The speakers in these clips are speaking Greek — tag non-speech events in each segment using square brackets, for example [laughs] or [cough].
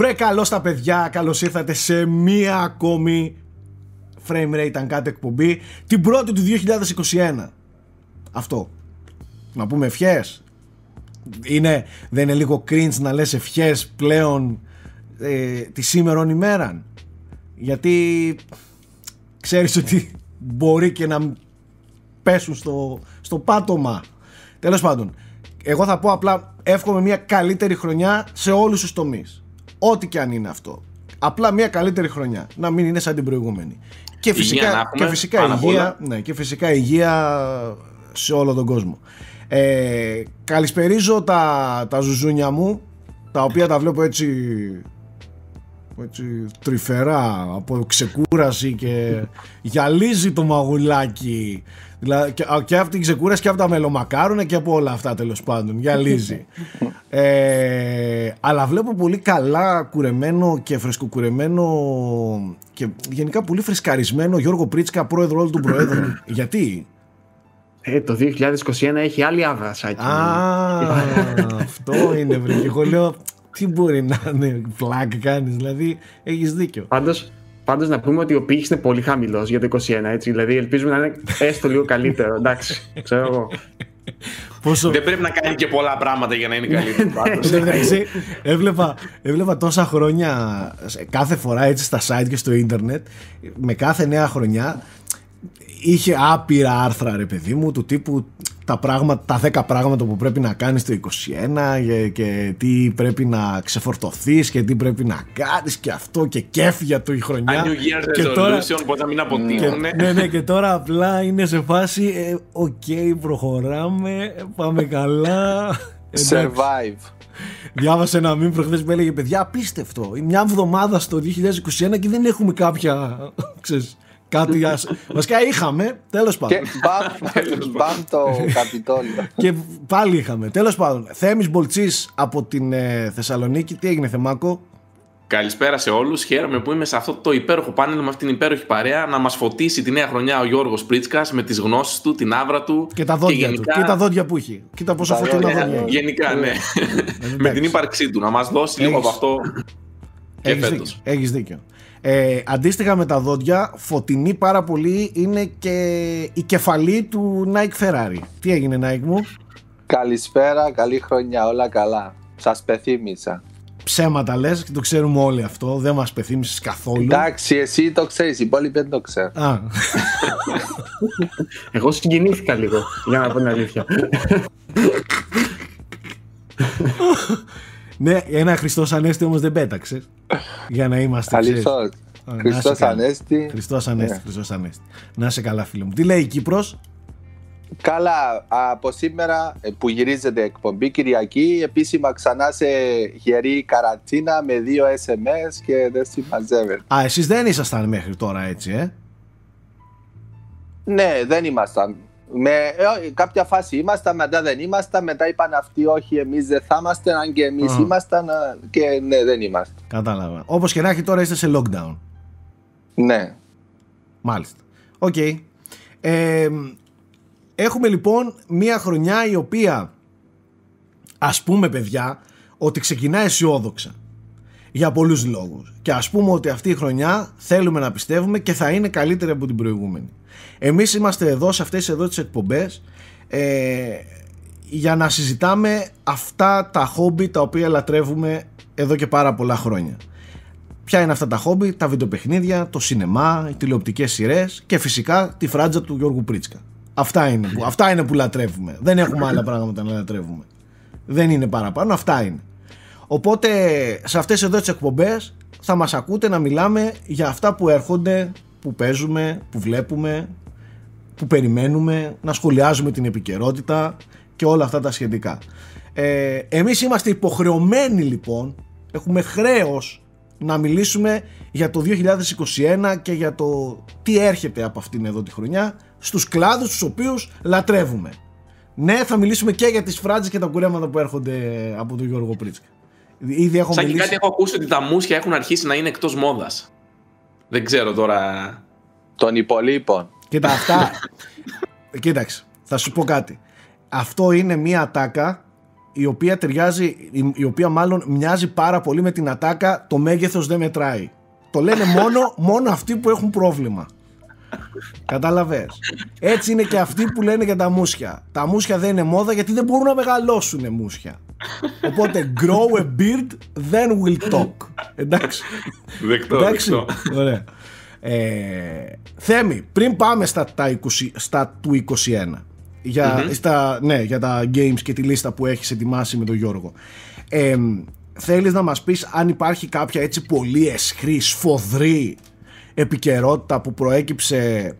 Βρε καλώς τα παιδιά, καλώς ήρθατε σε μία ακόμη Frame Rate αν κάτι εκπομπή Την πρώτη του 2021 Αυτό. Να πούμε ευχές. Είναι, Δεν είναι λίγο cringe να λες ευχές πλέον ε, Τη σήμερον ημέραν; Γιατί Ξέρεις ότι μπορεί και να πέσουν στο, στο πάτωμα. Τέλος πάντων Εγώ θα πω απλά εύχομαι μια καλύτερη χρονιά σε όλους τους τομείς Ό,τι και αν είναι αυτό. Απλά μια καλύτερη χρονιά. Να μην είναι σαν την προηγούμενη. Και φυσικά, και φυσικά υγεία, ναι, και φυσικά υγεία σε όλο τον κόσμο. Ε, καλησπερίζω τα, τα ζουζούνια μου, τα οποία τα βλέπω έτσι, έτσι τρυφερά από ξεκούραση και γυαλίζει το μαγουλάκι Δηλαδή, και, και από την ξεκούραση και από τα μελομακάρονα και από όλα αυτά τέλος πάντων. Γυαλίζει. [laughs] ε, αλλά βλέπω πολύ καλά κουρεμένο και φρεσκοκουρεμένο και γενικά πολύ φρεσκαρισμένο Γιώργο Πρίτσκα, πρόεδρο όλων των προέδρων. [coughs] Γιατί; Ε, το 2021 έχει άλλη άβρα Α, [laughs] αυτό είναι βρε. Και εγώ λέω, τι μπορεί να είναι φλακ κάνεις, δηλαδή έχεις δίκιο. Πάντως, Πάντως να πούμε ότι ο πύχης είναι πολύ χαμηλός για το 2021. Έτσι, δηλαδή ελπίζουμε να είναι έστω λίγο καλύτερο. Εντάξει, ξέρω εγώ. Πόσο... Δεν πρέπει να κάνει και πολλά πράγματα για να είναι καλύτερο. έβλεπα, έβλεπα τόσα χρόνια κάθε φορά έτσι στα site και στο ίντερνετ με κάθε νέα χρονιά είχε άπειρα άρθρα ρε παιδί μου του τύπου τα, πράγματα, τα 10 πράγματα που πρέπει να κάνεις το 21 και, και τι πρέπει να ξεφορτωθείς και τι πρέπει να κάνεις και αυτό και κέφι για το η χρονιά. New Year's και τώρα, να μην αποτύχουν. ναι, ναι, και τώρα απλά είναι σε φάση ε, οκ, okay, προχωράμε, πάμε καλά. Survive. Διάβασε ένα μήνυμα προχθές που έλεγε παιδιά απίστευτο. Μια εβδομάδα στο 2021 και δεν έχουμε κάποια [laughs] ξέρεις, Κάτι Βασικά είχαμε, τέλος πάντων. Και μπαμ το Καπιτόλιο. Και πάλι είχαμε. Τέλος πάντων, Θέμης Μπολτσής από την ε, Θεσσαλονίκη. Τι έγινε Θεμάκο; Καλησπέρα σε όλους. Χαίρομαι που είμαι σε αυτό το υπέροχο πάνελ με αυτήν την υπέροχη παρέα να μας φωτίσει τη νέα χρονιά ο Γιώργος Πρίτσκα με τις γνώσεις του, την άβρα του. Και τα δόντια και γενικά... του. Και τα δόντια που έχει. Κοίτα πόσο φωτεινά δόντια. Γενικά, ναι. με την ύπαρξή του. Να μας δώσει λίγο από αυτό. Έχεις δίκιο. Ε, αντίστοιχα με τα δόντια, φωτεινή πάρα πολύ είναι και η κεφαλή του Nike Ferrari. Τι έγινε Nike μου; Καλησπέρα, καλή χρονιά, όλα καλά. Σας πεθύμησα. Ψέματα λες και το ξέρουμε όλοι αυτό, δεν μας πεθύμισες καθόλου. Εντάξει, εσύ το ξέρεις, οι υπόλοιποι δεν το ξέρουν. Α. [laughs] Εγώ συγκινήθηκα λίγο, για να πω την αλήθεια. [laughs] [laughs] Ναι, ένα Χριστό Ανέστη όμως δεν πέταξε. Για να είμαστε. Αληθώς. Χριστός Ανέστη. Χριστός Ανέστη, ναι. Χριστός Ανέστη. Να είσαι καλά, φίλο μου. Τι λέει η Κύπρος; Καλά, από σήμερα ε, που γυρίζεται εκπομπή Κυριακή, επίσημα ξανά σε γερή καραντίνα με δύο SMS και δεν συμμαζεύεται. Α, εσείς δεν ήσασταν μέχρι τώρα έτσι, ε; Ναι, δεν ήμασταν. Με ε, κάποια φάση ήμασταν, μετά δεν ήμασταν, μετά είπαν αυτοί όχι εμείς δεν θα είμαστε, αν και εμείς uh. ήμασταν και ναι δεν είμαστε. Κατάλαβα. Όπως και να έχει τώρα είστε σε lockdown. Ναι. Μάλιστα. Οκ. Okay. Ε, έχουμε λοιπόν μία χρονιά η οποία ας πούμε παιδιά ότι ξεκινά αισιόδοξα για πολλούς λόγους και ας πούμε ότι αυτή η χρονιά θέλουμε να πιστεύουμε και θα είναι καλύτερη από την προηγούμενη. Εμείς είμαστε εδώ σε αυτές εδώ τις εκπομπές ε, για να συζητάμε αυτά τα χόμπι τα οποία λατρεύουμε εδώ και πάρα πολλά χρόνια. Ποια είναι αυτά τα χόμπι, τα βιντεοπαιχνίδια, το σινεμά, οι τηλεοπτικές σειρές και φυσικά τη φράτζα του Γιώργου Πρίτσκα. Αυτά είναι που, αυτά είναι που λατρεύουμε. Δεν έχουμε άλλα πράγματα να λατρεύουμε. Δεν είναι παραπάνω, αυτά είναι. Οπότε σε αυτές εδώ τις εκπομπές θα μας ακούτε να μιλάμε για αυτά που έρχονται, που παίζουμε, που βλέπουμε, που περιμένουμε, να σχολιάζουμε την επικαιρότητα και όλα αυτά τα σχετικά. Ε, εμείς είμαστε υποχρεωμένοι λοιπόν, έχουμε χρέος να μιλήσουμε για το 2021 και για το τι έρχεται από αυτήν εδώ τη χρονιά στους κλάδους τους οποίους λατρεύουμε. Ναι, θα μιλήσουμε και για τις φράτζες και τα κουρέματα που έρχονται από τον Γιώργο Πρίτσκα. Ήδη έχω Σαν μιλήσει... και κάτι έχω ακούσει ότι τα μουσια έχουν αρχίσει να είναι εκτός μόδας. Δεν ξέρω τώρα... Των υπολείπων. Κοίτα αυτά... [laughs] Κοίταξε, θα σου πω κάτι. Αυτό είναι μία ατάκα η οποία ταιριάζει, η, η οποία μάλλον μοιάζει πάρα πολύ με την ατάκα το μέγεθος δεν μετράει. Το λένε μόνο, [laughs] μόνο αυτοί που έχουν πρόβλημα. Κατάλαβες. Έτσι είναι και αυτοί που λένε για τα μουσια. Τα μουσια δεν είναι μόδα γιατί δεν μπορούν να μεγαλώσουν μουσια. Οπότε grow a beard, then we'll talk. Εντάξει. Δεκτό, Εντάξει. δεκτό. Ωραία. Ε, Θέμη, πριν πάμε στα, τα 20, στα του 21 για, στα, ναι, για τα games και τη λίστα που έχεις ετοιμάσει με τον Γιώργο ε, θέλεις να μας πεις αν υπάρχει κάποια έτσι πολύ εσχρή, σφοδρή επικαιρότητα που προέκυψε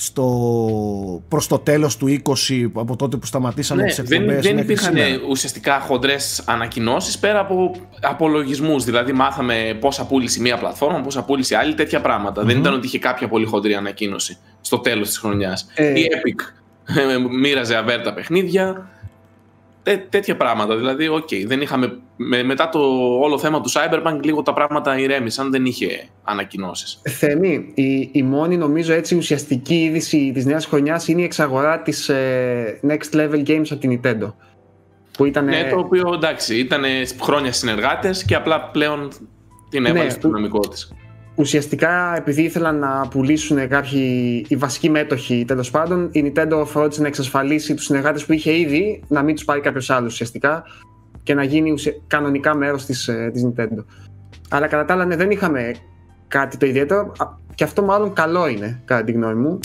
στο, προς το τέλος του 20 από τότε που σταματήσαμε Ναι, τις δεν, εκπομπές δεν μέχρι υπήρχαν σήμερα. ουσιαστικά χοντρές ανακοινώσεις πέρα από απολογισμούς. Δηλαδή, μάθαμε πόσα πούλησε μία πλατφόρμα, πόσα πούλησε άλλη, τέτοια πράγματα. Δεν ήταν ότι είχε κάποια πολύ χοντρή ανακοίνωση στο τέλος της χρονιάς. Ε. Η Epic ε, μοίραζε αβέρτα παιχνίδια. Τέ, τέτοια πράγματα. Δηλαδή, οκ, δεν είχαμε. με- μετά το όλο θέμα του Cyberpunk, λίγο τα πράγματα ηρέμησαν, δεν είχε ανακοινώσεις. Θέμη, η, η μόνη νομίζω έτσι ουσιαστική είδηση της νέας χρονιάς είναι η εξαγορά της ε, Next Level Games από την Nintendo. Που ήταν. Ναι, το οποίο εντάξει, ήταν χρόνια συνεργάτες και απλά πλέον την έβαλε Ναι, στο που- δυναμικό της. Ουσιαστικά επειδή ήθελαν να πουλήσουν κάποιοι οι βασικοί μέτοχοι τέλος πάντων, η Nintendo φρόντισε να εξασφαλίσει τους συνεργάτες που είχε ήδη να μην τους πάρει κάποιος άλλος ουσιαστικά και να γίνει ουσια- κανονικά μέρος της της Nintendo. Αλλά κατά τα άλλα ναι, δεν είχαμε κάτι το ιδιαίτερο Α, και αυτό μάλλον καλό είναι κατά τη γνώμη μου.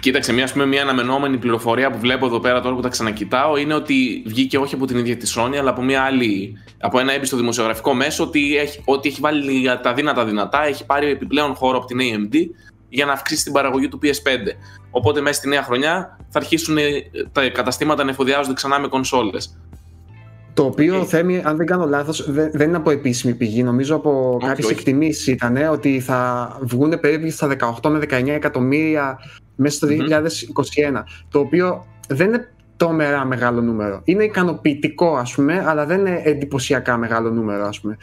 Κοίταξε, μια, ας πούμε, μια αναμενόμενη πληροφορία που βλέπω εδώ πέρα τώρα που τα ξανακοιτάω είναι ότι βγήκε όχι από την ίδια τη Sony, αλλά από, μια άλλη, από ένα έμπιστο δημοσιογραφικό μέσο ότι έχει, ότι έχει βάλει τα δύνατα δυνατά, έχει πάρει επιπλέον χώρο από την AMD για να αυξήσει την παραγωγή του PS5. Οπότε μέσα στη νέα χρονιά θα αρχίσουν ε, τα καταστήματα να εφοδιάζονται ξανά με κονσόλες. Το οποίο Οκ. Θέμη, αν δεν κάνω λάθος, δεν, δεν είναι από επίσημη πηγή. Νομίζω από Όχι, κάποιες όχι. εκτιμήσεις ήταν ότι θα βγουν περίπου στα 18 με 19 εκατομμύρια μέσα στο Μμμ. 2021. Το οποίο δεν είναι τρομερά μεγάλο νούμερο. Είναι ικανοποιητικό, ας πούμε, αλλά δεν είναι εντυπωσιακά μεγάλο νούμερο, ας πούμε.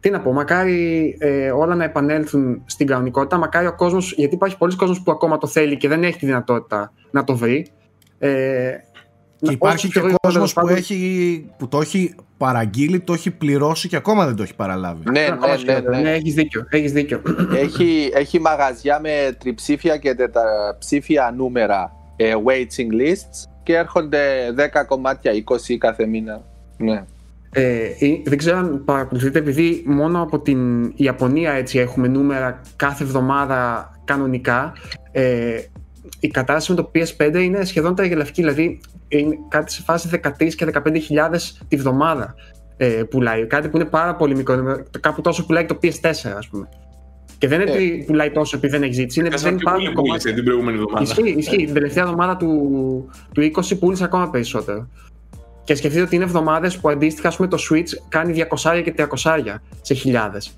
Τι να πω, μακάρι ε, όλα να επανέλθουν στην κανονικότητα. Μακάρι ο κόσμος, γιατί υπάρχει πολλοί κόσμος που ακόμα το θέλει και δεν έχει τη δυνατότητα να το βρει. Ε, Και να- υπάρχει όσο και πιο γρήγορα, κόσμος που, τέλος πάντων, έχει, που το έχει παραγγείλει, το έχει πληρώσει και ακόμα δεν το έχει παραλάβει. Ναι, ακόμα ναι, ναι, χειρότερα. ναι. ναι, έχεις δίκιο. Έχεις δίκιο. έχει, έχει μαγαζιά με τριψήφια και τετραψήφια νούμερα ε, waiting lists και έρχονται 10 κομμάτια, 20 κάθε μήνα. Ναι. Ε, ε, δεν ξέρω αν παρακολουθείτε, επειδή μόνο από την Ιαπωνία έτσι έχουμε νούμερα κάθε εβδομάδα κανονικά. Ε, η κατάσταση με το PS5 είναι σχεδόν τραγελαφική, δηλαδή είναι κάτι σε φάση 13 και 15 χιλιάδες τη βδομάδα ε, πουλάει. Κάτι που είναι πάρα πολύ μικρό, νούμερο, κάπου τόσο πουλάει το PS4 ας πούμε. Και δεν είναι Ε. ότι πουλάει τόσο επειδή δεν έχει ζήτηση, είναι επειδή δεν Τέσσερα υπάρχουν πιο πολύ πούλησε κομμάτια. την προηγούμενη εβδομάδα. Ισχύει, ισχύει. Την τελευταία εβδομάδα του, του 20 πούλησε ακόμα περισσότερο. Και σκεφτείτε ότι είναι εβδομάδες που αντίστοιχα ας πούμε, το Switch κάνει 200 και 300 σε χιλιάδες.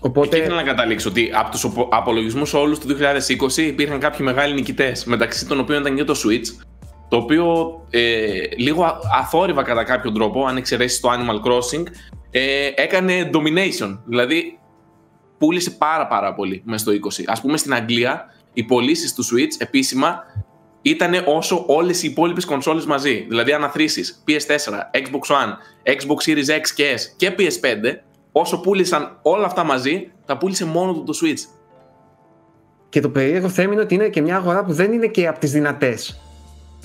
Και Οπότε. ήθελα να καταλήξω ότι από τους απολογισμούς όλους του 2020 υπήρχαν κάποιοι μεγάλοι νικητές, μεταξύ των οποίων ήταν και το Switch, το οποίο ε, λίγο α- αθόρυβα κατά κάποιο τρόπο, αν εξαιρέσεις το Animal Crossing, ε, έκανε domination. Δηλαδή, πούλησε πάρα πάρα πολύ μέσα στο 20. Ας πούμε στην Αγγλία, οι πωλήσεις του Switch επίσημα ήταν όσο όλες οι υπόλοιπες κονσόλες μαζί. Δηλαδή, αν αθροίσεις PS4, Xbox One, Xbox Series X και S και PS5, όσο πούλησαν όλα αυτά μαζί, τα πούλησε μόνο του το Switch. Και το περίεργο θέμα είναι ότι είναι και μια αγορά που δεν είναι και από τις δυνατές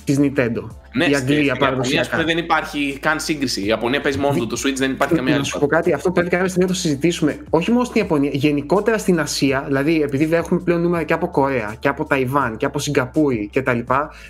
της Nintendo. Ναι, η στην Αγγλία Ιαπωνία, ας πούμε, παραδοσιακά. δεν υπάρχει καν σύγκριση. Η Ιαπωνία παίζει μόνο του το Switch, δεν υπάρχει καμία Να άλλη. σου πω κάτι, αυτό πρέπει κάποια στιγμή να το συζητήσουμε. Όχι μόνο στην Ιαπωνία, γενικότερα στην Ασία. Δηλαδή, επειδή δεν έχουμε πλέον νούμερα και από Κορέα και από Ταϊβάν και από Σιγκαπούρη κτλ. Και,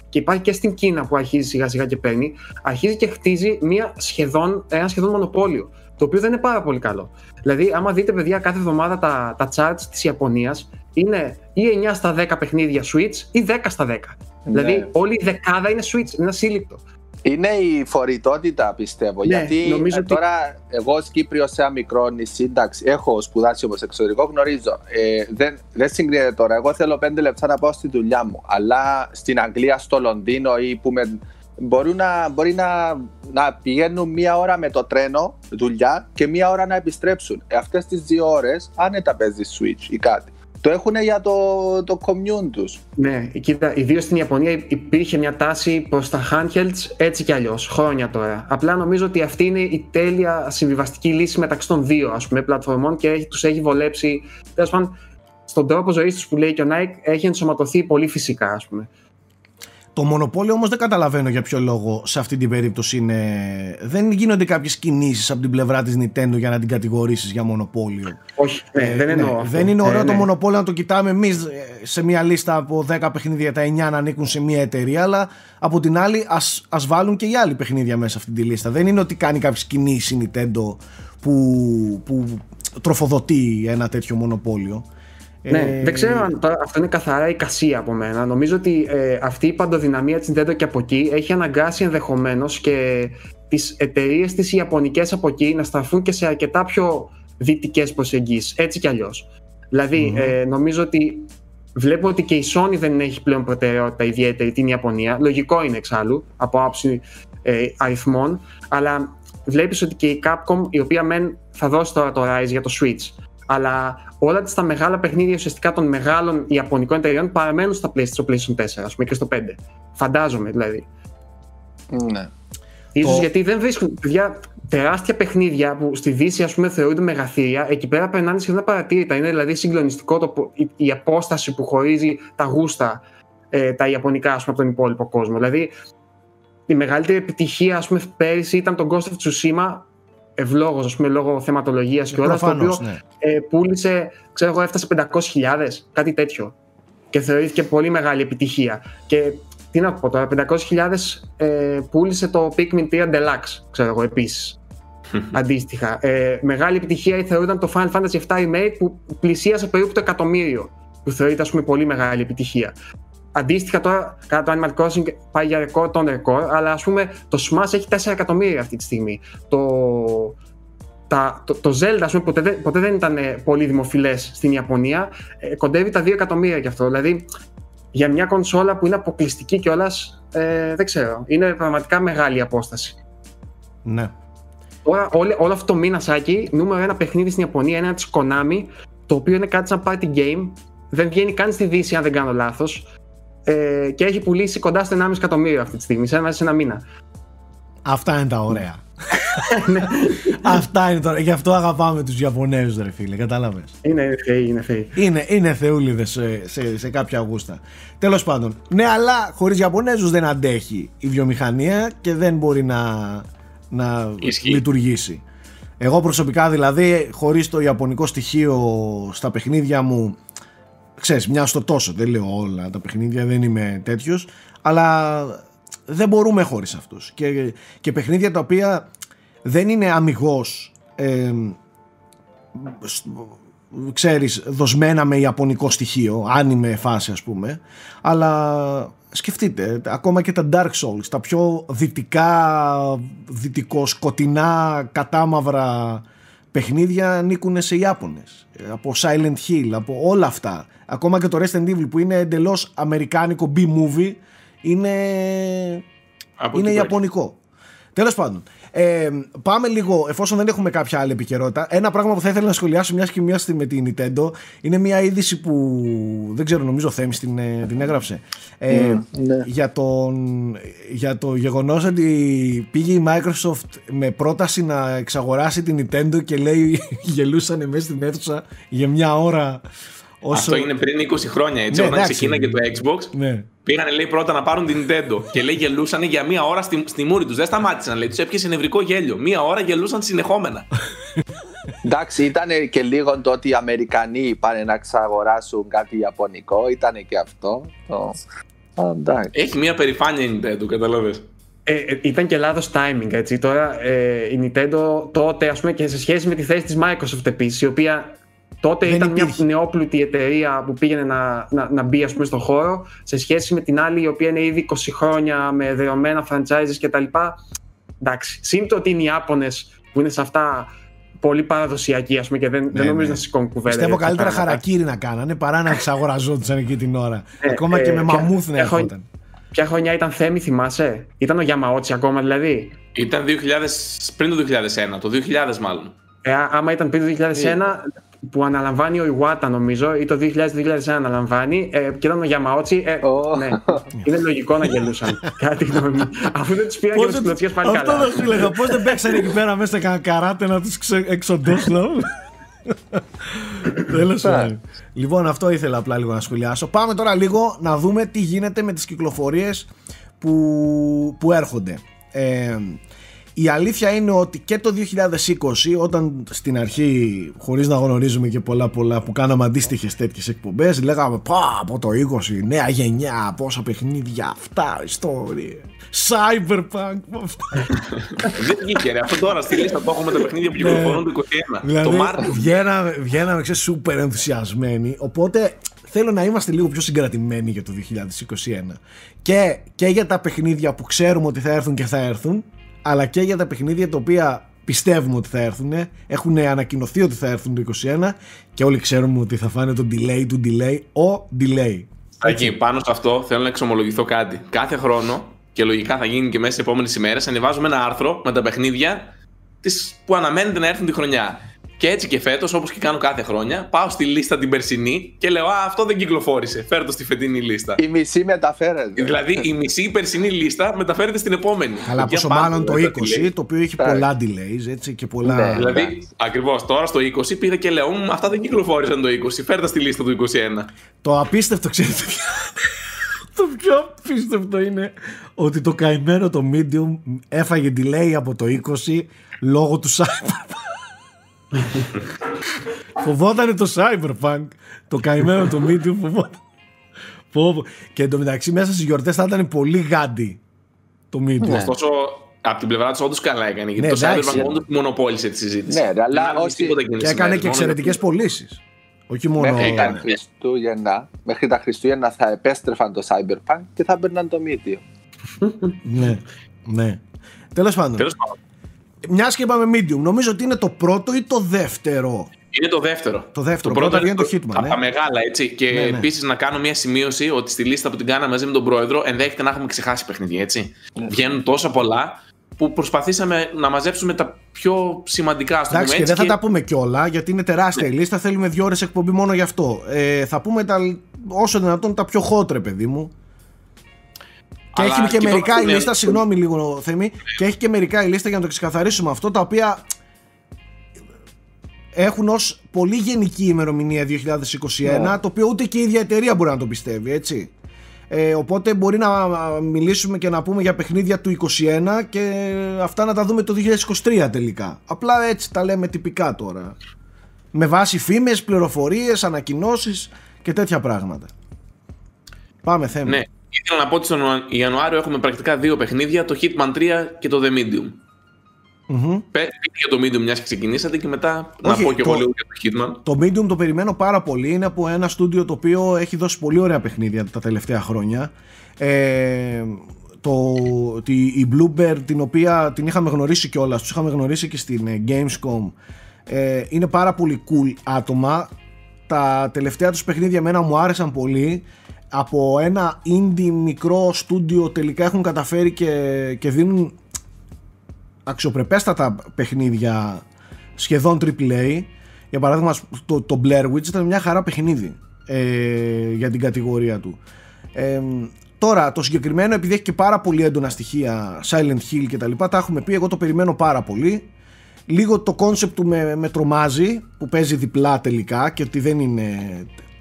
και υπάρχει και στην Κίνα που αρχίζει σιγά σιγά και παίρνει, αρχίζει και χτίζει μια σχεδόν, ένα σχεδόν μονοπόλιο. Το οποίο δεν είναι πάρα πολύ καλό. Δηλαδή, άμα δείτε, παιδιά, κάθε εβδομάδα τα, τα charts της Ιαπωνίας είναι ή 9 στα 10 παιχνίδια Switch ή 10 στα 10. Δηλαδή, Ναι. όλη η δεκάδα είναι Switch, είναι ασύλληπτο. Είναι η φορητότητα πιστεύω. Ναι, γιατί νομίζω ε, ότι- τώρα εγώ ως Κύπριος σε ένα μικρό νησί, εντάξει, έχω σπουδάσει όμως εξωτερικό, γνωρίζω. Ε, δεν, δεν συγκρίνεται τώρα. Εγώ θέλω πέντε λεπτά να πάω στη δουλειά μου. Αλλά στην Αγγλία, στο Λονδίνο ή που με, μπορούν να, μπορεί να, να πηγαίνουν μία ώρα με το τρένο δουλειά και μία ώρα να επιστρέψουν. Ε, αυτές τις δύο ώρες άνετα παίζει Switch ή κάτι. Το έχουν για το, το commune τους. Ναι, κοίτα, ιδίως στην Ιαπωνία υπήρχε μια τάση προς τα handhelds έτσι κι αλλιώς, χρόνια τώρα. Απλά νομίζω ότι αυτή είναι η τέλεια συμβιβαστική λύση μεταξύ των δύο ας πούμε, πλατφορμών και τους έχει βολέψει. Τέλος πάντων, στον τρόπο ζωής τους που λέει και ο Nike έχει ενσωματωθεί πολύ φυσικά, ας πούμε. Το μονοπόλιο όμως δεν καταλαβαίνω για ποιο λόγο σε αυτή την περίπτωση είναι... Δεν γίνονται κάποιες κινήσεις από την πλευρά της Nintendo για να την κατηγορήσεις για μονοπόλιο. Όχι, ναι, ε, δεν εννοώ ναι, Δεν είναι ωραίο ε, το ναι. μονοπόλιο να το κοιτάμε εμείς ε, σε μια λίστα από 10 παιχνίδια τα 9 να ανήκουν σε μια εταιρεία αλλά από την άλλη ας, ας βάλουν και οι άλλοι παιχνίδια μέσα σε αυτή τη λίστα. Δεν είναι ότι κάνει κάποιες κινήσεις η Nintendo που, που τροφοδοτεί ένα τέτοιο μονοπόλιο. Ναι, ε... δεν ξέρω αν αυτό είναι καθαρά η κασία από μένα. Νομίζω ότι ε, αυτή η παντοδυναμία της Nintendo και από εκεί έχει αναγκάσει ενδεχομένως και τις εταιρείες της Ιαπωνικές από εκεί να σταθούν και σε αρκετά πιο δυτικές προσεγγίσεις. Έτσι κι αλλιώς. Δηλαδή, ε, νομίζω ότι βλέπω ότι και η Sony δεν έχει πλέον προτεραιότητα ιδιαίτερη την Ιαπωνία. Λογικό είναι εξάλλου από άψη ε, αριθμών. Αλλά βλέπεις ότι και η Capcom, η οποία μεν θα δώσει τώρα το Rise για το Switch, αλλά όλα τα μεγάλα παιχνίδια ουσιαστικά των μεγάλων ιαπωνικών εταιρεών παραμένουν στα PlayStation, στο PlayStation 4 ας πούμε, και στο 5. Φαντάζομαι δηλαδή. Ναι. Ίσως γιατί δεν βρίσκουν παιδιά, τεράστια παιχνίδια που στη Δύση ας πούμε, θεωρούνται μεγαθύρια, εκεί πέρα περνάνε σχεδόν παρατήρητα. Είναι δηλαδή συγκλονιστικό το, η, η απόσταση που χωρίζει τα γούστα ε, τα ιαπωνικά ας πούμε, από τον υπόλοιπο κόσμο. Δηλαδή η μεγαλύτερη επιτυχία ας πούμε, πέρυσι ήταν το Ghost of Tsushima ευλόγω, ας πούμε, λόγω θεματολογίας και όλας. Το οποίο ναι. ε, πούλησε, ξέρω εγώ, έφτασε 500.000, κάτι τέτοιο. Και θεωρήθηκε πολύ μεγάλη επιτυχία. Και τι να πω τώρα, 500.000 ε, πούλησε το Pikmin 3 Deluxe, ξέρω εγώ, επίσης. [laughs] Αντίστοιχα. Ε, μεγάλη επιτυχία θεωρούνταν το Final Fantasy VII Remake που πλησίασε περίπου το εκατομμύριο. Που θεωρείται, ας πούμε, πολύ μεγάλη επιτυχία. Αντίστοιχα τώρα, κατά το Animal Crossing πάει για ρεκόρ τον ρεκόρ, αλλά ας πούμε το Smash έχει 4 εκατομμύρια αυτή τη στιγμή. Το, τα, το, το Zelda, ας πούμε, ποτέ, ποτέ δεν ήταν ε, πολύ δημοφιλές στην Ιαπωνία, ε, κοντεύει τα 2 εκατομμύρια γι' αυτό. Δηλαδή, για μια κονσόλα που είναι αποκλειστική κιόλας, ε, δεν ξέρω. Είναι πραγματικά μεγάλη απόσταση. Ναι. Τώρα, όλο, όλο αυτό το μήνασάκι, νούμερο ένα παιχνίδι στην Ιαπωνία είναι ένα της Konami, το οποίο είναι κάτι σαν party game. Δεν βγαίνει καν στη Δύση, αν δεν κάνω λάθος ε, και έχει πουλήσει κοντά στο 1,5 εκατομμύριο αυτή τη στιγμή, σε ένα, σε ένα μήνα. Αυτά είναι τα ωραία. [laughs] Ναι. Αυτά είναι τώρα. Γι' αυτό αγαπάμε τους Ιαπωνέζους, ρε φίλε. Κατάλαβες. Είναι θεοί, είναι θεοί. Είναι, είναι θεούλιδες σε, σε, σε κάποια γούστα. Τέλος πάντων. Ναι, αλλά χωρίς Ιαπωνέζους δεν αντέχει η βιομηχανία και δεν μπορεί να, να λειτουργήσει. Εγώ προσωπικά δηλαδή, χωρίς το ιαπωνικό στοιχείο στα παιχνίδια μου, ξέρεις, μια στο τόσο, δεν λέω όλα τα παιχνίδια, δεν είμαι τέτοιος, αλλά δεν μπορούμε χωρίς αυτούς. Και, και παιχνίδια τα οποία δεν είναι αμυγός, ε, ξέρεις, δοσμένα με ιαπωνικό στοιχείο, αν είμαι φάση ας πούμε, αλλά σκεφτείτε, ακόμα και τα Dark Souls, τα πιο δυτικά, δυτικό, σκοτεινά, κατάμαυρα παιχνίδια ανήκουν σε Ιάπωνες από Silent Hill, από όλα αυτά ακόμα και το Resident Evil που είναι εντελώς αμερικάνικο B-movie είναι, είναι ιαπωνικό τέλος πάντων ε, πάμε λίγο, εφόσον δεν έχουμε κάποια άλλη επικαιρότητα. Ένα πράγμα που θα ήθελα να σχολιάσω μιας και μιας με την Nintendo είναι μια είδηση που δεν ξέρω, νομίζω ο Θέμης την, ε, την έγραψε. Ε, ναι. για, τον, για το γεγονός ότι πήγε η Microsoft με πρόταση να εξαγοράσει την Nintendo και λέει [laughs] γελούσαν μέσα στην αίθουσα για μια ώρα Όσο... Αυτό είναι πριν 20 χρόνια έτσι. Ναι, όταν ξεκίναγε το Xbox, ναι. πήγανε λέει πρώτα να πάρουν την Nintendo και λέει γελούσαν για μία ώρα στη, στη μούρη τους. Δεν σταμάτησαν, λέει. Τους έπιασε νευρικό γέλιο. Μία ώρα γελούσαν συνεχόμενα. [laughs] Εντάξει, ήταν και λίγο το ότι οι Αμερικανοί πάνε να ξαγοράσουν κάτι Ιαπωνικό. Ήταν και αυτό. Έχει μία περηφάνεια η Nintendo, καταλαβες. Ε, ε, ήταν και λάθος timing, έτσι. Τώρα ε, η Nintendo τότε, ας πούμε, και σε σχέση με τη θέση της Microsoft επίσης, η οποία Τότε ήταν μια νεόπλουτη εταιρεία που πήγαινε να, να, να μπει ας πούμε, στον χώρο σε σχέση με την άλλη η οποία είναι ήδη 20 χρόνια με δεδομένα franchises κτλ. Εντάξει. Συν το ότι είναι οι Ιάπωνες που είναι σε αυτά πολύ παραδοσιακοί ας πούμε, και δεν, ναι, δεν νομίζω ναι. να σηκώνουν κουβέντα. Πιστεύω καλύτερα χαρακτήρι να κάνανε παρά να εξαγοραζόντουσαν εκεί την ώρα. Ε, Ακόμα ε, και με μαμούθ να έρχονταν. Ποια χρονιά ήταν Θέμη, θυμάσαι; Ήταν ο Γιαμαότσι ακόμα δηλαδή; Ήταν 2000, πριν το 2001, το 2000 μάλλον. Ε, άμα ήταν πριν το 2001, που αναλαμβάνει ο Ιουάτα νομίζω ή το 2000-2001 αναλαμβάνει ε, και ήταν ο Γιαμαότσι ε, Ω. ναι, είναι λογικό να γελούσαν [laughs] κάτι γνώμη μου. αφού δεν τους πήραν και Πώς τους δεν- κλωτσιές πάλι Αυτό καλά θα σου λέγα. Πώς δεν παίξανε εκεί πέρα μέσα σε καράτε να τους εξοντώσουν. [laughs] Τέλος πάντων. Λοιπόν, αυτό ήθελα απλά λίγο να σχολιάσω. Πάμε τώρα λίγο να δούμε τι γίνεται με τις κυκλοφορίες που, που έρχονται. Ε, η αλήθεια είναι ότι και το 2020 όταν στην αρχή χωρίς να γνωρίζουμε και πολλά πολλά που κάναμε αντίστοιχες τέτοιες εκπομπές λέγαμε πά από το 20 νέα γενιά πόσα παιχνίδια αυτά ιστορίες Cyberpunk αυτά [laughs] Δεν βγήκε ρε. Αυτό τώρα στη λίστα που έχουμε τα παιχνίδια που κυκλοφορούν το 21. Το Δηλαδή Μάρτιο. βγαίναμε, βγαίναμε ξέρεις, σούπερ ενθουσιασμένοι οπότε θέλω να είμαστε λίγο πιο συγκρατημένοι για το 2021 και, και για τα παιχνίδια που ξέρουμε ότι θα έρθουν και θα έρθουν αλλά και για τα παιχνίδια τα οποία πιστεύουμε ότι θα έρθουν έχουν ανακοινωθεί ότι θα έρθουν το 2021 και όλοι ξέρουμε ότι θα φάνε το delay του delay ο delay Εκεί, πάνω σε αυτό θέλω να εξομολογηθώ κάτι. Κάθε χρόνο, και λογικά θα γίνει και μέσα στις επόμενες ημέρες, ανεβάζουμε ένα άρθρο με τα παιχνίδια τις που αναμένεται να έρθουν τη χρονιά. Και έτσι και φέτος, όπως και κάνω κάθε χρόνια, πάω στη λίστα την περσινή και λέω Α, αυτό δεν κυκλοφόρησε. Φέρ το στη φετινή λίστα. Η μισή μεταφέρεται. δηλαδή η μισή περσινή λίστα μεταφέρεται στην επόμενη. αλλά Για πόσο πάντα μάλλον το με τα 20 το οποίο έχει Ναι. πολλά delays έτσι και πολλά Ναι. Δηλαδή, Εντάξει. ακριβώς τώρα στο 20 πήγα και λέω «Μμ, Αυτά δεν κυκλοφόρησαν το 20. Φέρτα στη λίστα του 21. Το απίστευτο, ξέρετε ποιο- [laughs] Το πιο απίστευτο είναι ότι το καημένο το Medium έφαγε delay από το 20 λόγω του Cyberpunk. Φοβότανε το Cyberpunk. Το καημένο το Medium φοβόταν. Πω, πω. Και εντωμεταξύ μέσα στις γιορτές θα ήταν πολύ γάντι το Medium. Ναι. Ωστόσο, από την πλευρά τη, όντως καλά έκανε. Γιατί Ναι, το εντάξει. Cyberpunk όντως μονοπόλησε τη συζήτηση. Ναι, ρε, αλλά Δεν άλλαξε όσοι- τίποτα εκείνες Και τις έκανε μέρες, και μόνο εξαιρετικές αυτό. πωλήσεις. Όχι μόνο... Μέχρι τα ναι. Χριστούγεννα, μέχρι τα Χριστούγεννα θα επέστρεφαν το Cyberpunk και θα μπαίναν το Medium. ναι, ναι. Τέλος πάντων. Τέλος πάντων, Μιας και είπαμε medium, νομίζω ότι είναι το πρώτο ή το δεύτερο; Είναι το δεύτερο. Το δεύτερο. Πρώτα βγαίνει το Hitman, Από ε. τα μεγάλα, έτσι. Και Ναι, ναι. επίσης να κάνω μια σημείωση ότι στη λίστα που την κάναμε μαζί με τον πρόεδρο ενδέχεται να έχουμε ξεχάσει παιχνίδια, έτσι. Ναι. Βγαίνουν τόσα πολλά που προσπαθήσαμε να μαζέψουμε τα πιο σημαντικά, ας το πούμε Εντάξει, και έτσι. δεν θα τα πούμε κιόλα γιατί είναι τεράστια η λίστα. Θέλουμε δύο ώρες εκπομπή μόνο γι' αυτό. Ε, θα πούμε τα, όσο δυνατόν τα πιο hot, ρε παιδί μου. Και Αλλά έχει και, και τώρα μερικά η έχουμε- λίστα, συγγνώμη λίγο Θέμη, και έχει και μερικά η λίστα για να το ξεκαθαρίσουμε αυτό, τα οποία έχουν ως πολύ γενική ημερομηνία 2021, Ναι. το οποίο ούτε και η ίδια εταιρεία μπορεί να το πιστεύει, έτσι. Ε, οπότε μπορεί να μιλήσουμε και να πούμε για παιχνίδια του 21 και αυτά να τα δούμε το 2023 τελικά. Απλά έτσι τα λέμε τυπικά τώρα. Με βάση φήμες, πληροφορίες, ανακοινώσεις και τέτοια πράγματα. Πάμε θέμα. Ναι. Ήθελα να πω ότι στον Ιανουάριο έχουμε πρακτικά δύο παιχνίδια, το Hitman 3 και το The Medium. Μμμ. Πε για το Medium μιας και ξεκινήσατε και μετά να Όχι, πω και το- εγώ λίγο για το Hitman. Το Medium το περιμένω πάρα πολύ. Είναι από ένα στούντιο το οποίο έχει δώσει πολύ ωραία παιχνίδια τα τελευταία χρόνια. Ε, το, τη, η Bluebird την οποία την είχαμε γνωρίσει κιόλας, τους είχαμε γνωρίσει και στην ε, Gamescom ε, είναι πάρα πολύ cool άτομα τα τελευταία τους παιχνίδια εμένα μου άρεσαν πολύ από ένα indie μικρό στούντιο τελικά έχουν καταφέρει και, και δίνουν αξιοπρεπέστατα παιχνίδια σχεδόν AAA για παράδειγμα το, το Blair Witch ήταν μια χαρά παιχνίδι ε, για την κατηγορία του. Ε, τώρα το συγκεκριμένο επειδή έχει και πάρα πολύ έντονα στοιχεία Silent Hill και τα λοιπά τα έχουμε πει εγώ το περιμένω πάρα πολύ. Λίγο το concept του με, με τρομάζει που παίζει διπλά τελικά και ότι δεν είναι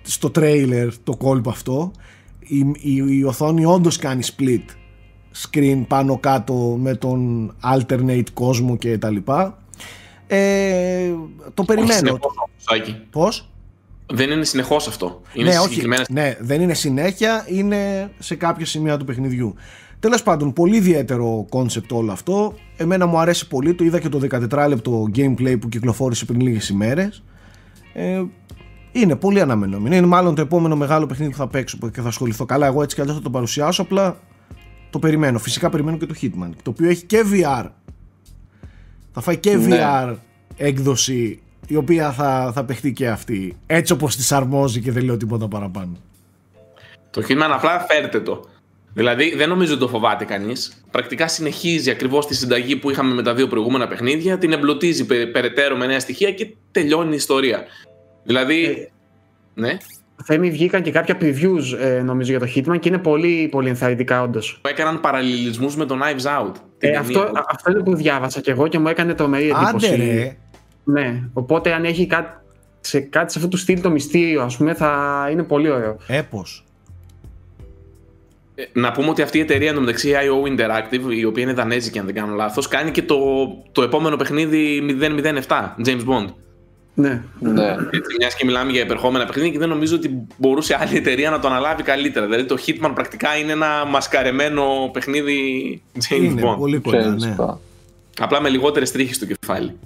στο τρέιλερ το κόλπο αυτό η, η, η οθόνη όντως κάνει split screen πάνω κάτω με τον alternate κόσμο και τα λοιπά ε, το περιμένω Συνεχώς όμως, Σάκη. πως Δεν είναι συνεχώς αυτό. Είναι ναι, σε όχι, συγκεκριμένες ναι, δεν είναι συνέχεια, είναι σε κάποια σημεία του παιχνιδιού. Τέλος πάντων, πολύ ιδιαίτερο concept όλο αυτό. Εμένα μου αρέσει πολύ, το είδα και το 14 λεπτό gameplay που κυκλοφόρησε πριν λίγες ημέρες. Ε, είναι πολύ αναμενόμενο. Είναι μάλλον το επόμενο μεγάλο παιχνίδι που θα παίξω και θα ασχοληθώ. Καλά, εγώ έτσι κι αλλιώς θα το παρουσιάσω, απλά το περιμένω. Φυσικά περιμένω και το Hitman, το οποίο έχει και VR. Θα φάει και Ναι. VR έκδοση η οποία θα, θα παιχτεί και αυτή. Έτσι όπως της αρμόζει και δεν λέω τίποτα παραπάνω. Το Hitman απλά φέρτε το. Δηλαδή δεν νομίζω ότι το φοβάται κανείς. Πρακτικά συνεχίζει ακριβώς τη συνταγή που είχαμε με τα δύο προηγούμενα παιχνίδια, την εμπλουτίζει πε- περαιτέρω με νέα στοιχεία και τελειώνει η ιστορία. Δηλαδή. Ε, ναι. Θέμη, βγήκαν και κάποια previews ε, νομίζω για το Hitman και είναι πολύ, πολύ ενθαρρυντικά όντως. Έκαναν παραλληλισμούς με το Knives Out. την Ε, ταινία αυτό, που- αυτό είναι που διάβασα και εγώ και μου έκανε τρομερή εντύπωση. Άντε ρε. Ναι, οπότε αν έχει κάτι σε, κάτι σε αυτό το στυλ το μυστήριο, ας πούμε, θα είναι πολύ ωραίο. Έπος. Ε, Να πούμε ότι αυτή η εταιρεία εντωμεταξύ η IO Interactive, η οποία είναι δανέζικη αν δεν κάνω λάθος, κάνει και το, το επόμενο παιχνίδι 007, James Bond. Ναι. Ναι. Έτσι, μιας και μιλάμε για υπερχόμενα παιχνίδια και δεν νομίζω ότι μπορούσε άλλη εταιρεία να το αναλάβει καλύτερα. Δηλαδή το Hitman πρακτικά είναι ένα μασκαρεμένο παιχνίδι James Είναι Bond. πολύ κοντά, Ξέρεις ναι. το. Απλά με λιγότερες τρίχες στο κεφάλι.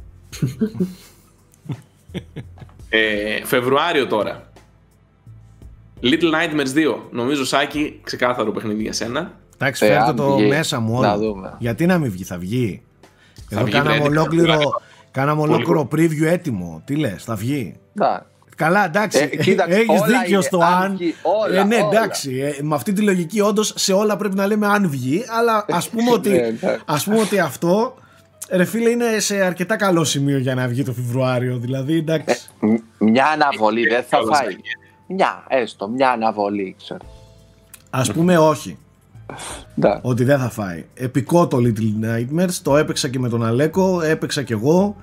ε, Φεβρουάριο τώρα. Little Nightmares 2. Νομίζω Σάκη, ξεκάθαρο παιχνίδι για σένα. Εντάξει, Ε, φέρτε αν το βγει, μέσα μου να όλο. δούμε. Γιατί να μην βγει, θα βγει. Εδώ βγει, κάναμε βρε, ολόκληρο, βγει. Κάναμε Πολύ ολόκληρο preview έτοιμο. Τι λες, θα βγει; Να. Καλά, εντάξει. Ε, κοίταξε, Έχεις όλα δίκιο είναι στο αν αν. βγει, όλα, ε, ναι, όλα. εντάξει. ε, με αυτή τη λογική, όντως σε όλα πρέπει να λέμε αν βγει. Αλλά ας πούμε, [laughs] ότι, Ναι, εντάξει. ας πούμε ότι αυτό. Ρε φίλε, είναι σε αρκετά καλό σημείο για να βγει το Φεβρουάριο. Δηλαδή, εντάξει. Μ- Μια αναβολή δεν θα Καλώς, φάει. Σάκη. Μια, έστω, μια αναβολή, ξέρω. Α πούμε, όχι. Ναι. Ότι δεν θα φάει. Επικό το Little Nightmares. Το έπαιξα και με τον Αλέκο. Έπαιξα και εγώ.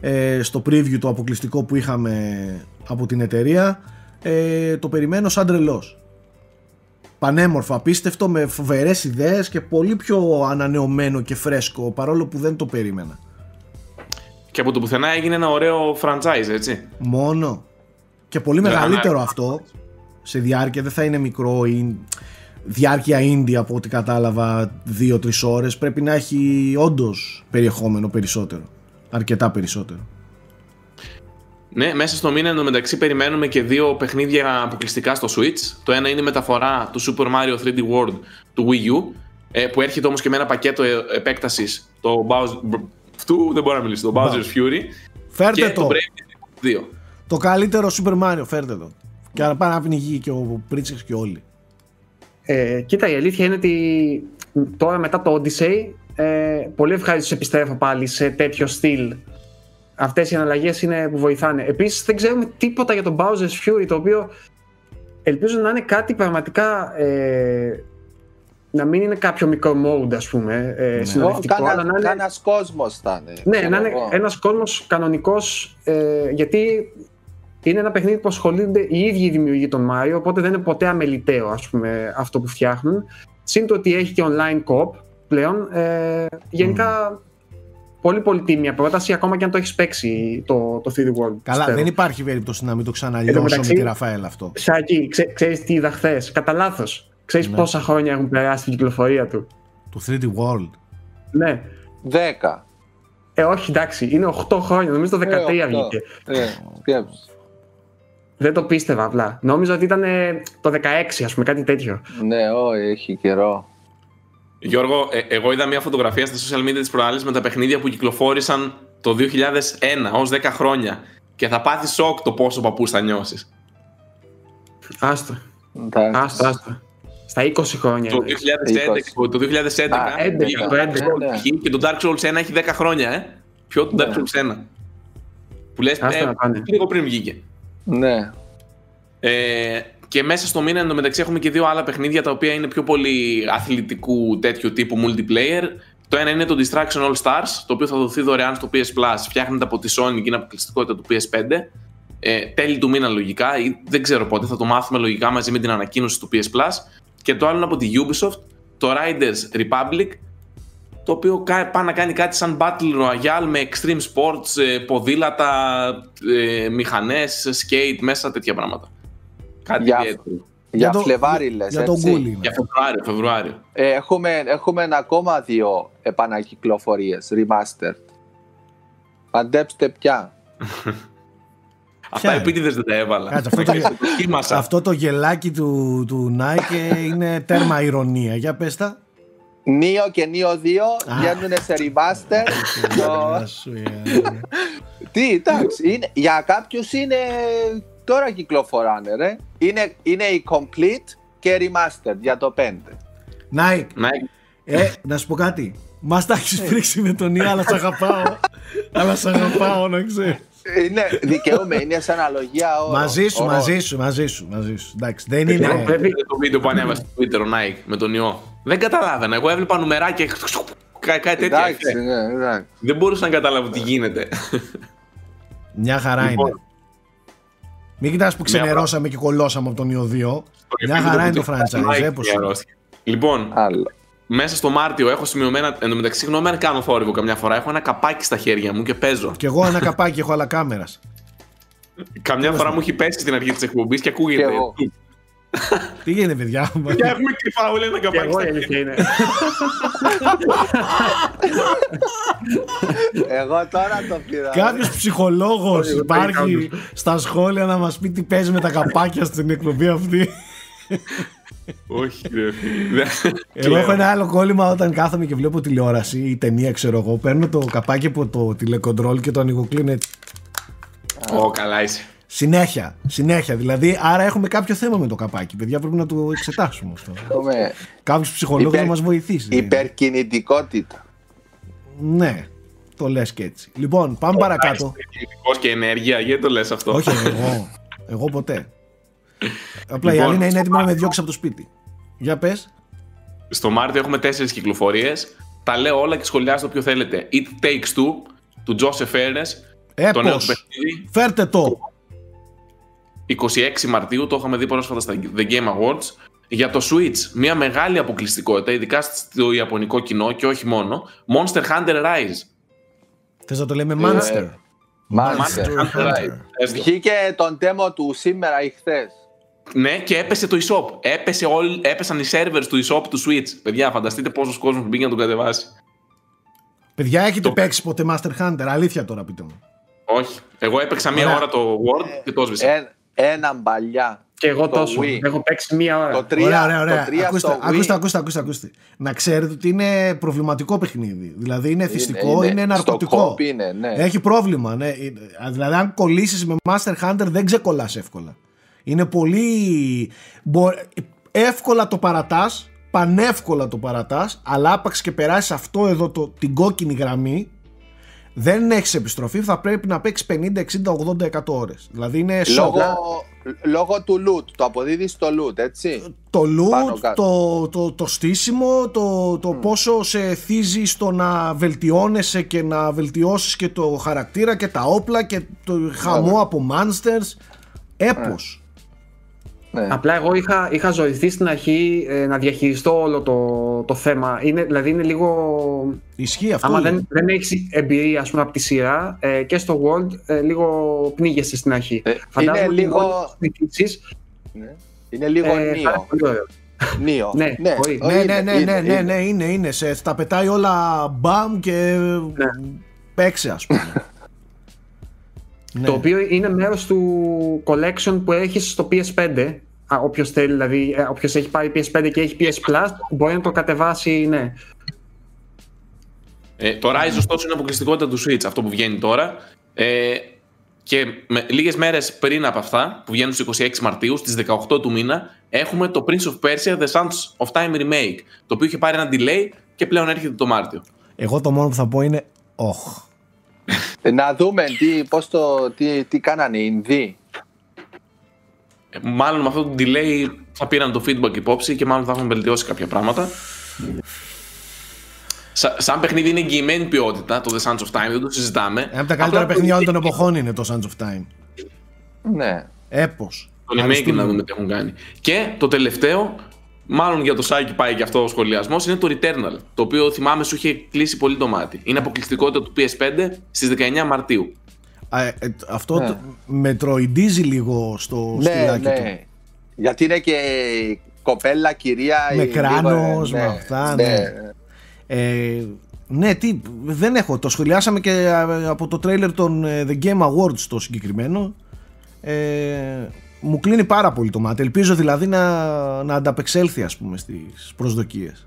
Ε, στο preview το αποκλειστικό που είχαμε από την εταιρεία. Ε, το περιμένω σαν τρελός. Πανέμορφο, απίστευτο, με φοβερές ιδέες και πολύ πιο ανανεωμένο και φρέσκο, παρόλο που δεν το περίμενα. Και από το πουθενά έγινε ένα ωραίο franchise, έτσι. Μόνο. Και πολύ Ναι, μεγαλύτερο ναι. αυτό. Σε διάρκεια δεν θα είναι μικρό ή διάρκεια indie από ό,τι κατάλαβα 2-3 ώρες. Πρέπει να έχει όντως περιεχόμενο περισσότερο. Αρκετά περισσότερο. Ναι, μέσα στο μήνα εντωμεταξύ περιμένουμε και δύο παιχνίδια αποκλειστικά στο Switch. Το ένα είναι η μεταφορά του Super Mario 3D World του Wii U, ε, που έρχεται όμως και με ένα πακέτο ε, επέκτασης, το Bowser... Αυτού δεν μπορώ να μιλήσω, το Bowser's Fury Φέρτε και το. το Brave 2. Το καλύτερο Super Mario, φέρτε το. Και να πάει να πνιγεί και ο Πρίτσεξ και όλοι. Ε, κοίτα, η αλήθεια είναι ότι τώρα μετά το Odyssey ε, πολύ ευχαριστώ επιστρέφω πάλι σε τέτοιο στυλ. Αυτές οι αναλλαγές είναι που βοηθάνε. Επίσης δεν ξέρουμε τίποτα για τον Bowser's Fury, το οποίο ελπίζω να είναι κάτι πραγματικά ε, να μην είναι κάποιο μικρό mode ας πούμε, ε, Ναι. συνοδευτικό, αλλά να είναι Κάνας κόσμος θα είναι. ναι, ξέρω να είναι εγώ. ένας κόσμος κανονικός. Ε, γιατί είναι ένα παιχνίδι που ασχολούνται οι ίδιοι οι δημιουργοί των Mario, οπότε δεν είναι ποτέ αμεληταίο ας πούμε, αυτό που φτιάχνουν. Συν το ότι έχει και online co-op πλέον. Ε, γενικά, πολύ πολύ τίμια πρόταση, ακόμα και αν το έχεις παίξει το, το 3D World. Καλά, πιστεύω. δεν υπάρχει περίπτωση να μην το Εν τω ξαναλιώσω με μεταξύ- τη Ραφαέλ αυτό. Σάκη, ξέ, ξέρεις τι είδα χθες; Κατά λάθος. Ξέρεις Ναι. πόσα χρόνια έχουν περάσει την κυκλοφορία του; Το 3D World. Ναι. Δέκα. Ε, όχι, εντάξει, είναι 8 χρόνια. Νομίζω το 13 Ε, οκτώ. βγήκε. Ε, σκέψου. Δεν το πίστευα απλά. Νόμιζα ότι ήταν ε, το 16, ας πούμε, κάτι τέτοιο. Ναι, όχι, έχει καιρό. Γιώργο, ε, εγώ είδα μια φωτογραφία στα social media της προάλλης με τα παιχνίδια που κυκλοφόρησαν το 2001 ως 10 χρόνια και θα πάθεις σοκ το πόσο παππούς θα νιώσεις. Άστο, Εντάξει. άστο, άστο. Στα 20 χρόνια. Το εννοείς. 2011, το 2011 Α, 11, βγήκε το Dark 11. Souls Ναι. εκεί και το Dark Souls 1 έχει 10 χρόνια, ε. Ποιο το Ναι. Dark Souls 1. Που λες, Άστα ε, να πάνε. λίγο πριν βγήκε. Ναι. Ε, και μέσα στο μήνα εντωμεταξύ έχουμε και δύο άλλα παιχνίδια τα οποία είναι πιο πολύ αθλητικού τέτοιου τύπου multiplayer. Το ένα είναι το Distraction All Stars, το οποίο θα δοθεί δωρεάν στο PS Plus. Φτιάχνεται από τη Sony και είναι αποκλειστικότητα του PS5. Ε, τέλη του μήνα λογικά, ή δεν ξέρω πότε, θα το μάθουμε λογικά μαζί με την ανακοίνωση του PS Plus. Και το άλλο είναι από τη Ubisoft, το Riders Republic, το οποίο κα- πάει να κάνει κάτι σαν Battle Royale με extreme sports, ε, ποδήλατα, ε, μηχανές, skate, μέσα τέτοια πράγματα. Κάτι Για- ιδιαίτερο. Για, το- Φλεβάρι λες, Για τον έτσι. Γκούλι. είναι. Για Φεβρουάριο, Φεβρουάριο. Ε, έχουμε, έχουμε ακόμα δύο επανακυκλοφορίες, remastered. Παντέψτε πια. Αυτά είναι; επίτηδες δεν τα έβαλα. Κάτσε, αυτό το- [laughs] Δοκίμασα. Αυτό το γελάκι του, του Nike είναι τέρμα ηρωνία. Για πες τα. Νίο και Νίο 2 Α. βγαίνουν σε remaster. Το- Γεια σου, ε. Τι, εντάξει, είναι, για κάποιους είναι τώρα κυκλοφοράνε ρε. Είναι, είναι η complete και remastered για το 5. Nike, Ναι, ε, να σου πω κάτι. Μας τα έχεις πρίξει με τον Ι, αλλά σ' αγαπάω. αλλά σ' αγαπάω, να ξέρεις. Είναι δικαιούμαι, είναι σε αναλογία όρο. Μαζί σου, όρο. μαζί σου, μαζί σου, μαζί σου. Εντάξει, δεν είναι. Ναι, πρέπει- Το βίντεο που ανέβασε στο Twitter ο Nike με τον ιό. Δεν καταλάβαινα. Εγώ έβλεπα νουμεράκια. Κα- Κάτι τέτοιο. Εντάξει, ναι, εντάξει. Δεν μπορούσα να καταλάβω τι γίνεται. Μια χαρά Λοιπόν, είναι. Μην κοιτάς που ξενερώσαμε και κολώσαμε από τον Ιωδίο. Μια χαρά είναι το franchise, ε, πως είναι. Λοιπόν, Άλλο. μέσα στο Μάρτιο έχω σημειωμένα. Εν τω μεταξύ, συγγνώμη αν κάνω θόρυβο καμιά φορά. Έχω ένα καπάκι στα χέρια μου και παίζω. Κι εγώ ένα καπάκι έχω αλλά κάμερας. Καμιά φορά μου έχει πέσει στην αρχή της εκπομπής και ακούγεται. Και εγώ. Τι γίνεται, παιδιά; Και έχουμε κρυφά όλα ένα Και καπάκι. εγώ η στα αλήθεια είναι. Εγώ τώρα το πήρα. Κάποιος ψυχολόγος Όχι, δεν υπάρχει πάει στα σχόλια να μας πει τι παίζει με τα καπάκια στην εκπομπή αυτή. Όχι, ρε φίλε. Εγώ έχω ένα άλλο κόλλημα όταν κάθομαι και βλέπω τηλεόραση ή ταινία, ξέρω εγώ. Παίρνω το καπάκι από το τηλεκοντρόλ και το ανοιγοκλίνω έτσι. Ω, καλά είσαι. Συνέχεια, συνέχεια. Δηλαδή, άρα έχουμε κάποιο θέμα με το καπάκι. Παιδιά, πρέπει να το εξετάσουμε αυτό. Έχουμε Κάποιος ψυχολόγος Υπερ- να μας βοηθήσει. υπερκινητικότητα. Ναι, το λες και έτσι. Λοιπόν, πάμε παρακάτω. Κινητικός και ενέργεια, γιατί το λες αυτό; Όχι, εγώ. Εγώ ποτέ. Απλά η Λοιπόν, Αλίνα είναι έτοιμη να με διώξει από το σπίτι. Για πες. Στο Μάρτιο έχουμε τέσσερις κυκλοφορίες. Τα λέω όλα και σχολιάζω όποιο θέλετε. It Takes Two του Joseph Fares. Το νέο του Έπω. παιχνίδι. Φέρτε το. 26 Μαρτίου, το είχαμε δει πρόσφατα στα The Game Awards. Για το Switch, μια μεγάλη αποκλειστικότητα, ειδικά στο ιαπωνικό κοινό και όχι μόνο. Monster Hunter Rise. Θες να το λέμε Monster; Μάλιστα. Monster Hunter Rise. Έστω. Βγήκε τον demo του σήμερα ή χθες. Ναι, και έπεσε το eShop. Έπεσε όλ, έπεσαν οι servers του eShop του Switch. Παιδιά, φανταστείτε πόσος κόσμος μπήκε να τον κατεβάσει. Παιδιά, έχετε Το- παίξει ποτέ Master Hunter; Αλήθεια τώρα, πείτε μου. Όχι. Εγώ έπαιξα μία Ωραία. ώρα το Word και το έσβησα. Ε, Έναν παλιά. Και εγώ Το τόσο. Wii. Έχω παίξει μία ώρα. Το 3 ωραία, ωραία, ωραία. Το 3 ακούστε, στο ακούστε, Wii. ακούστε, ακούστε, ακούστε. Να ξέρετε ότι είναι προβληματικό παιχνίδι. Δηλαδή είναι θυστικό, είναι, είναι. ναρκωτικό. Στο κόπ είναι, ναι. Έχει πρόβλημα. Ναι. Δηλαδή, αν κολλήσεις με Master Hunter, δεν ξεκολλάς εύκολα. Είναι πολύ. μπο- Εύκολα το παρατάς, πανεύκολα το παρατάς, αλλά άπαξ και περάσεις αυτό εδώ το, την κόκκινη γραμμή, δεν έχεις επιστροφή. Θα πρέπει να παίξεις 50, 60, 80, 100 ώρες. Δηλαδή είναι σοκ. Λόγω, λόγω του loot. Το αποδίδεις στο loot, έτσι; το Πάνω loot, κάτω. το, το, το στήσιμο, το, το πόσο σε θύζει στο να βελτιώνεσαι και να βελτιώσεις και το χαρακτήρα και τα όπλα και το χαμό από monsters. Έπος. Ναι. Απλά εγώ είχα, είχα ζωηθεί στην αρχή ε, να διαχειριστώ όλο το, το θέμα. Είναι, δηλαδή είναι λίγο. Ισχύει αυτό. άμα λέει. δεν, δεν έχεις εμπειρία ας πούμε, από τη σειρά ε, και στο World, ε, λίγο πνίγεσαι στην αρχή. Ε, Φαντάζομαι είναι ότι λίγο- μόλις το συνηθίσεις, Ναι. Είναι λίγο ε, θα είναι νίο. πολύ ωραίο. Νίο. Ναι, μπορεί. Ναι, είναι, ναι, ναι, είναι, ναι, ναι, είναι. ναι, είναι, είναι. Σε, τα πετάει όλα μπαμ και Ναι. παίξε ας πούμε. ναι. Το οποίο είναι μέρος του collection που έχεις στο PS5. Α, όποιος θέλει, δηλαδή, ε, όποιος έχει πάρει PS5 και έχει PS Plus, μπορεί να το κατεβάσει, ναι. Ε, το Rise ωστόσο είναι αποκλειστικότητα του Switch, αυτό που βγαίνει τώρα. Ε, και με, λίγες μέρες πριν από αυτά, που βγαίνουν στις 26 Μαρτίου, στις 18 του μήνα, έχουμε το Prince of Persia The Sands of Time Remake, το οποίο είχε πάρει ένα delay και πλέον έρχεται το Μάρτιο. Εγώ το μόνο που θα πω είναι όχ. Ε, Να δούμε τι, πώς το, τι, τι κάνανε οι Ινδοί. Ε, μάλλον με αυτό το delay θα πήραν το feedback υπόψη και μάλλον θα έχουν βελτιώσει κάποια πράγματα. Σα, σαν παιχνίδι είναι εγγυημένη ποιότητα, το The Sands of Time, δεν το συζητάμε. Ένα από τα καλύτερα Απλά παιχνίδια το- όλων των εποχών είναι το Sands of Time. Ναι. Έπος. Το remake να δούμε τι έχουν κάνει. Και το τελευταίο, μάλλον για το Σάκη πάει και αυτός ο σχολιασμός, είναι το Returnal. Το οποίο θυμάμαι σου είχε κλείσει πολύ το μάτι. Είναι αποκλειστικότητα του PS5 στις 19 Μαρτίου. Α, ε, ε, αυτό Ναι. το, μετροϊντίζει λίγο στο Ναι, στυλάκι του. ναι. Γιατί είναι και η κοπέλα, κυρία. Με η- λίγο, κράνος, ναι, με αυτά, ναι. Ε, ναι, τι, δεν έχω. Το σχολιάσαμε και α, από το τρέιλερ των ε, The Game Awards το συγκεκριμένο. Ε, μου κλείνει πάρα πολύ το μάτι. Ελπίζω δηλαδή να, να ανταπεξέλθει ας πούμε στις προσδοκίες.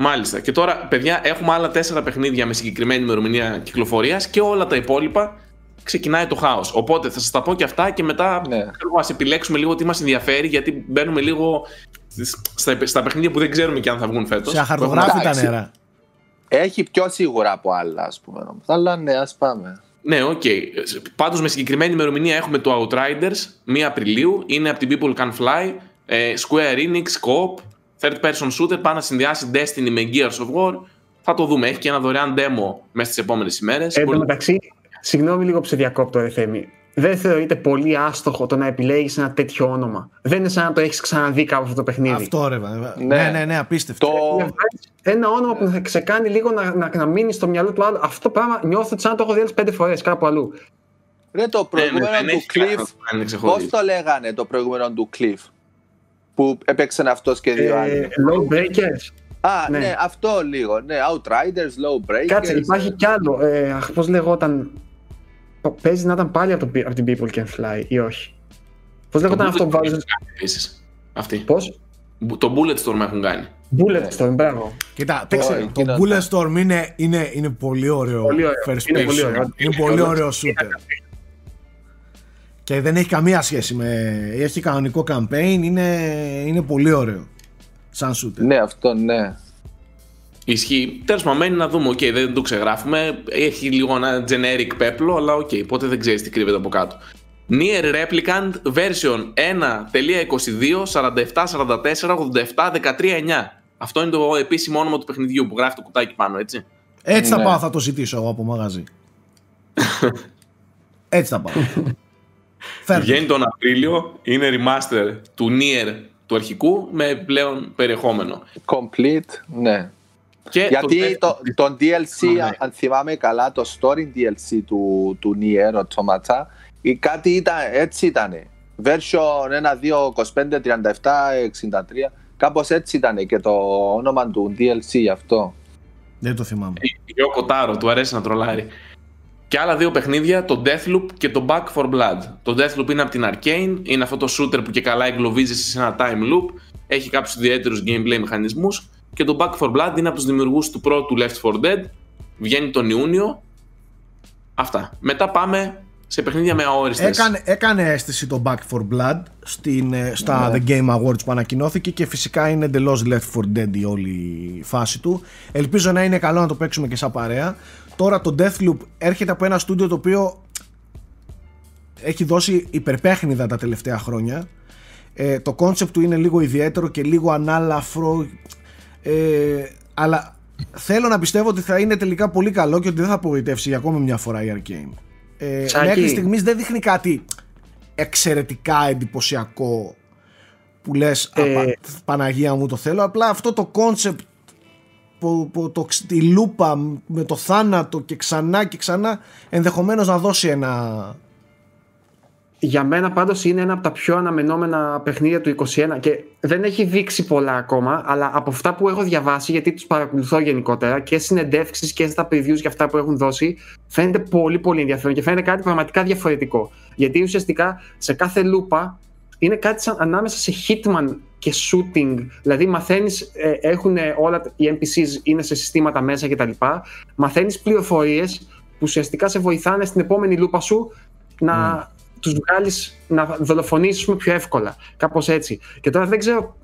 Μάλιστα. Και τώρα, παιδιά, έχουμε άλλα τέσσερα παιχνίδια με συγκεκριμένη ημερομηνία κυκλοφορίας και όλα τα υπόλοιπα ξεκινάει το χάος. Οπότε θα σας τα πω και αυτά και μετά Ναι. ας επιλέξουμε λίγο τι μας ενδιαφέρει, γιατί μπαίνουμε λίγο στα, στα παιχνίδια που δεν ξέρουμε και αν θα βγουν φέτος. Σε αχαρτογράφητα Εντάξει. νερά. Έχει πιο σίγουρα από άλλα, ας πούμε. όμως. Αλλά ναι, ας πάμε. Ναι, οκ. Okay. Πάντως με συγκεκριμένη ημερομηνία έχουμε το Outriders 1 Απριλίου. Είναι από την People Can Fly. Ε, Square Enix, Co-op, Third Person Shooter. Πάει να συνδυάσει Destiny με Gears of War. Θα το δούμε. Έχει και ένα δωρεάν demo μέσα στις επόμενες ημέρες. Εν τω μεταξύ, συγγνώμη λίγο που σε διακόπτω, ρε Θέμη. Δεν θεωρείται πολύ άστοχο το να επιλέγεις ένα τέτοιο όνομα. Δεν είναι σαν να το έχεις ξαναδεί κάπου αυτό το παιχνίδι. Αυτό ρε, βέβαια. Ναι, ναι, ναι, ναι απίστευτο. Το... Ένα όνομα που θα ξεκάνει λίγο να, να, να μείνει στο μυαλό του άλλου. Αυτό πράγμα νιώθω ότι σαν να το έχω δει πέντε φορές κάπου αλλού. Ρε το προηγούμενο ναι, ναι, του Cliff. Πώς το λέγανε το προηγούμενο του Cliff; Που έπαιξε αυτός και δύο ε, άλλοι. Low Breakers. Α, ναι. ναι. αυτό λίγο. Ναι, Outriders, Low Breakers. Κάτσε, υπάρχει κι άλλο. Ε, πώς λεγόταν. Παίζει να ήταν πάλι από, το, από την People Can Fly ή όχι; Πώς λέγονταν αυτό που βάζει. Αυτή. Πώς; Το Bulletstorm έχουν κάνει. Bulletstorm, μπράβο. Κοίτα, το, το, το Bulletstorm είναι, είναι, είναι πολύ ωραίο. Πολύ ωραίο. First είναι πολύ ωραίο, είναι πολύ ωραίο shooter. Και δεν έχει καμία σχέση με. Έχει κανονικό campaign, είναι, είναι πολύ ωραίο. Σαν shooter. Ναι, αυτό ναι. Ισχύει. Τέλος πάντων, μένει να δούμε. Οκ, okay, δεν το ξεγράφουμε. Έχει λίγο ένα generic πέπλο, αλλά οκ, okay, οπότε δεν ξέρεις τι κρύβεται από κάτω. Nier Replicant version 1.22 47 44 87 13 9. Αυτό είναι το επίσημο όνομα του παιχνιδιού που γράφει το κουτάκι πάνω, έτσι. Έτσι θα ναι. πάω, θα το ζητήσω εγώ από μαγαζί. [laughs] έτσι θα πάω. Βγαίνει τον Απρίλιο, είναι remaster του Nier του αρχικού με πλέον περιεχόμενο. Complete, ναι. Και Γιατί το, το, το DLC, ναι. αν θυμάμαι καλά, το story DLC του, του Nier Automata, ή κάτι ήταν, έτσι ήταν. Version 1, 2, 25, 37, 63. Κάπως έτσι ήταν και το όνομα του DLC αυτό. Δεν το θυμάμαι. Ο Κοτάρο, του αρέσει να τρολάρει. Και άλλα δύο παιχνίδια, το Deathloop και το Back for Blood. Το Deathloop είναι από την Arcane, είναι αυτό το shooter που και καλά εγκλωβίζει σε ένα time loop. Έχει κάποιους ιδιαίτερους gameplay μηχανισμούς και το Back 4 Blood είναι από τους δημιουργούς του πρώτου Left 4 Dead. Βγαίνει τον Ιούνιο. Αυτά. Μετά πάμε σε παιχνίδια με αόριστες. Έκανε, έκανε αίσθηση το Back 4 Blood στην, ε, στα ναι. The Game Awards που ανακοινώθηκε και φυσικά είναι εντελώς Left 4 Dead η όλη φάση του. Ελπίζω να είναι καλό να το παίξουμε και σαν παρέα. Τώρα το Deathloop έρχεται από ένα στούντιο το οποίο έχει δώσει υπερπαίχνιδα τα τελευταία χρόνια. Ε, το concept του είναι λίγο ιδιαίτερο και λίγο ανάλαφρο ε, αλλά θέλω να πιστεύω ότι θα είναι τελικά πολύ καλό και ότι δεν θα απογοητεύσει για ακόμη μια φορά η Arcane. Ε, μέχρι στιγμής δεν δείχνει κάτι εξαιρετικά εντυπωσιακό που λες ε, Παναγία μου το θέλω απλά αυτό το concept που, που, το, τη λούπα με το θάνατο και ξανά και ξανά ενδεχομένως να δώσει ένα για μένα πάντως είναι ένα από τα πιο αναμενόμενα παιχνίδια του 2021 και δεν έχει δείξει πολλά ακόμα, αλλά από αυτά που έχω διαβάσει, γιατί τους παρακολουθώ γενικότερα και συνεντεύξεις και στα previews και αυτά που έχουν δώσει, φαίνεται πολύ πολύ ενδιαφέρον και φαίνεται κάτι πραγματικά διαφορετικό. Γιατί ουσιαστικά σε κάθε λούπα είναι κάτι σαν ανάμεσα σε hitman και shooting. Δηλαδή, μαθαίνεις, ε, έχουν όλα οι NPCs είναι σε συστήματα μέσα κτλ. Μαθαίνεις πληροφορίες που ουσιαστικά σε βοηθάνε στην επόμενη λούπα σου να. Mm τους βγάλεις να δολοφονήσεις πιο εύκολα. Κάπως έτσι. Και τώρα δεν ξέρω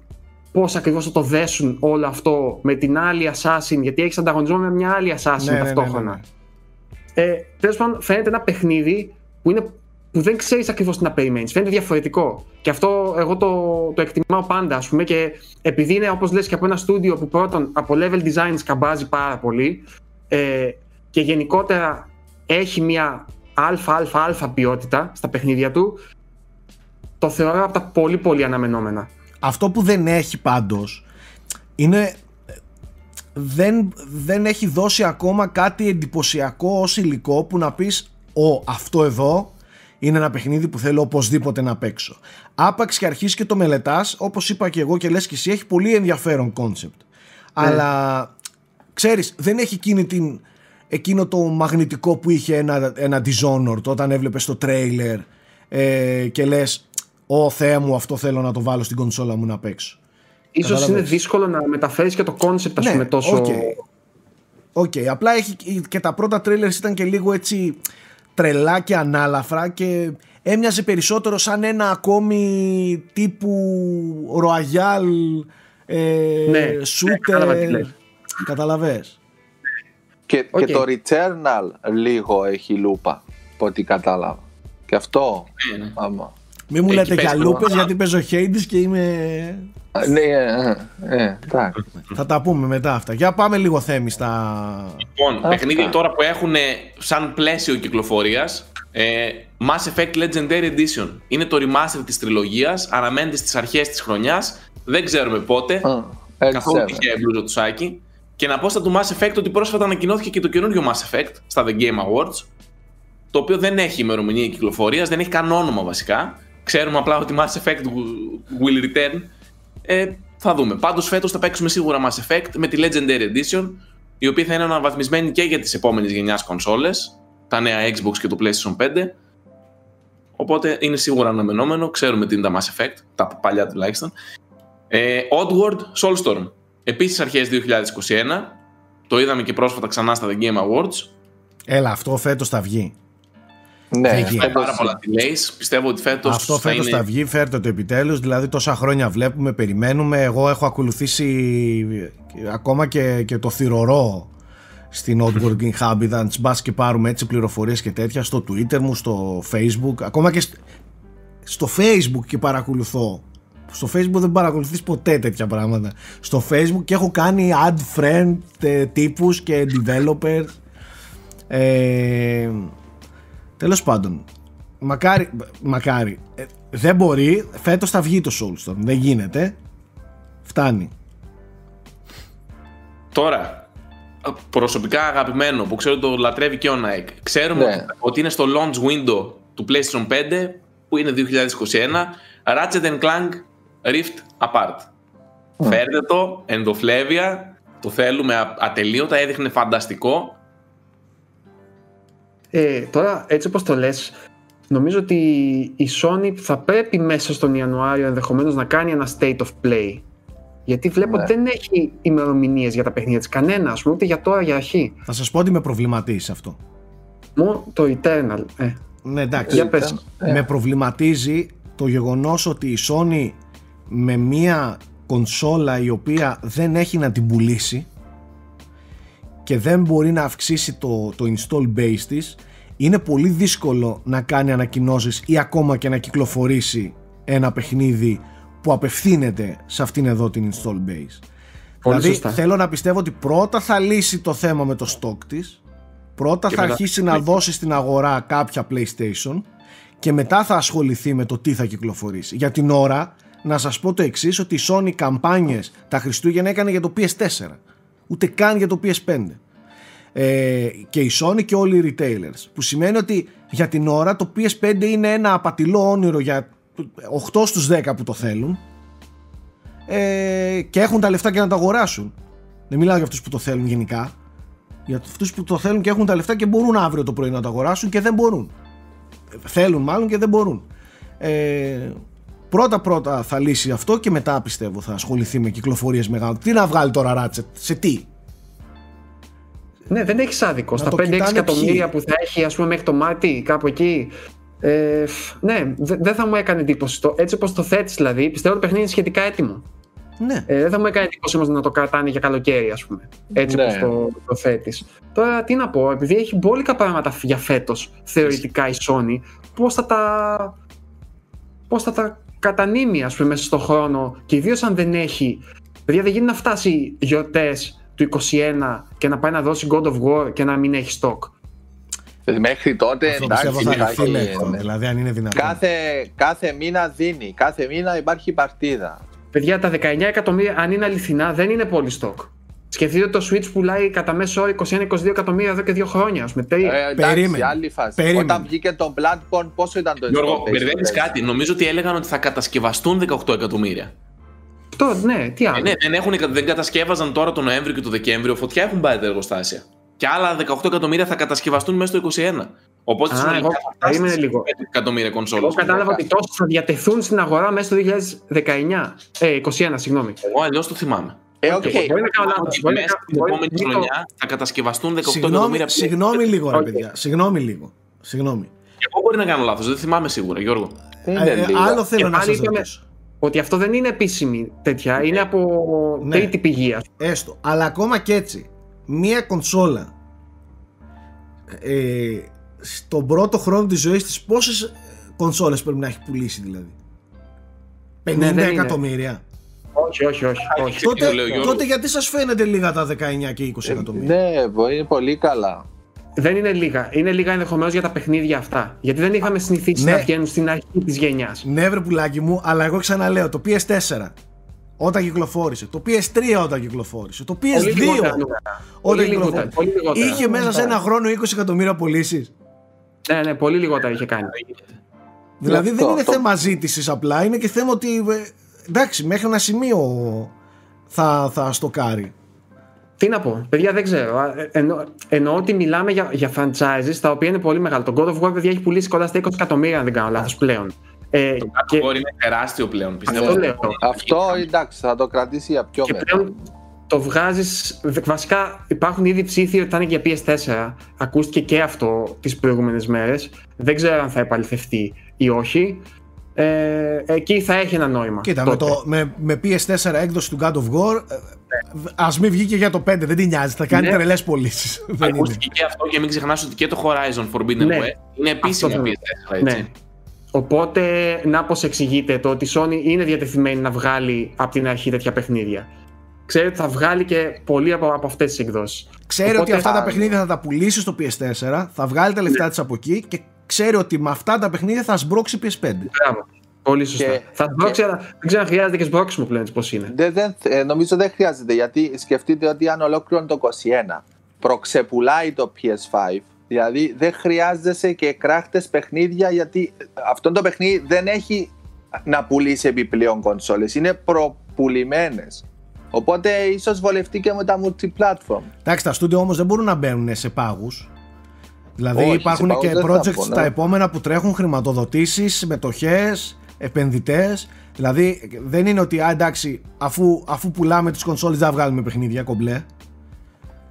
πώς ακριβώς θα το δέσουν όλο αυτό με την άλλη Assassin, γιατί έχεις ανταγωνισμό με μια άλλη Assassin ναι, ναι, ναι ταυτόχρονα. Ναι, ναι, ε, Τέλος πάντων, φαίνεται ένα παιχνίδι που, είναι, που δεν ξέρεις ακριβώς τι να περιμένεις. Φαίνεται διαφορετικό. Και αυτό εγώ το, το εκτιμάω πάντα, ας πούμε. Και επειδή είναι, όπως λες, και από ένα στούντιο που πρώτον από level design σκαμπάζει πάρα πολύ ε, και γενικότερα έχει μια αλφα-αλφα-αλφα ποιότητα στα παιχνίδια του, το θεωρώ από τα πολύ πολύ αναμενόμενα. Αυτό που δεν έχει πάντως είναι δεν, δεν έχει δώσει ακόμα κάτι εντυπωσιακό ως υλικό που να πεις «Ω, αυτό εδώ είναι ένα παιχνίδι που θέλω οπωσδήποτε να παίξω». Άπαξ και αρχίσει και το μελετάς, όπως είπα και εγώ και λες και εσύ, έχει πολύ ενδιαφέρον concept. Ναι. Αλλά ξέρεις, δεν έχει εκείνη την εκείνο το μαγνητικό που είχε ένα, ένα Dishonored όταν έβλεπες το τρέιλερ ε, και λες «Ω Θεέ μου αυτό θέλω να το βάλω στην κονσόλα μου να παίξω». Ίσως είναι δύσκολο να μεταφέρεις και το concept ας ναι, πούμε τόσο... Οκ, okay. απλά έχει, και τα πρώτα τρέιλερ ήταν και λίγο έτσι τρελά και ανάλαφρα και έμοιαζε περισσότερο σαν ένα ακόμη τύπου Royal ε, ναι, shooter. Ναι, Κατάλαβες. Και, Οκ. και το Returnal λίγο έχει λούπα, από ό,τι κατάλαβα. Και αυτό, Ναι, ναι. άμα. Μην μου Εκεί λέτε παίζει για το- λούπες γιατί παίζω Hades και είμαι... Α, Ναι, ε, ε, εντάξει. Θα τα πούμε μετά αυτά. Για πάμε λίγο θέμη στα... Λοιπόν, Αυτά. παιχνίδια τώρα που έχουν σαν πλαίσιο κυκλοφορίας. Ε, Mass Effect Legendary Edition. Είναι το remaster της τριλογίας. Αναμένεται στις αρχές της χρονιάς. Δεν ξέρουμε πότε. Α, έτσι Καθόλου είναι. τυχαία μπλούζα του Σάκη. Και να πω στα του Mass Effect ότι πρόσφατα ανακοινώθηκε και το καινούριο Mass Effect στα The Game Awards. Το οποίο δεν έχει ημερομηνία κυκλοφορίας, δεν έχει καν όνομα βασικά. Ξέρουμε απλά ότι Mass Effect will return. Ε, θα δούμε. Πάντως φέτος θα παίξουμε σίγουρα Mass Effect με τη Legendary Edition, η οποία θα είναι αναβαθμισμένη και για τις επόμενες γενιάς κονσόλες, τα νέα Xbox και το PlayStation 5. Οπότε είναι σίγουρα αναμενόμενο. Ξέρουμε τι είναι τα Mass Effect, τα παλιά τουλάχιστον. Ε, Oddworld Soulstorm. Επίσης αρχές 2021. Το είδαμε και πρόσφατα ξανά στα The Game Awards. Έλα, αυτό φέτος θα βγει. Ναι, Έχει Έχει φέτος- πάρα πολλά delays. Πιστεύω ότι φέτος Αυτό θα φέτος είναι... θα βγει, φέρτε το επιτέλους. Δηλαδή τόσα χρόνια βλέπουμε, περιμένουμε. Εγώ έχω ακολουθήσει ακόμα και, και το θυρωρό στην Outward Inhabitants. Μπας και πάρουμε έτσι πληροφορίες και τέτοια στο Twitter μου, στο Facebook. Ακόμα και σ- στο Facebook και παρακολουθώ. Στο Facebook δεν παρακολουθείς ποτέ τέτοια πράγματα. Στο Facebook και έχω κάνει add friend ε, τύπους και developer. Ε, τέλος πάντων, μακάρι, μακάρι. Ε, δεν μπορεί, φέτος θα βγει το Soulstorm. Δεν γίνεται. Φτάνει. Τώρα, προσωπικά αγαπημένο που ξέρω το λατρεύει και ο Nike. Ξέρουμε Ναι. ότι- ότι είναι στο launch window του PlayStation 5 που είναι 2021 Ratchet Clank Rift Apart. Φέρτε το, ενδοφλέβεια, το θέλουμε α- ατελείωτα, έδειχνε φανταστικό. Ε, τώρα, έτσι όπως το λες, νομίζω ότι η Sony θα πρέπει μέσα στον Ιανουάριο ενδεχομένως να κάνει ένα state of play. Γιατί βλέπω Ναι. ότι δεν έχει ημερομηνίες για τα παιχνίδια της. Κανένα, ας πούμε, ούτε για τώρα, για αρχή. Θα σας πω ότι με προβληματίζει αυτό. Μόνο το Eternal. Ε, Ναι, εντάξει. για πες. Ε. Με προβληματίζει το γεγονός ότι η Sony με μία κονσόλα η οποία δεν έχει να την πουλήσει και δεν μπορεί να αυξήσει το, το install base της είναι πολύ δύσκολο να κάνει ανακοινώσεις ή ακόμα και να κυκλοφορήσει ένα παιχνίδι που απευθύνεται σε αυτήν εδώ την install base. Πολύ δηλαδή σωστά. θέλω να πιστεύω ότι πρώτα θα λύσει το θέμα με το stock της πρώτα Και θα μετά- αρχίσει να δώσει στην αγορά κάποια PlayStation και μετά θα ασχοληθεί με το τι θα κυκλοφορήσει. Για την ώρα να σας πω το εξής ότι η Sony καμπάνιες τα Χριστούγεννα έκανε για το PS4 ούτε καν για το PS5 ε, και η Sony και όλοι οι retailers που σημαίνει για την ώρα το PS5 είναι ένα απατηλό όνειρο για 8 στους 10 που το θέλουν ε, και έχουν τα λεφτά και να το αγοράσουν. Δεν μιλάω για αυτούς που το θέλουν γενικά. Για αυτούς που το θέλουν και έχουν τα λεφτά και μπορούν αύριο το πρωί να το αγοράσουν και δεν μπορούν. Θέλουν μάλλον και δεν μπορούν. Ε, πρώτα πρώτα θα λύσει αυτό και μετά πιστεύω θα ασχοληθεί με κυκλοφορίες μεγάλες τι να βγάλει τώρα Ratchet σε τι; Ναι, δεν έχεις άδικο. Να Στα το 5-6 κοιτάνε εκατομμύρια ποιοι. που θα έχει, ας πούμε, μέχρι το μάτι, κάπου εκεί. Ε, φ, ναι, δε- δεν θα μου έκανε εντύπωση. Το, έτσι όπως το θέτεις, δηλαδή, πιστεύω ότι το παιχνίδι είναι σχετικά έτοιμο. ναι Ε, δεν θα μου έκανε εντύπωση όμως να το κρατάνε για καλοκαίρι, ας πούμε. Έτσι Ναι. όπως το, το θέτεις. Τώρα, τι να πω, επειδή έχει μπόλικα πράγματα για φέτος, θεωρητικά η Sony, πώς θα τα. Πώς θα τα κατανείμει, ας πούμε, μέσα στον χρόνο και ιδίως αν δεν έχει. Παιδιά, δεν γίνεται να φτάσει γιορτές του 21 και να πάει να δώσει God of War και να μην έχει stock. Μέχρι τότε, αυτό εντάξει, πιστεύω θα θα λυθεί έχει- λεπτό, ναι. δηλαδή αν είναι δυνατόν κάθε, κάθε μήνα δίνει, κάθε μήνα υπάρχει παρτίδα. Παιδιά, τα 19 εκατομμύρια, αν είναι αληθινά, δεν είναι πολύ stock. Σκεφτείτε ότι το Switch πουλάει κατά μέσο όρο 21-22 εκατομμύρια εδώ και δύο χρόνια. Με τρία. Ε, εντάξει, Περίμενε. άλλη φάση. Περίμενε. Όταν βγήκε το Bloodborne, πόσο ήταν το Γιώργο, install base, μπερδεύεις λες. κάτι. Νομίζω ότι έλεγαν ότι θα κατασκευαστούν 18 εκατομμύρια. Αυτό, ναι, τι άλλο. Ε, ναι, δεν, έχουν, δεν κατασκεύαζαν τώρα τον Νοέμβριο και τον Δεκέμβριο. Φωτιά έχουν πάει τα εργοστάσια. Και άλλα 18 εκατομμύρια θα κατασκευαστούν μέσα στο 2021. Οπότε Α, συνολικά εγώ- θα φτάσει περίμενε στις λίγο. 5 εκατομμύρια κονσόλες. Εγώ κατάλαβα ότι τόσοι θα διατεθούν στην αγορά μέσα στο 2019. Ε, 21, συγγνώμη. Εγώ αλλιώς το θυμάμαι. Ε, Οκ, οκ. Μπορεί να κάνω λάθος, Ότι μπορεί να μέσα κάνω- στην μπορεί- επόμενη μην το- χρονιά θα κατασκευαστούν 18 συγγνώμη, εκατομμύρια συγγνώμη λίγο ρε Οκ. παιδιά συγγνώμη λίγο συγγνώμη Και εγώ μπορεί να κάνω λάθος, δεν θυμάμαι σίγουρα, Γιώργο. Είναι Ε, λίγο. άλλο θέλω Και να πάλι σας είπαμε- ρωτήσω Ότι αυτό δεν είναι επίσημη τέτοια, είναι από Ναι. τρίτη πηγή. ας πούμε. έστω αλλά ακόμα και έτσι μία κονσόλα ε, στον πρώτο χρόνο της ζωής της πόσες κονσόλες πρέπει να έχει πουλήσει δηλαδή; 50 Ναι, δεν είναι. εκατομμύρια Όχι, όχι, όχι. όχι. Τι τότε, το λέει ο Γιώργος. τότε γιατί σας φαίνεται λίγα τα 19 και 20 εκατομμύρια; Ναι, μπο- είναι πολύ καλά. Δεν είναι λίγα. Είναι λίγα ενδεχομένως για τα παιχνίδια αυτά. Γιατί δεν είχαμε συνηθίσει Ναι. να βγαίνουν στην αρχή της γενιάς. Ναι βρε πουλάκι μου αλλά εγώ ξαναλέω το PS4 όταν κυκλοφόρησε το PS3 όταν κυκλοφόρησε το Πολύ PS2 λιγότερα νούμερα. όταν Πολύ λιγότερα. κυκλοφόρησε Πολύ λιγότερα. είχε μέσα σε ένα χρόνο 20 εκατομμύρια πωλήσεις. Ναι, ναι, πολύ λιγότερα είχε κάνει. Δηλαδή Αυτό, δεν είναι το- θέμα ζήτησης απλά, είναι και θέμα ότι ε, εντάξει, μέχρι ένα σημείο θα, θα στοκάρει. Τι να πω, παιδιά, δεν ξέρω. Α, ε, Εννο, εννοώ ότι μιλάμε για, για franchises τα οποία είναι πολύ μεγάλα. Το God of War, παιδιά, έχει πουλήσει κοντά στα 20 εκατομμύρια, αν δεν κάνω λάθος πλέον. Ε, Το και, God of War είναι τεράστιο πλέον, πιστεύω. Αυτό λέω. Αυτό εντάξει, θα το κρατήσει για πιο και μετά. πλέον το βγάζεις. Βασικά υπάρχουν ήδη ψήθοι ότι θα είναι για PS4. Ακούστηκε και αυτό τις προηγούμενες μέρες. Δεν ξέρω αν θα επαληθευτεί ή όχι. Ε, εκεί θα έχει ένα νόημα. Κοίτα, με, τότε. το, με, με PS4 έκδοση του God of War, ε, ας μην βγει και για το 5, δεν την νοιάζει, θα κάνει Ναι. τρελές πωλήσεις. [laughs] δεν είναι. Ακούστηκε και αυτό και μην ξεχνάς ότι και το Horizon Forbidden Ναι. West είναι επίσημη Αυτό PS4, έτσι. Ναι. Οπότε, να πως εξηγείται το ότι η Sony είναι διατεθειμένη να βγάλει από την αρχή τέτοια παιχνίδια. Ξέρει ότι θα βγάλει και πολλοί από, από αυτές τις εκδόσεις. Ξέρει Οπότε ότι αυτά θα- τα παιχνίδια θα τα πουλήσει στο PS4, θα βγάλει τα λεφτά της από εκεί και ξέρει ότι με αυτά τα παιχνίδια θα σμπρώξει PS5. Μπράβο. Πολύ σωστά. Και- θα σμπρώξει, αλλά δεν ξέρω αν χρειάζεται και σμπρώξιμο πλέον πώς είναι. Δεν, δεν, ε, νομίζω δεν χρειάζεται γιατί σκεφτείτε ότι αν ολόκληρο το 21 προξεπουλάει το PS5 δηλαδή δεν χρειάζεσαι και κράχτες παιχνίδια γιατί αυτό το παιχνίδι δεν έχει να πουλήσει επιπλέον κονσόλες είναι προπουλημένες οπότε ίσως βολευτεί και με τα multiplatform Εντάξει, τα στούντιο όμως δεν μπορούν να μπαίνουν σε πάγους. Δηλαδή Όχι, σε υπάρχουν πάγους και δεν θα projects πω, ναι. τα επόμενα που τρέχουν χρηματοδοτήσεις, συμμετοχές, επενδυτές. Δηλαδή δεν είναι ότι α, εντάξει, αφού, αφού πουλάμε τις κονσόλες δεν θα βγάλουμε παιχνίδια κομπλέ.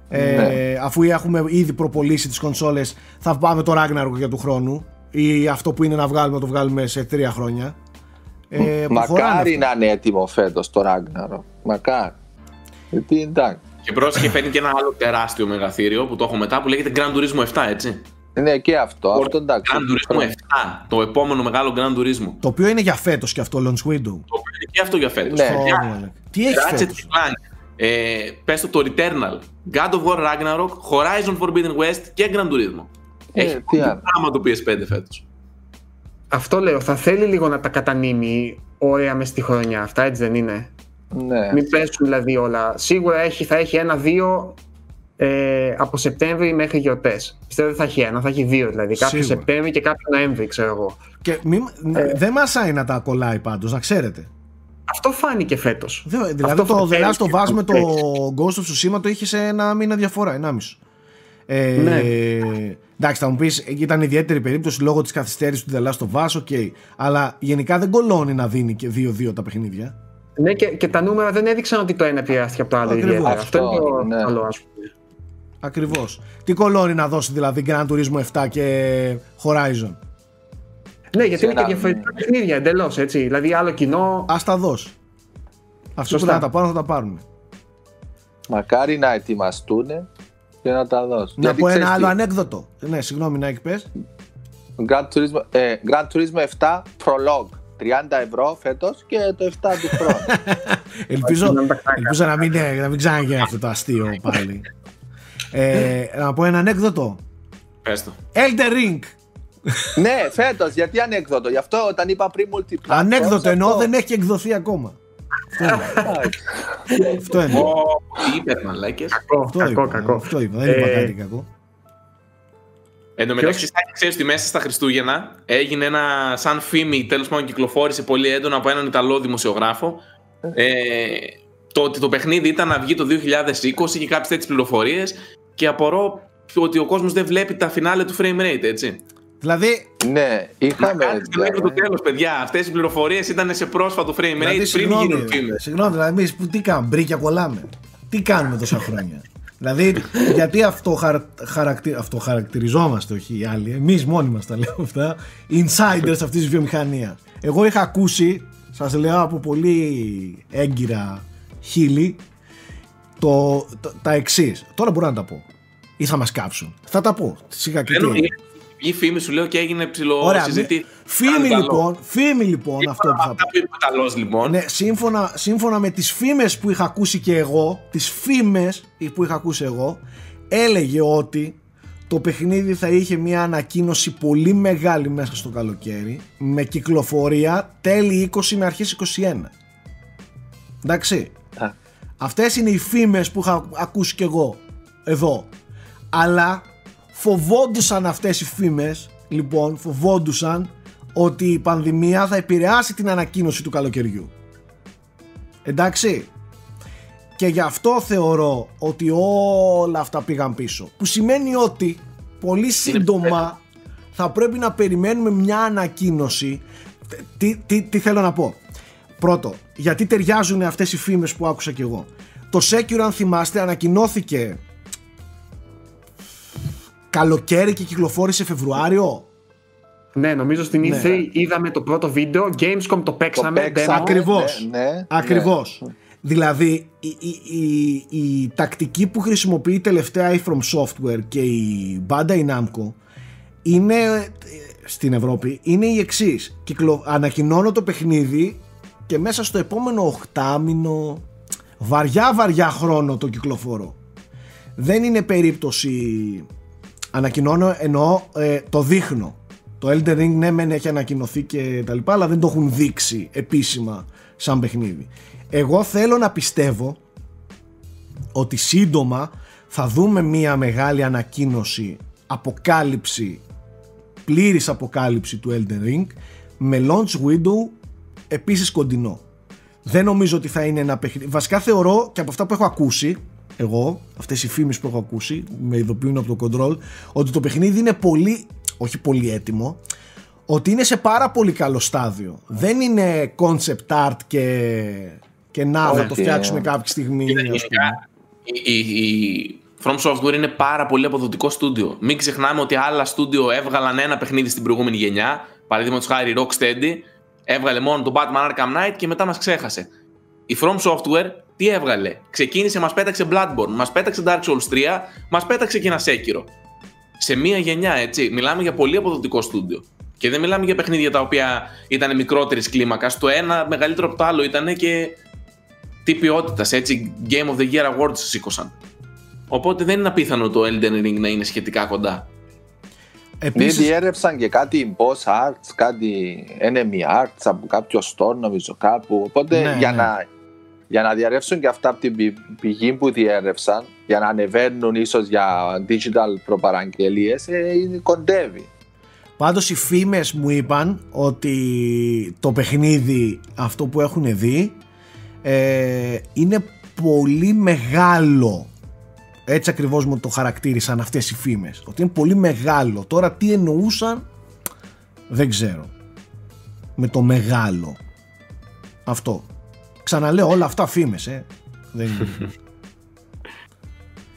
Ε, Ναι. Αφού έχουμε ήδη προπολίσει τις κονσόλες θα πάμε το Ragnarok για του χρόνου ή αυτό που είναι να βγάλουμε το βγάλουμε σε τρία χρόνια. Ε, προχωράνε μακάρι αυτά. να είναι έτοιμο φέτος το Ragnarok μακάρι γιατί εντάξει Και πρόσεχε φέρνει και ένα άλλο τεράστιο μεγαθύριο που το έχω μετά που λέγεται Grand Turismo 7, έτσι. ναι και αυτό αυτό εντάξει Grand Turismo 7, το επόμενο μεγάλο Grand Turismo. Το οποίο είναι για φέτος και αυτό launch window. Το οποίο είναι και αυτό για φέτος. Ναι. Παιδιά, Ω, μαλάκα. Τι έχει Ratchet φέτος; Clank, ε, πες το το Returnal, God of War Ragnarok, Horizon Forbidden West και Grand Turismo. Ε, Έχει τι άλλο. πράγμα το PS5 φέτος. Αυτό λέω, θα θέλει λίγο να τα κατανείμει ωραία μες στη χρονιά. Αυτά έτσι δεν είναι; Ναι. Μην πέσουν δηλαδή όλα. Σίγουρα έχει, θα έχει ένα-δύο ε, από Σεπτέμβρη μέχρι γιορτές. Πιστεύω δεν θα έχει ένα, θα έχει δύο δηλαδή. Κάποιο Σίγουρα. Σεπτέμβρη και κάποιο Νοέμβρη, ξέρω εγώ. Και μη, Ε. δεν μασάει να τα κολλάει πάντως, να ξέρετε. Αυτό φάνηκε φέτος. Δεν- δηλαδή Αυτό το The φαίνεται Last of Us και με το το Ghost of Tsushima το είχε σε ένα μήνα διαφορά, ενάμιση. Ε, Ναι. Εντάξει, θα μου πεις, ήταν ιδιαίτερη περίπτωση λόγω της καθυστέρησης του The Last of Us, οκ. Αλλά γενικά δεν κολώνει να δίνει και 2-2 τα παιχνίδια. Ναι, και, και τα νούμερα δεν έδειξαν ότι το ένα επηρεάστηκε από το άλλο Ακριβώς. ιδιαίτερα. Αυτό, Αυτό, είναι το ναι. καλό, ας πούμε. Ακριβώς. Τι κολώνει να δώσει δηλαδή Gran Turismo 7 και Horizon; Ναι, γιατί Σε είναι και ένα- διαφορετικά παιχνίδια εντελώς έτσι. Δηλαδή άλλο κοινό. Α τα δώσει. Αυτοί που Σωστά. θα τα πάρουν θα τα πάρουν. Μακάρι να ετοιμαστούν και να τα δώσουν. Να Γιατί πω ένα ξέρεις άλλο τι, ανέκδοτο. Ναι, συγγνώμη, Νάικ, πες. Gran Turismo, ε, Gran Turismo 7 Prologue. 30 ευρώ φέτος και το 7 του χρόνου. Ελπίζω, [laughs] να τα κάνει. ελπίζω να μην, να μην ξαναγίνει αυτό το αστείο πάλι. ε, να πω ένα ανέκδοτο. Πες το. Elder Ring. ναι, φέτος, γιατί ανέκδοτο. Γι' αυτό όταν είπα πριν multiplatform. Ανέκδοτο εννοώ αυτό. δεν έχει εκδοθεί ακόμα. Αυτό εννοώ. Αυτό εννοώ. Ω, τι είπες, μαλάκες; Κακό, Αυτό κακό, είπα, κακό. Αυτό είπα. Δεν είπα Ε, κάτι κακό. Εν τω μεταξύ, Σάκη, ξέρεις ότι μέσα στα Χριστούγεννα έγινε ένα σαν φήμη, τέλος πάντων κυκλοφόρησε πολύ έντονα από έναν Ιταλό δημοσιογράφο. Ε, το ότι το παιχνίδι ήταν να βγει το 2020 και κάποιες τέτοιες πληροφορίες και απορώ ότι ο κόσμος δεν βλέπει τα φινάλε του frame rate, έτσι. Δηλαδή, Ναι, είχαμε. Κάτι στο μέχρι το τέλος, παιδιά. Αυτές οι πληροφορίες ήταν σε πρόσφατο frame rate δηλαδή πριν συγγνώμη, γίνουν φήμες. συγγνώμη, δηλαδή εμείς που τι κάνουμε, μπρίκια κολλάμε. Τι κάνουμε τόσα χρόνια; Δηλαδή, γιατί αυτό χαρακτη, αυτοχαρακτηριζόμαστε, όχι οι άλλοι, εμείς μόνοι μας τα λέω αυτά, insiders αυτής της βιομηχανίας. Εγώ είχα ακούσει, σας λέω από πολύ έγκυρα χείλη, το, το- τα εξής. Τώρα μπορώ να τα πω. ή θα μας κάψουν. Θα τα πω. Σιγά και Δεν τι. είναι. Η φήμη σου λέω και έγινε ψηλό Ωραία, συζητή. Φήμη λοιπόν, φήμη λοιπόν αυτό που θα πω. Αυτά που είπε ο Ιταλός λοιπόν. Ναι, σύμφωνα, σύμφωνα με τις φήμες που είχα ακούσει και εγώ, τις φήμες που είχα ακούσει εγώ, έλεγε ότι το παιχνίδι θα είχε μια ανακοίνωση πολύ μεγάλη μέσα στο καλοκαίρι, με κυκλοφορία τέλη 20 με αρχές 21. Εντάξει. Α. Αυτές είναι οι φήμες που είχα ακούσει και εγώ εδώ. Αλλά φοβόντουσαν αυτές οι φήμες, λοιπόν, φοβόντουσαν ότι η πανδημία θα επηρεάσει την ανακοίνωση του καλοκαιριού. Εντάξει. Και γι' αυτό θεωρώ ότι όλα αυτά πήγαν πίσω. Που σημαίνει ότι πολύ σύντομα θα πρέπει να περιμένουμε μια ανακοίνωση. Τι, τι, τι θέλω να πω; Πρώτο, γιατί ταιριάζουν αυτές οι φήμες που άκουσα κι εγώ. Το Sekiro αν θυμάστε ανακοινώθηκε καλοκαίρι και κυκλοφόρησε Φεβρουάριο; Ναι, νομίζω στην Ναι. E3 είδαμε το πρώτο βίντεο. Gamescom το παίξαμε. παίξαμε. demo. Ακριβώς. Ναι, ναι, Ακριβώς. Δηλαδή η, η, η, η τακτική που χρησιμοποιεί τελευταία η From Software και η Bandai Namco είναι ε, στην Ευρώπη είναι η εξής. Ανακοινώνω το παιχνίδι και μέσα στο επόμενο οχτάμινο βαριά βαριά χρόνο το κυκλοφορώ. Δεν είναι περίπτωση ανακοινώνω εννοώ ε, το δείχνω. Το Elden Ring ναι μεν έχει ανακοινωθεί και τα λοιπά αλλά δεν το έχουν δείξει επίσημα σαν παιχνίδι. Εγώ θέλω να πιστεύω ότι σύντομα θα δούμε μια μεγάλη ανακοίνωση αποκάλυψη πλήρης αποκάλυψη του Elden Ring με launch window επίσης κοντινό. Δεν νομίζω ότι θα είναι ένα παιχνίδι. Βασικά θεωρώ και από αυτά που έχω ακούσει εγώ, αυτές οι φήμες που έχω ακούσει με ειδοποιούν από το control ότι το παιχνίδι είναι πολύ, όχι πολύ έτοιμο ότι είναι σε πάρα πολύ καλό στάδιο. Δεν είναι concept art και, και να θα το Όχι, φτιάξουμε ε. κάποια στιγμή. Κοίτα, ας πούμε. γενικά, η, η, η From Software είναι πάρα πολύ αποδοτικό στούντιο. Μην ξεχνάμε ότι άλλα στούντιο έβγαλαν ένα παιχνίδι στην προηγούμενη γενιά. Παραδείγματος χάρη Rocksteady, έβγαλε μόνο το Batman Arkham Knight και μετά μας ξέχασε. Η From Software τι έβγαλε; Ξεκίνησε, μας πέταξε Bloodborne, μας πέταξε Dark Souls 3, μας πέταξε και ένα Sekiro. Σε μία γενιά, έτσι. Μιλάμε για πολύ αποδοτικό στούντιο. Και δεν μιλάμε για παιχνίδια τα οποία ήταν μικρότερης κλίμακας. Το ένα μεγαλύτερο από το άλλο ήταν και τι ποιότητας, έτσι. Game of the Year Awards σήκωσαν. Οπότε δεν είναι απίθανο το Elden Ring να είναι σχετικά κοντά. Μην Επίσης, διέρευσαν και κάτι boss arts, κάτι enemy arts από κάποιο store νομίζω κάπου. Οπότε Ναι, για, ναι. Να, για να διαρρεύσουν και αυτά από την πη- πηγή που διέρευσαν, για να ανεβαίνουν ίσως για digital προπαραγγελίες, ε, είναι- κοντεύει. Πάντως οι φήμες μου είπαν ότι το παιχνίδι αυτό που έχουν δει ε, είναι πολύ μεγάλο. Έτσι ακριβώς μου το χαρακτήρισαν αυτές οι φήμες. Ότι είναι πολύ μεγάλο. Τώρα τι εννοούσαν δεν ξέρω. Με το μεγάλο. Αυτό. Ξαναλέω όλα αυτά φήμες ε. Δεν είναι.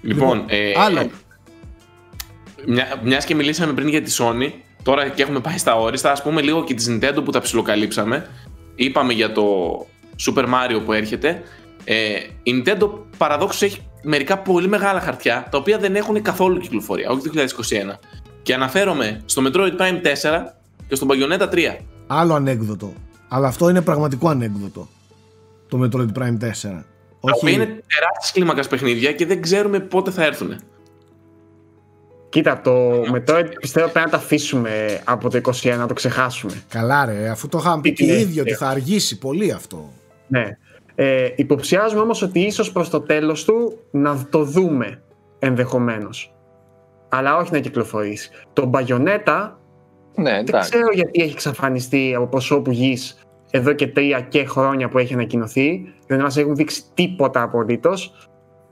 Λοιπόν, ε, άλλο. Μια, μιας και μιλήσαμε πριν για τη Sony, τώρα και έχουμε πάει στα όριστα, ας πούμε λίγο και της Nintendo που τα ψιλοκαλύψαμε. Είπαμε για το Super Mario που έρχεται. Ε, η Nintendo παραδόξως έχει μερικά πολύ μεγάλα χαρτιά, τα οποία δεν έχουν καθόλου κυκλοφορία, όχι το 2021. Και αναφέρομαι στο Metroid Prime 4 και στο Bayonetta 3. Άλλο ανέκδοτο. Αλλά αυτό είναι πραγματικό ανέκδοτο. Το Metroid Prime 4. Τα οποία είναι τεράστιες κλίμακας παιχνίδια και δεν ξέρουμε πότε θα έρθουν. Κοίτα, το Metroid πιστεύω πρέπει να τα αφήσουμε από το 21, να το ξεχάσουμε. Καλά ρε, αφού το είχαμε πει και Ναι, οι ίδιοι ότι ναι. θα αργήσει πολύ αυτό. Ναι. Ε, υποψιάζουμε όμως ότι ίσως προς το τέλος του να το δούμε ενδεχομένως. Αλλά όχι να κυκλοφορήσει. Το Bayonetta Ναι, δεν εντάξει. ξέρω γιατί έχει εξαφανιστεί από προσώπου γης εδώ και τρία και χρόνια που έχει ανακοινωθεί. Δεν μας έχουν δείξει τίποτα απολύτως.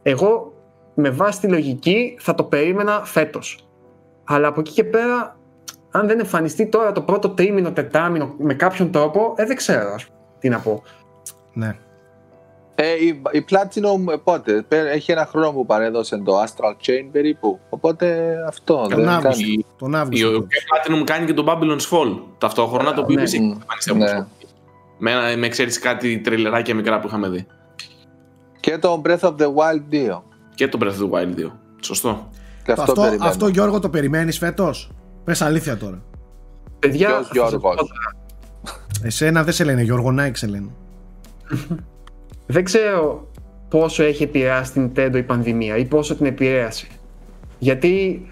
Εγώ με βάση τη λογική θα το περίμενα φέτος. Αλλά από εκεί και πέρα, αν δεν εμφανιστεί τώρα το πρώτο τρίμηνο, τετράμηνο με κάποιον τρόπο, ε, δεν ξέρω ας πούμε, τι να πω. Ναι. Ε, η, η Platinum ε, πότε, πέ- έχει ένα χρόνο που παρέδωσε το Astral Chain περίπου. Οπότε αυτό Τον δεν Αύγουστο. κάνει. Τον Η Αύγουστο. η Platinum κάνει και το Babylon's Fall ταυτόχρονα, το οποίο ναι. επίσης έχει εμφανιστεί από Ναι. Τους κόπους. Με, ένα- με εξαίρεση κάτι τρελεράκια μικρά που είχαμε δει. Και το Breath of the Wild 2. Και το Breath of the Wild 2. Σωστό. Και αυτό, αυτό, περιμένω. αυτό Γιώργο το περιμένεις φέτος; Πες αλήθεια τώρα. Παιδιά, Ποιος θα σας πω Γιώργος; τώρα, Εσένα δεν σε λένε Γιώργο Νάικ σε λένε. [laughs] δεν ξέρω πόσο έχει επηρεάσει την Nintendo η πανδημία ή πόσο την επηρέασε. Γιατί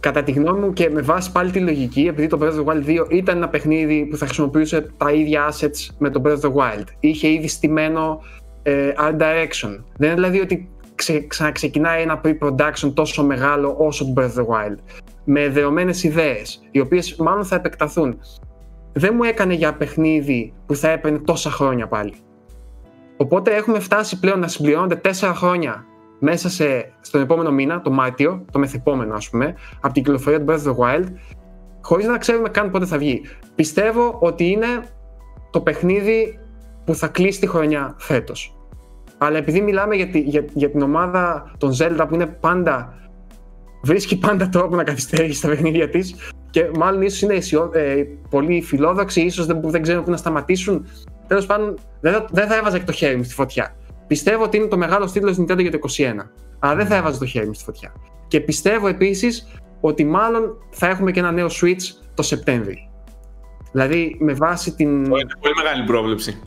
κατά τη γνώμη μου και με βάση πάλι τη λογική, επειδή το Breath of the Wild 2 ήταν ένα παιχνίδι που θα χρησιμοποιούσε τα ίδια assets με το Breath of the Wild. Είχε ήδη στημένο ε, art direction. Δεν είναι δηλαδή ότι ξε, ξαναξεκινάει ένα pre-production τόσο μεγάλο όσο το Breath of the Wild. Με δεδομένε ιδέες, οι οποίες μάλλον θα επεκταθούν. Δεν μου έκανε για παιχνίδι που θα έπαιρνε τόσα χρόνια πάλι. Οπότε έχουμε φτάσει πλέον να συμπληρώνονται τέσσερα χρόνια μέσα σε, στον επόμενο μήνα, το Μάρτιο, το μεθεπόμενο ας πούμε, από την κυκλοφορία του Breath of the Wild, χωρίς να ξέρουμε καν πότε θα βγει. Πιστεύω ότι είναι το παιχνίδι που θα κλείσει τη χρονιά φέτος. Αλλά επειδή μιλάμε για, τη- για, για την ομάδα των Zelda που είναι πάντα βρίσκει πάντα τρόπο να καθυστερήσει τα παιχνίδια της και μάλλον ίσως είναι αισιό, ε, πολύ φιλόδοξοι, ίσως δεν, που δεν ξέρουν πού να σταματήσουν. Τέλος πάντων, δεν θα, δεν θα έβαζα και το χέρι μου στη φωτιά. Πιστεύω ότι είναι το μεγάλο τίτλο της Nintendo για το 2021. Αλλά δεν θα έβαζα το χέρι μου στη φωτιά. Και πιστεύω επίσης ότι μάλλον θα έχουμε και ένα νέο Switch το Σεπτέμβρη. Δηλαδή, με βάση την. Είναι πολύ μεγάλη πρόβλεψη.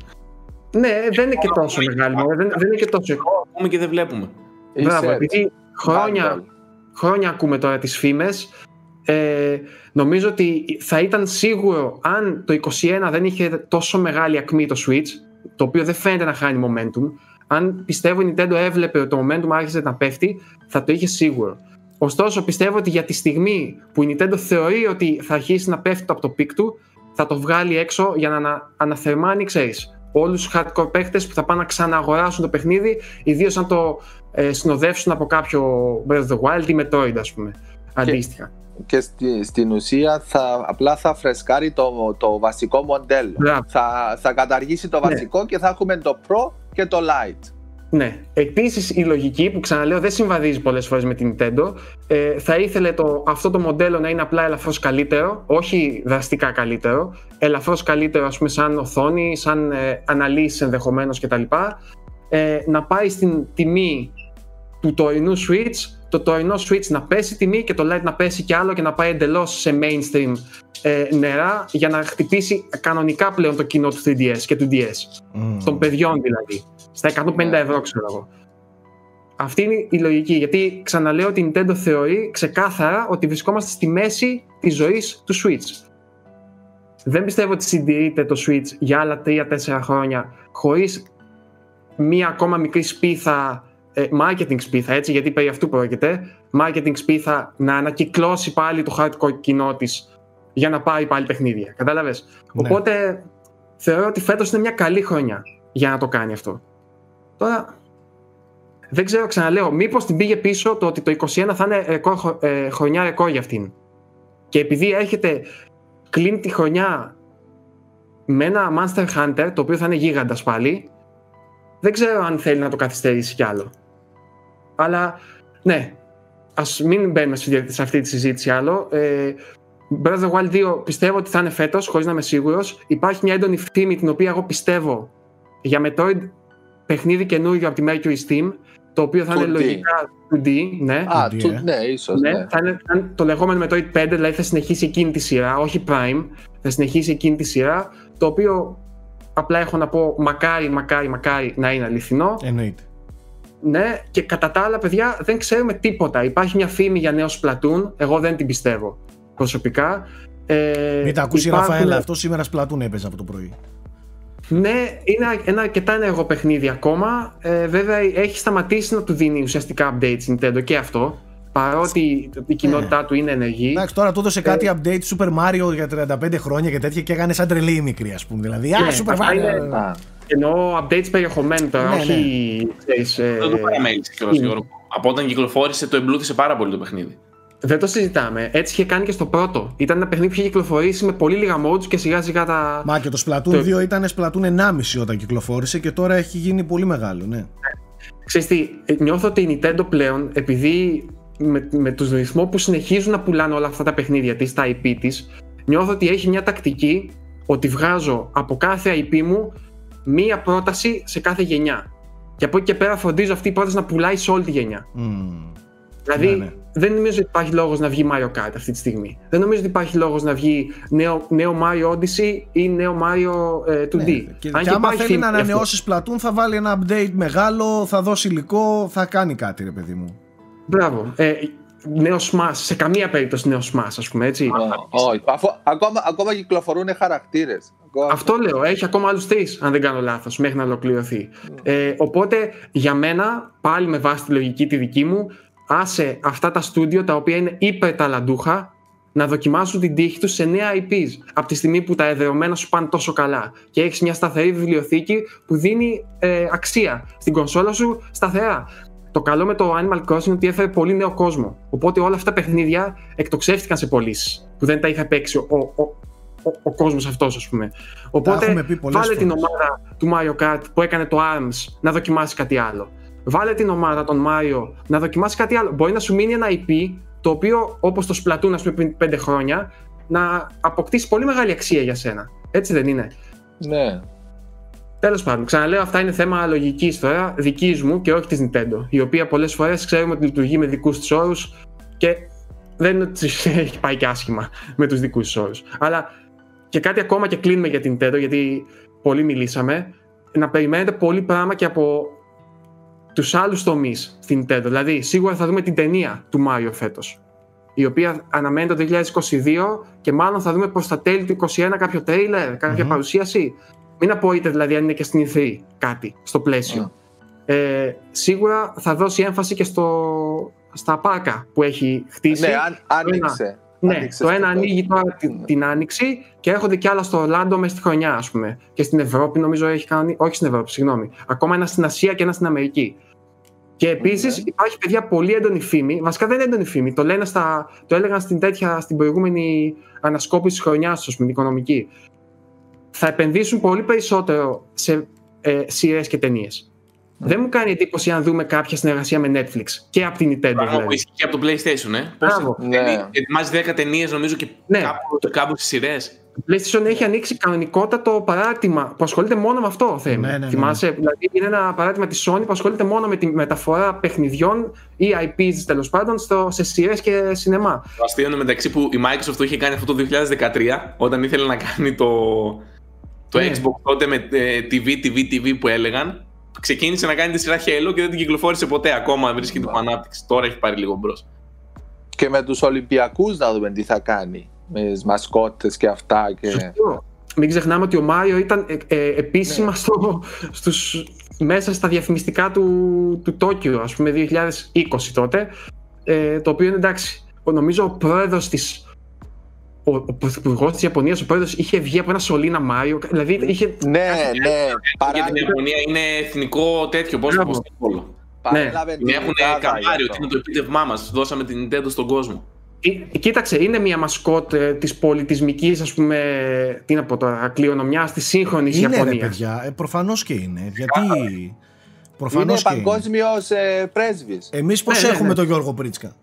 Ναι, δεν είναι και τόσο μεγάλη. μωρέ, Δεν, δεν είναι και τόσο. Ακούμε και δεν βλέπουμε. Είσαι Μπράβο, έτσι. επειδή χρόνια, Bundle. χρόνια ακούμε τώρα τις φήμες ε, νομίζω ότι θα ήταν σίγουρο αν το 21 δεν είχε τόσο μεγάλη ακμή το Switch το οποίο δεν φαίνεται να χάνει momentum αν πιστεύω η Nintendo έβλεπε ότι το momentum άρχισε να πέφτει θα το είχε σίγουρο ωστόσο πιστεύω ότι για τη στιγμή που η Nintendo θεωρεί ότι θα αρχίσει να πέφτει από το peak του θα το βγάλει έξω για να ανα, αναθερμάνει ξέρεις όλους τους hardcore παίχτες που θα πάνε να ξανααγοράσουν το παιχνίδι ιδίως αν το ε, συνοδεύσουν από κάποιο Breath of the Wild ή Metroid ας πούμε αντίστοιχα. Και στη, στην ουσία θα, απλά θα φρεσκάρει το, το βασικό μοντέλο. Μπράβο. Θα, θα καταργήσει το Ναι. βασικό και θα έχουμε το Pro και το Lite. Ναι. Επίσης η λογική που ξαναλέω δεν συμβαδίζει πολλές φορές με την Nintendo ε, θα ήθελε το, αυτό το μοντέλο να είναι απλά ελαφρώς καλύτερο όχι δραστικά καλύτερο ελαφρώς καλύτερο ας πούμε σαν οθόνη, σαν ε, αναλύσεις ενδεχομένως κτλ ε, να πάει στην τιμή του τωρινού Switch το τωρινό Switch να πέσει τιμή και το Lite να πέσει κι άλλο και να πάει εντελώς σε mainstream ε, νερά για να χτυπήσει κανονικά πλέον το κοινό του 3DS και του DS Μμμ. των παιδιών δηλαδή. Στα 150 ευρώ, ξέρω εγώ. Αυτή είναι η λογική. Γιατί ξαναλέω ότι η Nintendo θεωρεί ξεκάθαρα ότι βρισκόμαστε στη μέση της ζωής του Switch. Δεν πιστεύω ότι συντηρείται το Switch για άλλα 3-4 χρόνια χωρίς μία ακόμα μικρή σπίθα, ε, marketing σπίθα, έτσι, γιατί περί αυτού πρόκειται. Marketing σπίθα να ανακυκλώσει πάλι το hardcore κοινό της για να πάρει πάλι παιχνίδια. Κατάλαβες; Ναι. Οπότε θεωρώ ότι φέτος είναι μια καλή χρονιά για να το κάνει αυτό. Τώρα, δεν ξέρω, ξαναλέω, μήπως την πήγε πίσω το ότι το 21 θα είναι ρεκόρ, χρο- ε, χρονιά ρεκόρ για αυτήν. Και επειδή έρχεται, κλείνει τη χρονιά με ένα Monster Hunter, το οποίο θα είναι γίγαντας πάλι, δεν ξέρω αν θέλει να το καθυστερήσει κι άλλο. Αλλά, ναι, ας μην μπαίνουμε σε σε αυτή τη συζήτηση άλλο. Ε, Breath of the Wild 2 πιστεύω ότι θα είναι φέτος, χωρίς να είμαι σίγουρος. Υπάρχει μια έντονη φήμη την οποία εγώ πιστεύω για Metroid παιχνίδι καινούριο από τη Mercury Steam, το οποίο θα είναι 2D. λογικά 2D, ναι. Α, 2D, του, ε. ναι, ίσως, ναι, ναι. Θα, είναι, θα είναι το λεγόμενο Metroid 5, δηλαδή θα συνεχίσει εκείνη τη σειρά, όχι Prime, θα συνεχίσει εκείνη τη σειρά, το οποίο απλά έχω να πω μακάρι, μακάρι, μακάρι να είναι αληθινό. Εννοείται. Ναι, και κατά τα άλλα, παιδιά, δεν ξέρουμε τίποτα. Υπάρχει μια φήμη για νέο Splatoon. Εγώ δεν την πιστεύω προσωπικά. Ε, Μην τα ακούσει η υπάρχουν- Ραφαέλα, αυτό σήμερα σπλατούν έπαιζε από το πρωί. Ναι, είναι ένα αρκετά ενεργό παιχνίδι ακόμα. Ε, βέβαια, έχει σταματήσει να του δίνει ουσιαστικά updates η Nintendo και αυτό. Παρότι η κοινότητά του είναι ενεργή. Εντάξει, τώρα του έδωσε κάτι update Super Mario για 35 χρόνια και τέτοια και έκανε σαν τρελή η μικρή, ας πούμε. Δηλαδή, Α, Ναι, Super αυτά είναι- Mario. Α, Εννοώ updates περιεχομένου τώρα, Ναι, όχι. ξέρεις, ε, Δεν το παραμέλησες κιόλας είναι. Γιώργο. Από όταν κυκλοφόρησε το εμπλούτησε πάρα πολύ το παιχνίδι. δεν το συζητάμε. Έτσι είχε κάνει και στο πρώτο. Ήταν ένα παιχνίδι που είχε κυκλοφορήσει με πολύ λίγα modes και σιγά σιγά τα. Μα και το Splatoon Το- 2 ήταν Splatoon 1,5 όταν κυκλοφόρησε και τώρα έχει γίνει πολύ μεγάλο, ναι. Ξέρεις τι, ε, νιώθω ότι η Nintendo πλέον, επειδή με, με τους ρυθμό που συνεχίζουν να πουλάνε όλα αυτά τα παιχνίδια της, τα IP της, νιώθω ότι έχει μια τακτική ότι βγάζω από κάθε IP μου μία πρόταση σε κάθε γενιά. Και από εκεί και πέρα φροντίζω αυτή η πρόταση να πουλάει σε όλη τη γενιά. Μμμ. Δηλαδή, Ναι, ναι. δεν νομίζω ότι υπάρχει λόγος να βγει Mario Kart αυτή τη στιγμή. Δεν νομίζω ότι υπάρχει λόγος να βγει νέο, νέο Mario Odyssey ή νέο Mario ε, 2D. Ναι, και, Αν και άμα υπάρχει θέλει θύμη να γι' αυτό. ανανεώσει Splatoon θα βάλει ένα update μεγάλο, θα δώσει υλικό, θα κάνει κάτι ρε παιδί μου. Μπράβο. Ε, νέος Smash, σε καμία περίπτωση νέος Smash, ας πούμε έτσι. Όχι, αφού ακόμα, ακόμα κυκλοφορούν χαρακτήρες. Αυτό λέω. Έχει ακόμα άλλους τρεις, αν δεν κάνω λάθος, μέχρι να ολοκληρωθεί. Ε, οπότε για μένα, πάλι με βάση τη λογική τη δική μου, άσε αυτά τα στούντιο τα οποία είναι υπερταλαντούχα να δοκιμάσουν την τύχη τους σε νέα IPs. Από τη στιγμή που τα εδρεωμένα σου πάνε τόσο καλά και έχεις μια σταθερή βιβλιοθήκη που δίνει ε, αξία στην κονσόλα σου σταθερά. Το καλό με το Animal Crossing είναι ότι έφερε πολύ νέο κόσμο. Οπότε όλα αυτά τα παιχνίδια εκτοξεύτηκαν σε πωλήσεις που δεν τα είχα παίξει ο, ο, ο, ο κόσμος αυτός, ας πούμε. Οπότε έχουμε πει πολλές βάλε την φορές. ομάδα του Mario Kart που έκανε το ARMS να δοκιμάσει κάτι άλλο. Βάλε την ομάδα των Mario να δοκιμάσει κάτι άλλο. Μπορεί να σου μείνει ένα IP το οποίο, όπως το Splatoon, ας πούμε, πριν 5 χρόνια, να αποκτήσει πολύ μεγάλη αξία για σένα. Έτσι δεν είναι; Ναι. Τέλος πάντων, ξαναλέω, αυτά είναι θέμα λογικής τώρα, δικής μου και όχι της Nintendo. Η οποία πολλές φορές ξέρουμε ότι λειτουργεί με δικούς της όρους και δεν είναι ότι [laughs] έχει πάει και άσχημα με τους δικούς της όρους. Αλλά και κάτι ακόμα και κλείνουμε για την Nintendo, γιατί πολύ μιλήσαμε. Να περιμένετε πολύ πράγμα και από τους άλλους τομείς στην Nintendo. Δηλαδή, σίγουρα θα δούμε την ταινία του Mario φέτος. Η οποία αναμένεται το 2022 και μάλλον θα δούμε προς τα τέλη του 2021 κάποιο τρέιλερ, κάποια Μμμ. παρουσίαση. Μην απορείτε δηλαδή αν είναι και στην E3 κάτι στο πλαίσιο. Ε, σίγουρα θα δώσει έμφαση και στο, στα πάρκα που έχει χτίσει. Ναι, αν, άνοιξε. Ναι, Άνοιξε το στο ένα τέλος. ανοίγει τώρα την, Ναι. την άνοιξη και έρχονται και άλλα στο Ορλάντο μέσα στη χρονιά, ας πούμε. Και στην Ευρώπη νομίζω έχει κάνει. Όχι στην Ευρώπη, συγγνώμη. Ακόμα ένα στην Ασία και ένα στην Αμερική. Και επίσης Ναι. υπάρχει παιδιά πολύ έντονη φήμη. Βασικά δεν είναι έντονη φήμη. Το, λένε στα, το έλεγαν στην, τέτοια, στην προηγούμενη ανασκόπηση της χρονιάς, ας πούμε, την οικονομική. Θα επενδύσουν πολύ περισσότερο σε ε, σειρές και ταινίες. Δεν μου κάνει εντύπωση αν δούμε κάποια συνεργασία με Netflix και από την Nintendo. Πράγμα που Δηλαδή. ισχύει και από το PlayStation, ε. Μπράβο. Ναι. Ετοιμάζει 10 ταινίες, νομίζω, και Ναι. κάπου, κάπου στις σειρές. Το PlayStation έχει ανοίξει κανονικότατο παράρτημα που ασχολείται μόνο με αυτό, Θέμη. Ναι, ναι, ναι, Θυμάσαι, δηλαδή είναι ένα παράρτημα της Sony που ασχολείται μόνο με τη μεταφορά παιχνιδιών ή IPs τέλος πάντων στο, σε σειρές και σινεμά. Το αστείο είναι μεταξύ που η Microsoft το είχε κάνει αυτό το 2013, όταν ήθελε να κάνει το, το Ναι. Xbox τότε με ε, TV, TV, TV που έλεγαν. Ξεκίνησε να κάνει τη σειρά Halo και δεν την κυκλοφόρησε ποτέ. Ακόμα βρίσκεται υπό ανάπτυξη. Τώρα έχει πάρει λίγο μπρος. Και με τους Ολυμπιακούς να δούμε τι θα κάνει. Με τις μασκότες και αυτά. Και... Σωστό. Μην ξεχνάμε ότι ο Μάριο ήταν ε, ε, επίσημα Ναι. στο, στους, μέσα στα διαφημιστικά του, του Τόκιο, ας πούμε 2020 τότε, ε, το οποίο είναι εντάξει. Ο- Νομίζω ο πρόεδρος της ο, ο πρωθυπουργός της Ιαπωνίας, ο πρόεδρος, είχε βγει από ένα σωλήνα Μάριο. Δηλαδή είχε. Ναι, ναι. Για την Ιαπωνία είναι εθνικό τέτοιο. Πώς Μπράβο. το πω. παρέλαβε Την την έχουν Ιταλία καμπάρει γι' ότι αυτό. είναι το επίτευγμά μας. Δώσαμε την Nintendo στον κόσμο. Ε, Κοίταξε, είναι μια μασκότ ε, της πολιτισμικής, ας πούμε. Τι να πω τώρα, κληρονομιάς της σύγχρονης Είναι ρε Ιαπωνίας. παιδιά, ε, προφανώς και είναι. Γιατί... Είναι Προφανώς και είναι. παγκόσμιος ε, πρέσβης. Εμείς πώς Ναι, ναι, έχουμε ναι. τον Γιώργο Πρίτσκα;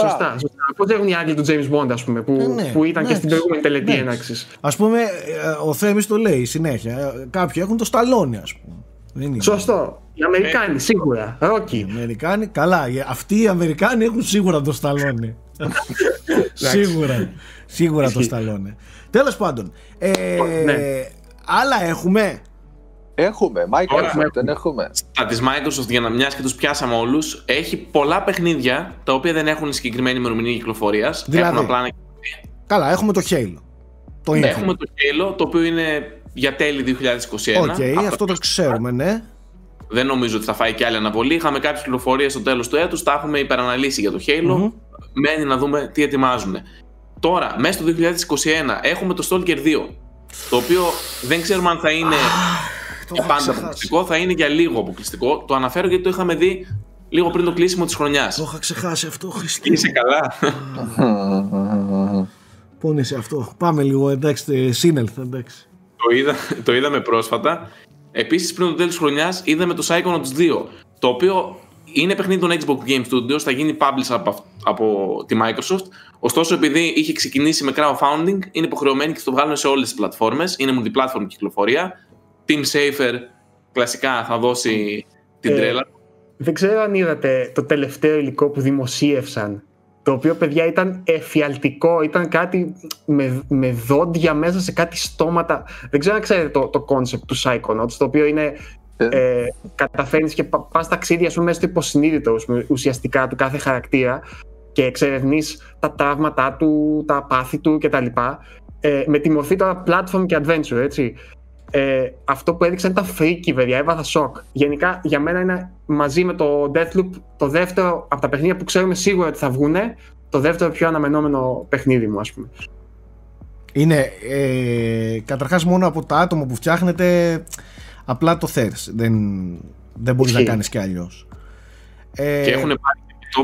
Σωστά. σωστά. Πώς έχουν οι Άγγλοι του James Bond, ας πούμε, που, Ε, ναι, που ήταν ναι, και στην προηγούμενη τελετή ναι. έναξης. Ας πούμε, ε, ο Θέμης το λέει συνέχεια. ε, Κάποιοι έχουν το Σταλόνι, ας πούμε. Δεν είναι. Σωστό. Οι Αμερικάνοι, σίγουρα. Ρόκι. Οι Αμερικάνοι, καλά. ε, Αυτοί οι Αμερικάνοι έχουν σίγουρα το Σταλόνι. σίγουρα. Σίγουρα το Ισχύει. Σταλόνι. Τέλος πάντων. Ε, Ναι. Άλλα έχουμε; Έχουμε, Microsoft Έχουμε. δεν έχουμε. Στα της Microsoft, για να μια και τους πιάσαμε όλους, έχει πολλά παιχνίδια τα οποία δεν έχουν συγκεκριμένη ημερομηνία κυκλοφορίας. Δηλαδή; Έχουν απλά ένα- Καλά, έχουμε το Halo. Το Ναι, Infinite. έχουμε το Halo, το οποίο είναι για τέλη 2021. Οκ, αυτό το ξέρουμε, ναι. Δεν νομίζω ότι θα φάει και άλλη αναβολή. Είχαμε κάποιες πληροφορίες στο τέλος του έτους, τα έχουμε υπεραναλύσει για το Halo. Μμμ. Μένει να δούμε τι ετοιμάζουν. Τώρα, μέσα στο 2021 έχουμε το Stalker 2. Το οποίο δεν ξέρουμε αν θα είναι Το για είχα πάντα ξεχάσει. αποκλειστικό, θα είναι για λίγο αποκλειστικό. Το αναφέρω γιατί το είχαμε δει λίγο πριν το κλείσιμο της χρονιάς. Το είχα ξεχάσει αυτό, Χριστί. Είσαι καλά. [laughs] Πού είναι σε αυτό. Πάμε λίγο, εντάξει, σύνελθα, εντάξει. το, είδα, το είδαμε πρόσφατα. Επίσης, πριν το τέλος της χρονιάς, είδαμε το Psychonauts 2. Το οποίο είναι παιχνίδι των Xbox Game Studios, θα γίνει publish από, αυ- από τη Microsoft. Ωστόσο, επειδή είχε ξεκινήσει με crowdfunding, είναι υποχρεωμένοι και θα το βγάλουν σε όλες τις πλατφόρμες. Είναι multiplatform κυκλοφορία. Team Safer κλασικά θα δώσει την Ε, τρέλα. δεν ξέρω αν είδατε το τελευταίο υλικό που δημοσίευσαν το οποίο παιδιά ήταν εφιαλτικό, ήταν κάτι με, με δόντια μέσα σε κάτι στόματα. Δεν ξέρω αν ξέρετε το, το concept του Psychonauts, το οποίο είναι ε, ε καταφέρνεις και πας ταξίδια σου μέσα στο υποσυνείδητο ουσιαστικά του κάθε χαρακτήρα και εξερευνείς τα τραύματά του, τα πάθη του κτλ. Ε, με τη μορφή τώρα platform και adventure, έτσι. Ε, αυτό που έδειξαν ήταν freaky, παιδιά, έβαθα σοκ. Γενικά, για μένα είναι μαζί με το Deathloop το δεύτερο από τα παιχνίδια που ξέρουμε σίγουρα ότι θα βγούνε, το δεύτερο πιο αναμενόμενο παιχνίδι μου, ας πούμε. Είναι, ε, καταρχάς μόνο από τα άτομα που φτιάχνετε, απλά το θες. Δεν, δεν μπορείς να κάνεις κι αλλιώς. Ε, και έχουν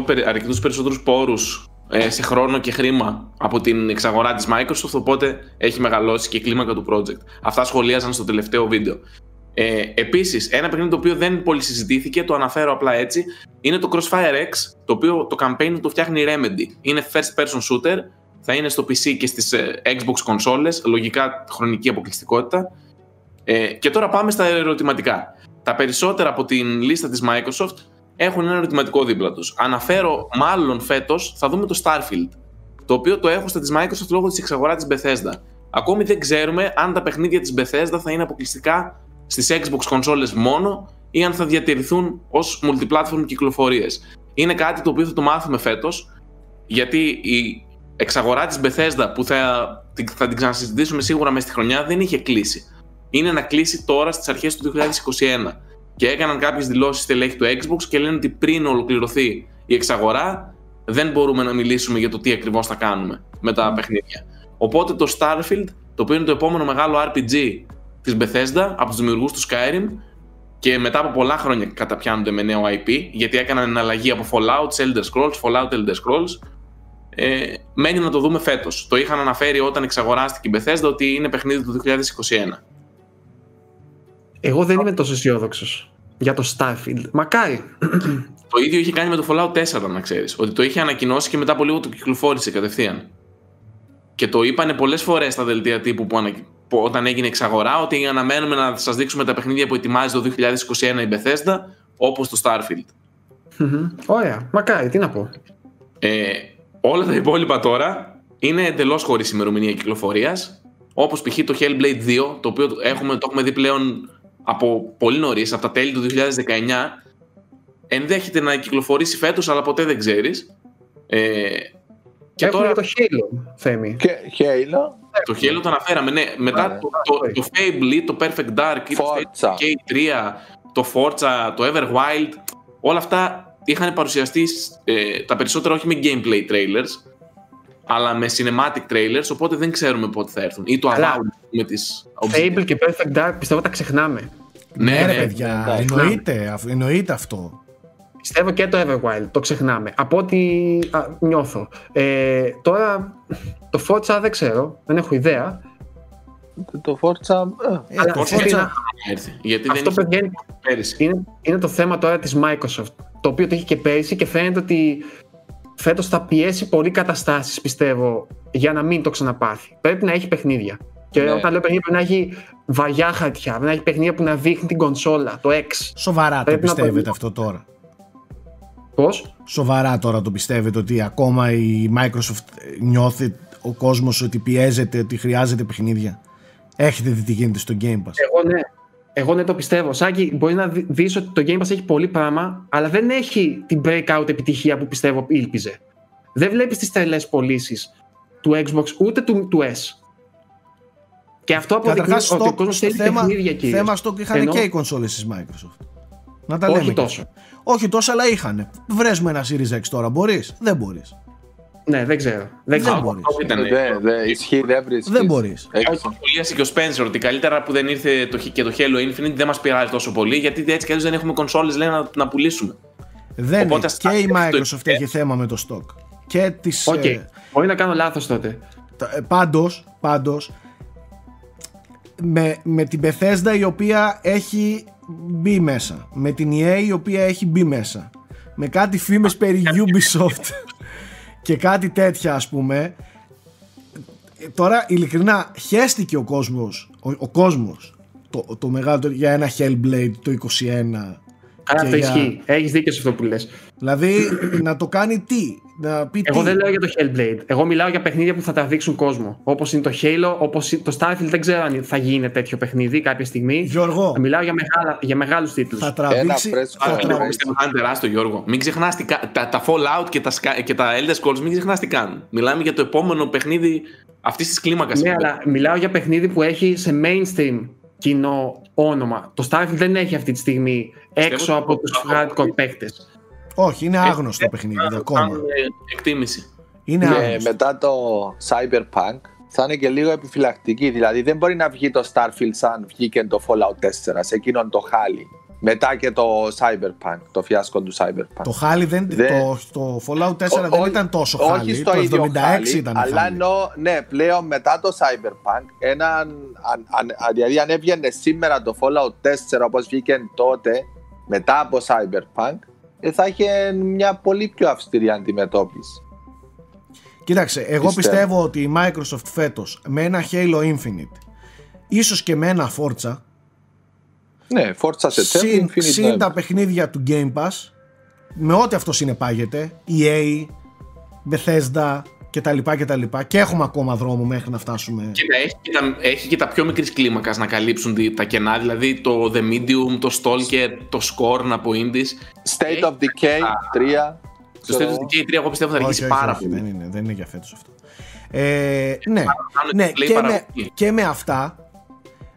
πάρει αρκετούς περισσότερους πόρους ε, σε χρόνο και χρήμα από την εξαγορά της Microsoft, οπότε έχει μεγαλώσει και η κλίμακα του project. Αυτά σχολίαζαν στο τελευταίο βίντεο. Ε, Επίσης, ένα παιχνίδι το οποίο δεν πολύ συζητήθηκε, το αναφέρω απλά έτσι, είναι το Crossfire X, το οποίο το campaign το φτιάχνει η Remedy. Είναι first person shooter, θα είναι στο PC και στις ε, Xbox consoles, λογικά χρονική αποκλειστικότητα. Ε, και τώρα πάμε στα ερωτηματικά. Τα περισσότερα από την λίστα της Microsoft έχουν ένα ερωτηματικό δίπλα τους. Αναφέρω, μάλλον φέτος θα δούμε το Starfield. Το οποίο το έχω στα της Microsoft λόγω της εξαγορά της Bethesda. Ακόμη δεν ξέρουμε αν τα παιχνίδια της Bethesda θα είναι αποκλειστικά στις Xbox consoles μόνο ή αν θα διατηρηθούν ως multiplatform κυκλοφορίες. Είναι κάτι το οποίο θα το μάθουμε φέτος, γιατί η εξαγορά της Bethesda που θα, θα την ξανασυζητήσουμε σίγουρα μέσα στη χρονιά δεν είχε κλείσει. Είναι να κλείσει τώρα στις αρχές του 2021 και έκαναν κάποιες δηλώσεις στελέχη του Xbox και λένε ότι πριν ολοκληρωθεί η εξαγορά δεν μπορούμε να μιλήσουμε για το τι ακριβώς θα κάνουμε με τα παιχνίδια. Οπότε το Starfield, το οποίο είναι το επόμενο μεγάλο RPG της Bethesda από τους δημιουργούς του Skyrim και μετά από πολλά χρόνια καταπιάνονται με νέο IP γιατί έκαναν εναλλαγή από Fallout σε Elder Scrolls, Fallout Elder Scrolls ε, μένει να το δούμε φέτος. Το είχαν αναφέρει όταν εξαγοράστηκε η Bethesda ότι είναι παιχνίδι του 2021. Εγώ δεν είμαι τόσο αισιόδοξος για το Starfield. Μακάρι. Το ίδιο είχε κάνει με το Fallout 4, να ξέρεις. Ότι το είχε ανακοινώσει και μετά από λίγο το κυκλοφόρησε κατευθείαν. Και το είπανε πολλές φορές στα δελτία τύπου που, που όταν έγινε εξαγορά ότι αναμένουμε να σας δείξουμε τα παιχνίδια που ετοιμάζει το 2021 η Bethesda, όπως το Starfield. Ωραία. Μακάρι, τι να πω. Ε, όλα τα υπόλοιπα τώρα είναι εντελώς χωρίς ημερομηνία κυκλοφορίας. Όπως π.χ. το Hellblade 2, το οποίο έχουμε, το έχουμε δει πλέον από πολύ νωρίς, από τα τέλη του 2019, ενδέχεται να κυκλοφορήσει φέτος, αλλά ποτέ δεν ξέρεις. Ε, και Έχουμε τώρα... το Halo, Θέμη. Και Halo. Το Halo το αναφέραμε, ναι. Μετά το, το, το, Fable, το Perfect Dark, Forza. το K3, το Forza, το Everwild, όλα αυτά είχαν παρουσιαστεί ε, τα περισσότερα όχι με gameplay trailers, αλλά με cinematic trailers, οπότε δεν ξέρουμε πότε θα έρθουν. Ή το Avowed με τις Fable και Perfect Dark πιστεύω τα ξεχνάμε. Ναι, ναι, ρε παιδιά, εννοείται, εννοείται αυτό. Πιστεύω και το Everwild, το ξεχνάμε. Από ό,τι νιώθω. Ε, τώρα, το Forza δεν ξέρω, δεν έχω ιδέα. Το Forza... Ε, Αλλά το Forza είναι, γιατί αυτό δεν είχε πέρυσι. Είναι, είναι το θέμα τώρα της Microsoft, το οποίο το είχε και πέρυσι και φαίνεται ότι φέτος θα πιέσει πολύ καταστάσεις, πιστεύω, για να μην το ξαναπάθει. Πρέπει να έχει παιχνίδια. Και ναι. όταν λέω παιχνίδια πρέπει να έχει βαριά χαρτιά, πρέπει να έχει παιχνίδια που να δείχνει την κονσόλα, το X. Σοβαρά πρέπει το πιστεύετε αυτό τώρα; Πώς; Σοβαρά τώρα το πιστεύετε ότι ακόμα η Microsoft νιώθει ο κόσμος ότι πιέζεται, ότι χρειάζεται παιχνίδια; Έχετε δει τι γίνεται στο Game Pass; Εγώ ναι. Εγώ ναι το πιστεύω. Σάκη, μπορείς να δει ότι το Game Pass έχει πολύ πράγμα, αλλά δεν έχει την breakout επιτυχία που πιστεύω ήλπιζε. Δεν βλέπεις τις τρελές πωλήσεις του Xbox ούτε του, του S. Και αυτό αποδεικνύει ότι ο κόσμος θέλει θέμα, παιχνίδια κυρίως. Θέμα στο είχαν Ενώ... και οι κονσόλες της Microsoft. Να τα Όχι λέμε τόσο. Όχι τόσο, αλλά είχαν. Βρες με ένα Series X τώρα, μπορείς; Δεν μπορείς. Ναι, δεν ξέρω. Δεν, δεν μπορείς. Ισχύει, δεν βρίσκεις. Δεν μπορείς. Σχολίασε και ο Spencer ότι καλύτερα που δεν ήρθε το, και το Halo Infinite δεν μας πειράζει τόσο πολύ γιατί έτσι κι αλλιώς δεν έχουμε κονσόλες να, να πουλήσουμε. Δεν Οπότε, και η Microsoft έχει θέμα με το stock. Και τις, okay. ε, Μπορεί να κάνω λάθος τότε. Ε, πάντως, πάντως με, με την Bethesda η οποία έχει μπει μέσα. Με την EA η οποία έχει μπει μέσα. Με κάτι φήμες περί Ubisoft και κάτι τέτοια ας πούμε. Τώρα ειλικρινά χέστηκε ο κόσμος, ο, ο κόσμος το, το μεγάλο για ένα Hellblade το 21 Καλά, Και αυτό για- ισχύει. Έχεις δίκιο σε αυτό που λες. Δηλαδή να το κάνει τι, να πει Εγώ τι; δεν λέω για το Hellblade. Εγώ μιλάω για παιχνίδια που θα τραβήξουν κόσμο. Όπως είναι το Halo, όπως το Starfield δεν ξέρω αν θα γίνει τέτοιο παιχνίδι κάποια στιγμή. Γιώργο, Μιλάω για, μεγάλα, για μεγάλους τίτλους. θα τραβήξει. φρέσκο θα Άρα, τραβήξει- εγώ πιστεύω θα είναι τεράστιο, Γιώργο. Μην ξεχνάς τα, τα Fallout και τα, Sky- και τα Elder Scrolls, μην ξεχνάς τι κάνουν. Μιλάμε για το επόμενο παιχνίδι αυτής της κλίμακας. Ναι, αλλά μιλάω για παιχνίδι που έχει σε mainstream κοινό όνομα. Το Starfield δεν έχει αυτή τη στιγμή έξω ότι από το- τους hardcore παίκτες. Όχι, είναι άγνωστο το παιχνίδι ακόμα. Εκτίμηση. Είναι Και άγνωστο. Ναι, μετά το Cyberpunk θα είναι και λίγο επιφυλακτική. Δηλαδή δεν μπορεί να βγει το Starfield σαν βγήκε το Fallout 4 σε εκείνον το χάλι. Μετά και το Cyberpunk, το φιάσκο του Cyberpunk. Το χάλι δεν, Δεν- Το, το Fallout 4 Ο- δεν ό- ήταν τόσο όχι χάλι. στο το 76 ίδιο χάλι, ήταν αλλά χάλι. ενώ, ναι, πλέον μετά το Cyberpunk, έναν, αν, αν, αν- δηλαδή αν έβγαινε σήμερα το Fallout 4 όπως βγήκε τότε, μετά από Cyberpunk, ε, θα είχε μια πολύ πιο αυστηρή αντιμετώπιση. Κοίταξε, εγώ Πιστεύω. πιστεύω ότι η Microsoft φέτος με ένα Halo Infinite, ίσως και με ένα Forza, Ναι, Forza σε συν, Infinite, συν ναι. τα παιχνίδια του Game Pass, με ό,τι αυτό συνεπάγεται, EA, Bethesda κτλ. κτλ. Και έχουμε ακόμα δρόμο μέχρι να φτάσουμε. Κοίτα, έχει και τα, έχει και τα πιο μικρής κλίμακας να καλύψουν τη- τα κενά, δηλαδή το The Medium, το Stalker, το Scorn από Indies. State of Decay 3. Το State of Decay 3 εγώ πιστεύω θα αργήσει Όχι, όχι, πάρα όχι, πολύ. δεν, είναι, δεν είναι για φέτος αυτό. Ε, ναι, κάνουν ναι display και, με, παραγωγή. και με αυτά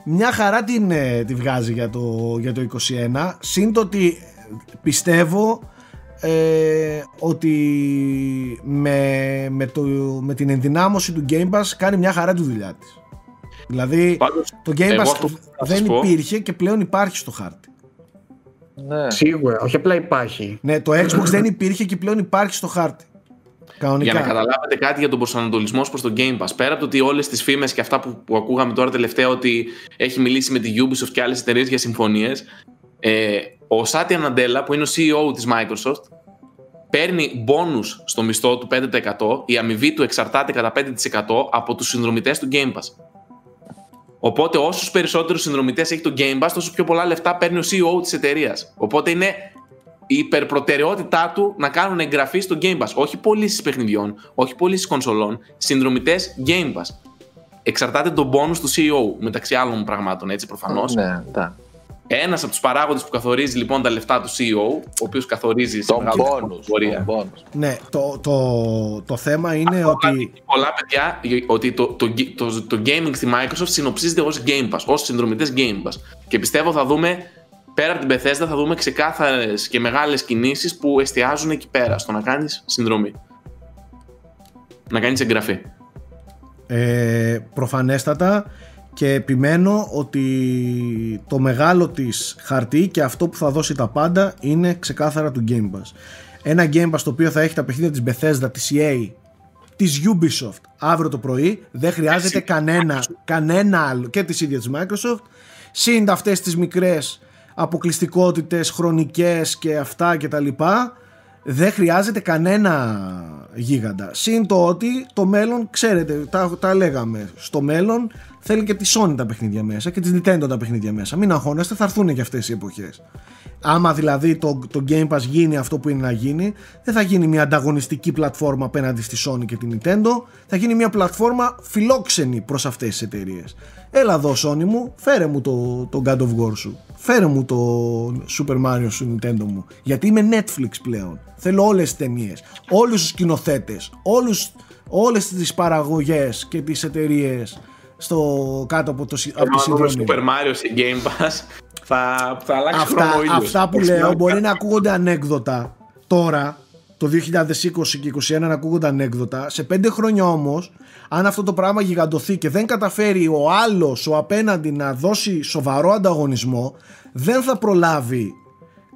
μια χαρά την, ε, τη βγάζει για το, για το 21 συν το ότι πιστεύω ε, ότι με, με, το, με την ενδυνάμωση του Game Pass κάνει μια χαρά τη δουλειά της δηλαδή Πάντως, το Game εγώ Pass αυτό που θα δεν σας πω- υπήρχε και πλέον υπάρχει στο χάρτη Ναι. Σίγουρα, όχι απλά υπάρχει. ναι το Xbox δεν υπήρχε και πλέον υπάρχει στο χάρτη κανονικά Για να καταλάβετε κάτι για τον προσανατολισμό προς το Game Pass. Πέρα από το ότι όλες τις φήμες και αυτά που, που ακούγαμε τώρα τελευταία ότι έχει μιλήσει με τη Ubisoft και άλλες εταιρείες για συμφωνίες, ε, ο Σάτια Ναντέλα, που είναι ο CEO της Microsoft, παίρνει bonus στο μισθό του 5%, η αμοιβή του εξαρτάται κατά 5% από τους συνδρομητές του Game Pass. Οπότε, όσους περισσότερους συνδρομητές έχει το Game Pass, τόσο πιο πολλά λεφτά παίρνει ο CEO της εταιρείας. Οπότε, είναι η υπερπροτεραιότητά του να κάνουν εγγραφή στο Game Pass. Όχι πωλήσει παιχνιδιών, όχι πωλήσει κονσολών, συνδρομητές Game Pass. Εξαρτάται τον bonus του CEO, μεταξύ άλλων πραγμάτων, έτσι προφανώς. Ναι, ναι. Ένας από τους παράγοντες που καθορίζει λοιπόν τα λεφτά του CEO, ο οποίος καθορίζει σε Τον μεγάλο bonus. πορεία. Τον bonus. ναι το, το, το θέμα είναι ότι Πολλά παιδιά, ότι το, το, το, το gaming στη Microsoft συνοψίζεται ως Game Pass, ως συνδρομητές Game Pass. Και πιστεύω θα δούμε, πέρα από την Bethesda, θα δούμε ξεκάθαρες και μεγάλες κινήσεις που εστιάζουν εκεί πέρα, στο να κάνεις συνδρομή. Να κάνεις εγγραφή. Ε, προφανέστατα και επιμένω ότι το μεγάλο της χαρτί και αυτό που θα δώσει τα πάντα είναι ξεκάθαρα του Game Pass. Ένα Game Pass το οποίο θα έχει τα παιχνίδια της Bethesda, της EA, της Ubisoft αύριο το πρωί. Δεν χρειάζεται κανένα, κανένα άλλο. Και της ίδιας της Microsoft. Συν αυτές τις μικρές αποκλειστικότητες χρονικές και αυτά και τα λοιπά δεν χρειάζεται κανένα γίγαντα. Συν το ότι το μέλλον, ξέρετε, τα, τα λέγαμε, στο μέλλον θέλει και τη Sony τα παιχνίδια μέσα και της Nintendo τα παιχνίδια μέσα. Μην αγχώνεστε, θα έρθουν και αυτές οι εποχές. Άμα δηλαδή το, το Game Pass γίνει αυτό που είναι να γίνει, δεν θα γίνει μια ανταγωνιστική πλατφόρμα απέναντι στη Sony και τη Nintendo, θα γίνει μια πλατφόρμα φιλόξενη προς αυτές τις εταιρείες. Έλα εδώ Sony μου, φέρε μου το, το God of War σου, φέρε μου το Super Mario σου Nintendo μου, γιατί είμαι Netflix πλέον. Θέλω όλες τις ταινίες, όλους τους σκηνοθέτες, όλους, όλες τις παραγωγές και τις εταιρείες στο κάτω από, το, συ- από τη Αν δούμε συνδρομή. Super Mario σε Game Pass, θα, θα αλλάξει αυτά, χρόνο ο ήλιος. αυτά που λέω μπορεί να ακούγονται ανέκδοτα τώρα το 2020 και 2021 να ακούγονται ανέκδοτα. Σε πέντε χρόνια όμως αν αυτό το πράγμα γιγαντωθεί και δεν καταφέρει ο άλλος ο απέναντι να δώσει σοβαρό ανταγωνισμό δεν θα προλάβει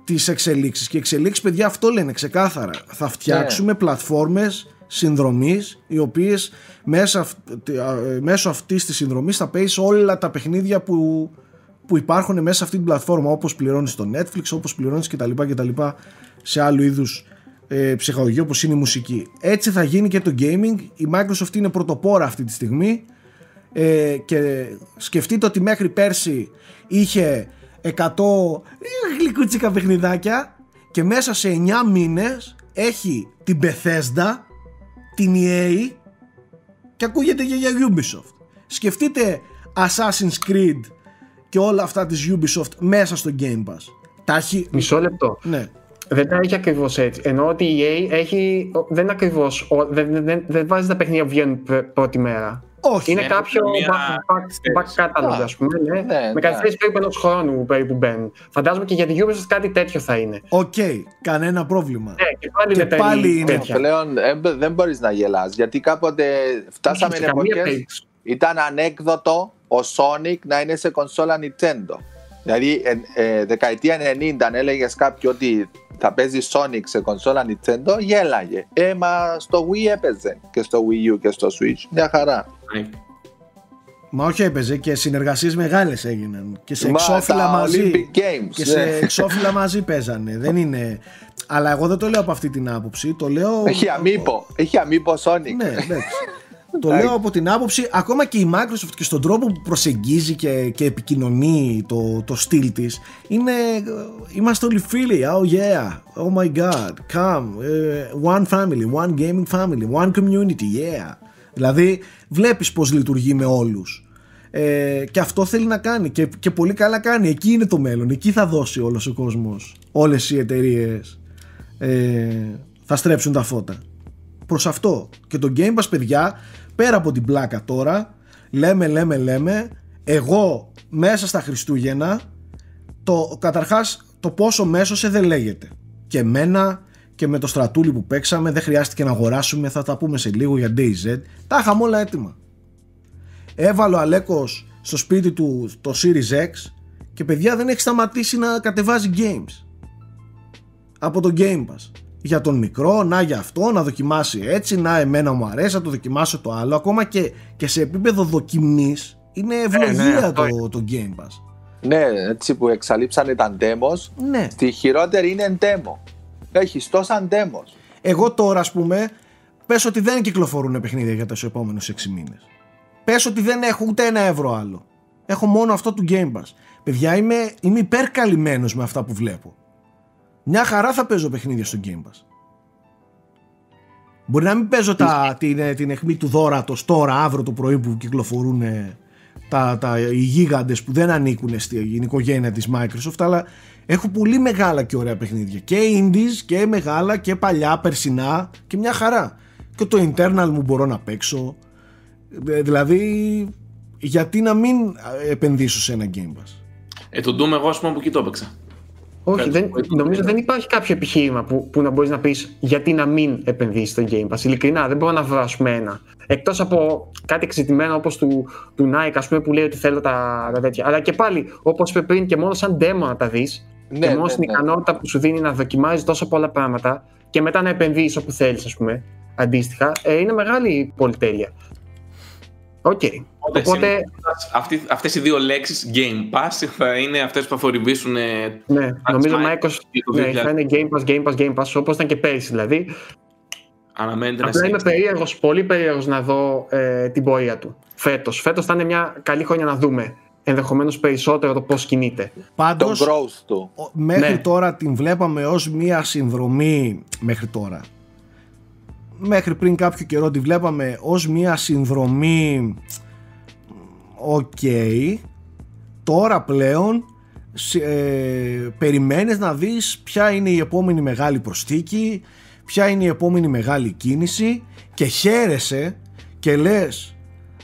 τις εξελίξεις. Και οι εξελίξεις παιδιά αυτό λένε ξεκάθαρα. Θα φτιάξουμε πλατφόρμες συνδρομής οι οποίες μέσα, αυ- α, μέσω αυτής της συνδρομής θα παίζεις όλα τα παιχνίδια που, που υπάρχουν μέσα σε αυτή την πλατφόρμα όπως πληρώνεις στο Netflix, όπως πληρώνεις κτλ. κτλ σε άλλου είδους ε, ψυχαγωγία όπως είναι η μουσική. Έτσι θα γίνει και το gaming. Η Microsoft είναι πρωτοπόρα αυτή τη στιγμή ε, και σκεφτείτε ότι μέχρι πέρσι είχε 100 γλυκούτσικα παιχνιδάκια και μέσα σε 9 μήνες έχει την Bethesda, την EA και ακούγεται και για Ubisoft. Σκεφτείτε Assassin's Creed και όλα αυτά της Ubisoft μέσα στο Game Pass. Τα έχει... Μισό λεπτό. Ναι. Δεν τα έχει ακριβώς έτσι. Ενώ ότι η EA έχει. Δεν είναι ακριβώς. Δεν, δεν, δεν βάζει τα παιχνίδια που βγαίνουν πρ- πρώτη μέρα. Όχι. Είναι Ναι, κάποιο μια back, back, καθυστέρηση. back catalog, Α, ας πούμε. Ναι. ναι, με καθυστέρηση περίπου ενός χρόνου περίπου μπαίνουν. Φαντάζομαι και για την Ubisoft κάτι τέτοιο θα είναι. Οκ, κανένα πρόβλημα. Ναι, και πάλι Και είναι πάλι περί- είναι τέτοια. Πλέον ε, δεν μπορείς να γελάς γιατί κάποτε φτάσαμε σε καμία εποχές περίπτωση. ήταν ανέκδοτο ο Sonic να είναι σε κονσόλα Nintendo. Δηλαδή, ε, ε, δεκαετία 90, αν έλεγες κάποιου ότι θα παίζει Sonic σε κονσόλα Nintendo, γέλαγε. Ε, μα στο Wii έπαιζε και στο Wii U και στο Switch. Μια χαρά. Ναι. Μα όχι έπαιζε και συνεργασίες μεγάλες έγιναν και σε Μα, εξώφυλλα τα μαζί. Olympic Games. Και σε ναι. εξώφυλλα μαζί παίζανε. Δεν είναι. Αλλά εγώ δεν το λέω από αυτή την άποψη. Το λέω. Έχει αμύπο. Έχει αμύπο Sonic. Ναι, εντάξει. Το λέω από την άποψη, ακόμα και η Microsoft και στον τρόπο που προσεγγίζει και, και επικοινωνεί το, το στυλ της είναι, είμαστε όλοι φίλοι, oh yeah, oh my god, come, ε, one family, one gaming family, one community, yeah. Δηλαδή βλέπεις πως λειτουργεί με όλους. Ε, και αυτό θέλει να κάνει και, και πολύ καλά κάνει, εκεί είναι το μέλλον, εκεί θα δώσει όλος ο κόσμος, όλες οι εταιρείες. Ε, θα στρέψουν τα φώτα προς αυτό. Και το Game Pass παιδιά πέρα από την πλάκα τώρα λέμε λέμε λέμε εγώ μέσα στα Χριστούγεννα το, καταρχάς το πόσο μέσωσε δεν λέγεται. Και εμένα και με το στρατούλι που παίξαμε δεν χρειάστηκε να αγοράσουμε θα τα πούμε σε λίγο για DayZ τα είχαμε όλα έτοιμα. Έβαλε ο Αλέκος στο σπίτι του το Series X και παιδιά δεν έχει σταματήσει να κατεβάζει games. Από το Game Pass για τον μικρό, να για αυτό, να δοκιμάσει έτσι, να εμένα μου αρέσει, να το δοκιμάσω το άλλο. Ακόμα και, και σε επίπεδο δοκιμής είναι ευλογία ναι, αυτό το, το Game Pass. Ναι, έτσι που εξαλείψανε τα demos. Ναι. Στη χειρότερη είναι demo. Έχεις τόσα demos. Εγώ τώρα, ας πούμε, πες ότι δεν κυκλοφορούν παιχνίδια για τους επόμενους 6 μήνες. Πες ότι δεν έχω ούτε ένα ευρώ άλλο. Έχω μόνο αυτό του Game Pass. Παιδιά, είμαι, είμαι υπερκαλυμμένος με αυτά που βλέπω. Μια χαρά θα παίζω παιχνίδια στο Game Pass. Μπορεί να μην παίζω τα, την, ε, την αιχμή του δώρατος τώρα, αύριο το πρωί που κυκλοφορούν ε, τα, τα, οι γίγαντες που δεν ανήκουν στην οικογένεια της Microsoft, αλλά έχω πολύ μεγάλα και ωραία παιχνίδια. Και indies και μεγάλα και παλιά, περσινά και μια χαρά. Και το internal μου μπορώ να παίξω. Ε, Δηλαδή, γιατί να μην ε, επενδύσω σε ένα Game Pass; Ε, το Doom εγώ, ας πούμε, που εκεί το έπαιξα. Όχι, Κάτι δεν, που έχει νομίζω δει. δεν υπάρχει κάποιο επιχείρημα που, που να μπορείς να πεις γιατί να μην επενδύσεις στο Game Pass; Ειλικρινά, δεν μπορώ να βρω ας πούμε, ένα. Εκτός από κάτι εξεζητημένο όπως του, του Νίκου, ας πούμε, που λέει ότι θέλω τα, τα τέτοια. Αλλά και πάλι, όπως είπε πριν, και μόνο σαν demo να τα δεις Ναι, και μόνο ναι, στην ναι. ικανότητα που σου δίνει να δοκιμάζεις τόσα πολλά πράγματα και μετά να επενδύσεις όπου θέλεις, ας πούμε, αντίστοιχα, ε, είναι μεγάλη πολυτέλεια. Οκ. Οπότε, Οπότε, αυτοί, αυτές οι δύο λέξεις Game Pass θα είναι αυτές που θα θορυβήσουν ε, ναι, νομίζω Microsoft Microsoft και το ναι, 2000. θα είναι Game Pass, Game Pass, Game Pass, όπως ήταν και πέρυσι δηλαδή. αναμένεται να Απλά είμαι συνεχίσει. περίεργος, πολύ περίεργος να δω ε, την πορεία του φέτος. Φέτος θα είναι μια καλή χρονιά να δούμε ενδεχομένως περισσότερο το πώς κινείται. Το Πάντως, growth του. ο- μέχρι Ναι. τώρα την βλέπαμε ως μία συνδρομή μέχρι τώρα μέχρι πριν κάποιο καιρό τη βλέπαμε ως μία συνδρομή οκ τώρα πλέον σε- ε, περιμένεις να δεις ποια είναι η επόμενη μεγάλη προσθήκη ποια είναι η επόμενη μεγάλη κίνηση και χαίρεσαι και λες